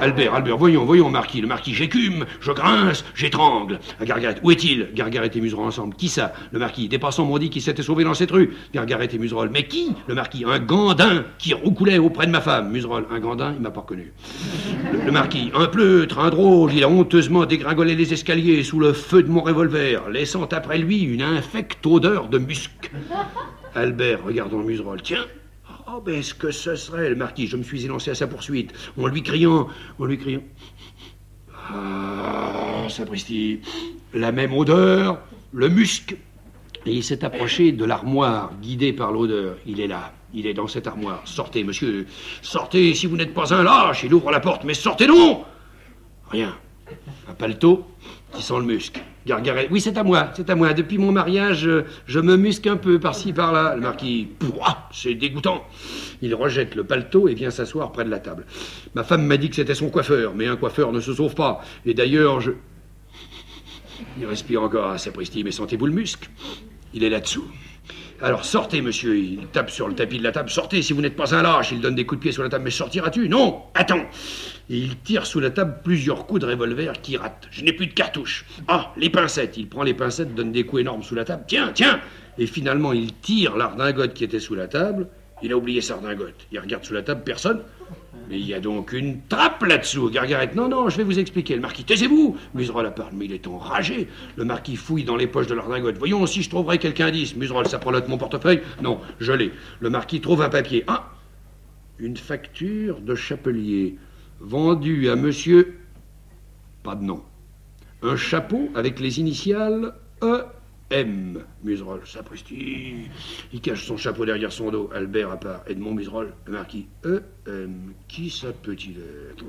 Albert, Albert, voyons, voyons, marquis. Le marquis, j'écume, je grince, j'étrangle. À Gargaret. Où est-il? Gargaret et Museroll ensemble. Qui ça? Le marquis. Des passants m'ont dit qu'il s'était sauvé dans cette rue. Gargaret et Museroll. Mais qui? Le marquis. Un gandin qui roucoulait auprès de ma femme. Museroll. Un gandin, il m'a pas reconnu. Le, marquis. Un pleutre, un drôle. Il a honteusement dégringolé les escaliers sous le feu de mon revolver, laissant après lui une infecte odeur de musc. Albert, regardant Museroll. Tiens, Oh, ben, est-ce que ce serait le marquis Je me suis élancé à sa poursuite, en lui criant, en lui criant. Ah, sapristi, la même odeur, le musc. Et il s'est approché de l'armoire, guidé par l'odeur. Il est là, il est dans cette armoire. Sortez, monsieur, sortez si vous n'êtes pas un lâche. Il ouvre la porte, mais sortez non Rien. Un paletot qui sent le musc. Gargaret. Oui, c'est à moi, c'est à moi. Depuis mon mariage, je me musque un peu par-ci, par-là. Le marquis. C'est dégoûtant. Il rejette le paletot et vient s'asseoir près de la table. Ma femme m'a dit que c'était son coiffeur, mais un coiffeur ne se sauve pas. Et d'ailleurs, je. Il respire encore à sapristi, mais sentez-vous le musc Il est là-dessous. Alors sortez, monsieur. Il tape sur le tapis de la table. Sortez si vous n'êtes pas un lâche. Il donne des coups de pied sur la table. Mais sortiras-tu? Non Attends Et il tire sous la table plusieurs coups de revolver qui ratent. Je n'ai plus de cartouches. Ah, les pincettes. Il prend les pincettes, donne des coups énormes sous la table. Tiens, tiens Et finalement, il tire l'ardingote qui était sous la table. Il a oublié sa redingote. Il regarde sous la table, personne. Mais il y a donc une trappe là-dessous. Gargaret, non, non, je vais vous expliquer. Le marquis, taisez-vous Museroll parle, mais il est enragé. Le marquis fouille dans les poches de l'ardingote. Voyons si je trouverai quelqu'un indice. Museroll s'approche mon portefeuille. Non, je l'ai. Le marquis trouve un papier. Ah Une facture de chapelier. Vendue à monsieur. Pas de nom. Un chapeau avec les initiales E. M. Museroll, sapristi. Il cache son chapeau derrière son dos. Albert à part. Edmond Museroll, le marquis. E. M. Qui ça peut-il être,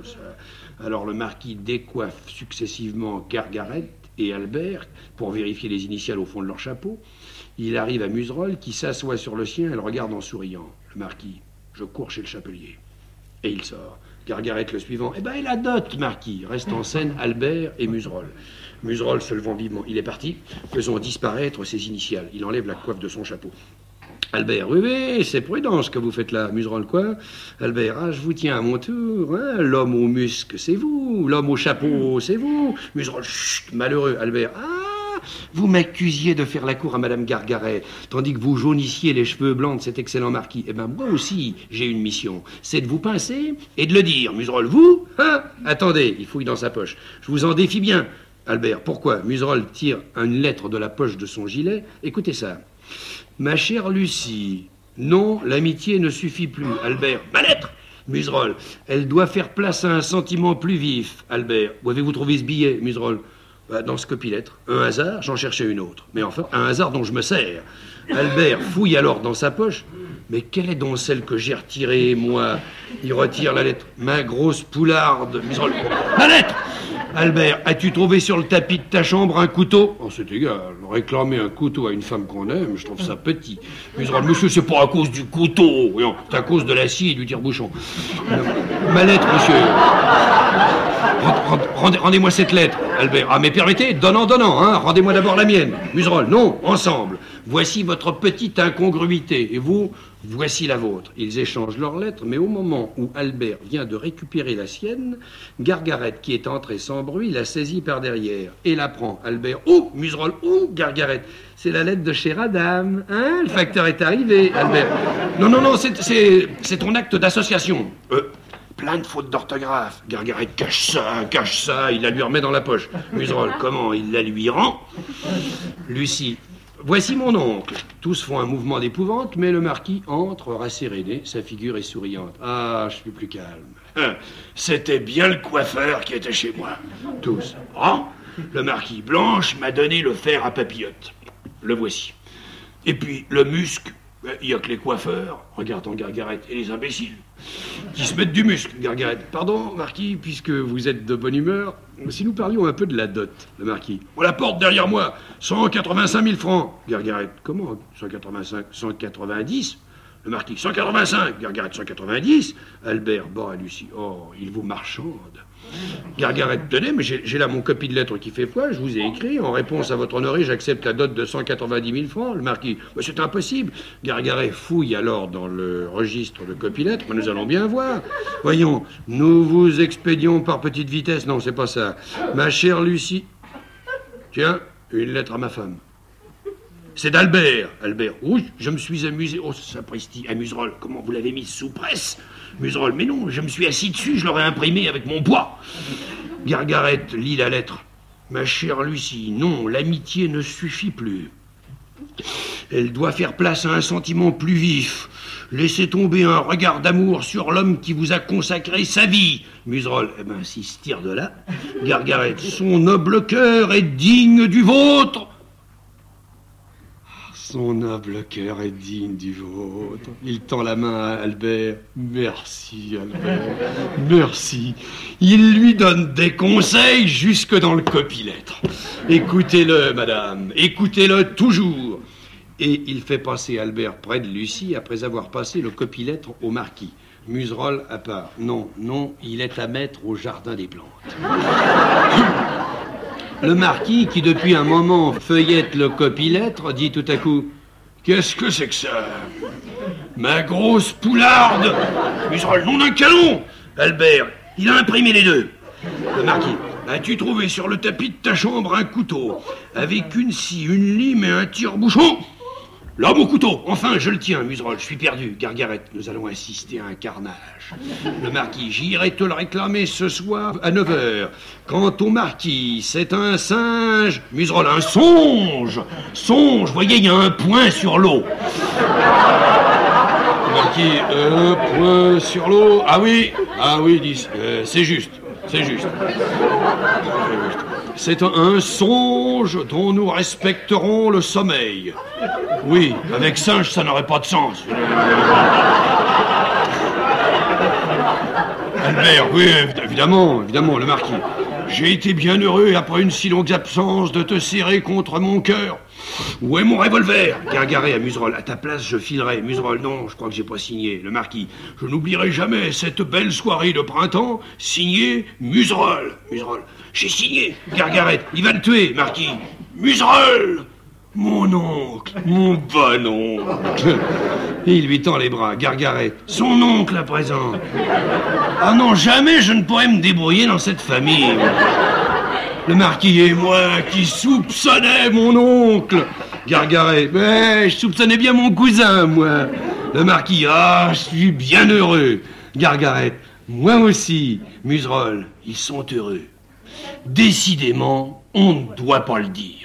Alors le marquis décoiffe successivement Gargaret et Albert pour vérifier les initiales au fond de leur chapeau. Il arrive à Museroll qui s'assoit sur le sien et le regarde en souriant. Le marquis. Je cours chez le chapelier. Et il sort. Gargaret le suivant. Eh ben, et la dot, marquis? Reste en scène Albert et Museroll. Museroll se levant vivement. Il est parti, faisant disparaître ses initiales. Il enlève la coiffe de son chapeau. Albert, oui, oui, c'est prudent ce que vous faites là, Museroll, quoi Albert, ah, je vous tiens à mon tour, hein L'homme au musc, c'est vous. L'homme au chapeau, c'est vous. Museroll, chut, malheureux. Albert, ah vous m'accusiez de faire la cour à Madame Gargaret, tandis que vous jaunissiez les cheveux blancs de cet excellent marquis. Eh bien, moi aussi, j'ai une mission. C'est de vous pincer et de le dire. Museroll, vous Hein Attendez, il fouille dans sa poche. Je vous en défie bien. Albert, pourquoi Museroll tire une lettre de la poche de son gilet? Écoutez ça. Ma chère Lucie, non, l'amitié ne suffit plus. Albert, ma lettre Museroll, elle doit faire place à un sentiment plus vif. Albert, où avez-vous trouvé ce billet, Museroll Bah, Dans ce copilettre. Un hasard, j'en cherchais une autre. Mais enfin, un hasard dont je me sers. Albert fouille alors dans sa poche. Mais quelle est donc celle que j'ai retirée, moi? Il retire la lettre. Ma grosse poularde. Museroll, la lettre Albert, as-tu trouvé sur le tapis de ta chambre un couteau? Oh, c'est égal. Réclamer un couteau à une femme qu'on aime, je trouve ça petit. Museroll, monsieur, c'est pas à cause du couteau. C'est à cause de la scie et du tire-bouchon. Ma lettre, monsieur. Rend- rend- Rendez-moi cette lettre, Albert. Ah, mais permettez, donnant, donnant, hein. Rendez-moi d'abord la mienne. Museroll, non, ensemble. Voici votre petite incongruité. Et vous, voici la vôtre. Ils échangent leurs lettres, mais au moment où Albert vient de récupérer la sienne, Gargaret, qui est entrée sans bruit, la saisit par derrière et la prend. Albert, oh, Museroll, oh, Gargaret. C'est la lettre de chez Radam. Hein, le facteur est arrivé, Albert. Non, non, non, c'est- ton acte d'association. Euh, Plein de fautes d'orthographe. Gargaret cache ça, cache ça, il la lui remet dans la poche. Museroll, comment il la lui rend? Lucie, voici mon oncle. Tous font un mouvement d'épouvante, mais le marquis entre rasséréné, sa figure est souriante. Ah, je suis plus calme. Hein, C'était bien le coiffeur qui était chez moi. Tous. Ah, le marquis Blanche m'a donné le fer à papillote. Le voici. Et puis le musc, il n'y a que les coiffeurs, regardant Gargaret, et les imbéciles, qui se mettent du muscle, Gargaret. Pardon, Marquis, puisque vous êtes de bonne humeur, si nous parlions un peu de la dot, le Marquis. On la porte derrière moi, 185 000 francs. Gargaret, comment 185 190 Le Marquis, 185. Gargaret, 190. Albert, bon, à Lucie, oh, il vous marchande. Gargaret, tenez, mais j'ai là mon copie de lettre qui fait foi, je vous ai écrit, en réponse à votre honoré, j'accepte la dot de 190 000 francs. Le marquis, c'est impossible. Gargaret fouille alors dans le registre de copie-lettres, mais nous allons bien voir. Voyons, nous vous expédions par petite vitesse, non, c'est pas ça. Ma chère Lucie, Tiens, une lettre à ma femme. C'est d'Albert. Albert, oui, je me suis amusé. Oh, sapristi, à Muserolles, comment vous l'avez mise sous presse? Muserolles, mais non, je me suis assis dessus, je l'aurais imprimé avec mon poids. Gargarette lit la lettre. Ma chère Lucie, non, l'amitié ne suffit plus. Elle doit faire place à un sentiment plus vif. Laissez tomber un regard d'amour sur l'homme qui vous a consacré sa vie. Muserolles, eh ben, tire de là, Gargarette, son noble cœur est digne du vôtre. Son noble cœur est digne du vôtre. Il tend la main à Albert. Merci, Albert. Merci. Il lui donne des conseils jusque dans le copie-lettre. Écoutez-le, madame. Écoutez-le toujours. Et il fait passer Albert près de Lucie après avoir passé le copie-lettre au marquis. Muserolle à part. Non, non, il est à mettre au jardin des plantes. Le marquis, qui depuis un moment feuillette le copie-lettre, dit tout à coup Qu'est-ce que c'est que ça? Ma grosse poularde! Muserolle, nom d'un canon! Albert, il a imprimé les deux. Le marquis As-tu trouvé sur le tapis de ta chambre un couteau avec une scie, une lime et un tire-bouchon? L'homme au couteau Enfin, je le tiens, Muserolle, je suis perdu. Gargarette, nous allons assister à un carnage. Le marquis, j'irai te le réclamer ce soir à 9h. Quant au marquis, c'est un singe. Muserolle, un songe Songe Voyez, il y a un point sur l'eau. Le marquis, un point sur l'eau Ah oui Ah oui, euh, c'est juste. C'est juste. Un songe dont nous respecterons le sommeil. Oui, avec singe, ça n'aurait pas de sens. Albert, oui, évidemment, évidemment, le marquis. J'ai été bien heureux, après une si longue absence, de te serrer contre mon cœur. Où est mon revolver? Gargaré à Muserolle. À ta place, je filerai. Muserolle, non, je crois que j'ai pas signé. Le marquis. Je n'oublierai jamais cette belle soirée de printemps. Signé Muserolle. Muserolle. J'ai signé. Gargaret. Il va le tuer, marquis. Muserolle mon oncle, mon bon oncle. *laughs* Il lui tend les bras, Gargaret. Son oncle à présent. Ah non, jamais je ne pourrais me débrouiller dans cette famille. Le marquis et moi qui soupçonnais mon oncle. Gargaret. Mais je soupçonnais bien mon cousin, moi. Le marquis. Ah, je suis bien heureux. Gargaret. Moi aussi. Muserolle. Ils sont heureux. Décidément, on ne doit pas le dire.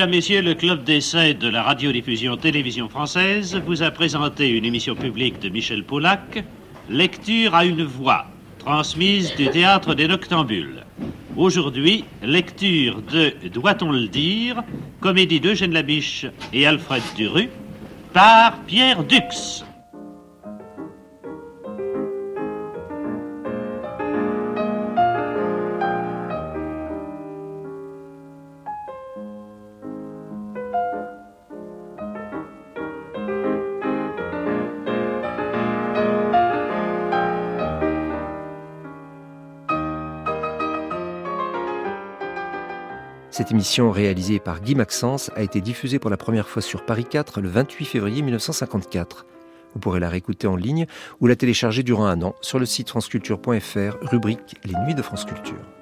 Mesdames, Messieurs, le Club d'essai de la radiodiffusion télévision française vous a présenté une émission publique de Michel Poulac, Lecture à une voix, transmise du théâtre des Noctambules. Aujourd'hui, lecture de Doit-on le dire, comédie d'Eugène Labiche et Alfred Duru, par Pierre Dux. Cette émission réalisée par Guy Maxence a été diffusée pour la première fois sur Paris 4 le 28 février 1954. Vous pourrez la réécouter en ligne ou la télécharger durant un an sur le site franceculture.fr, rubrique Les Nuits de France Culture.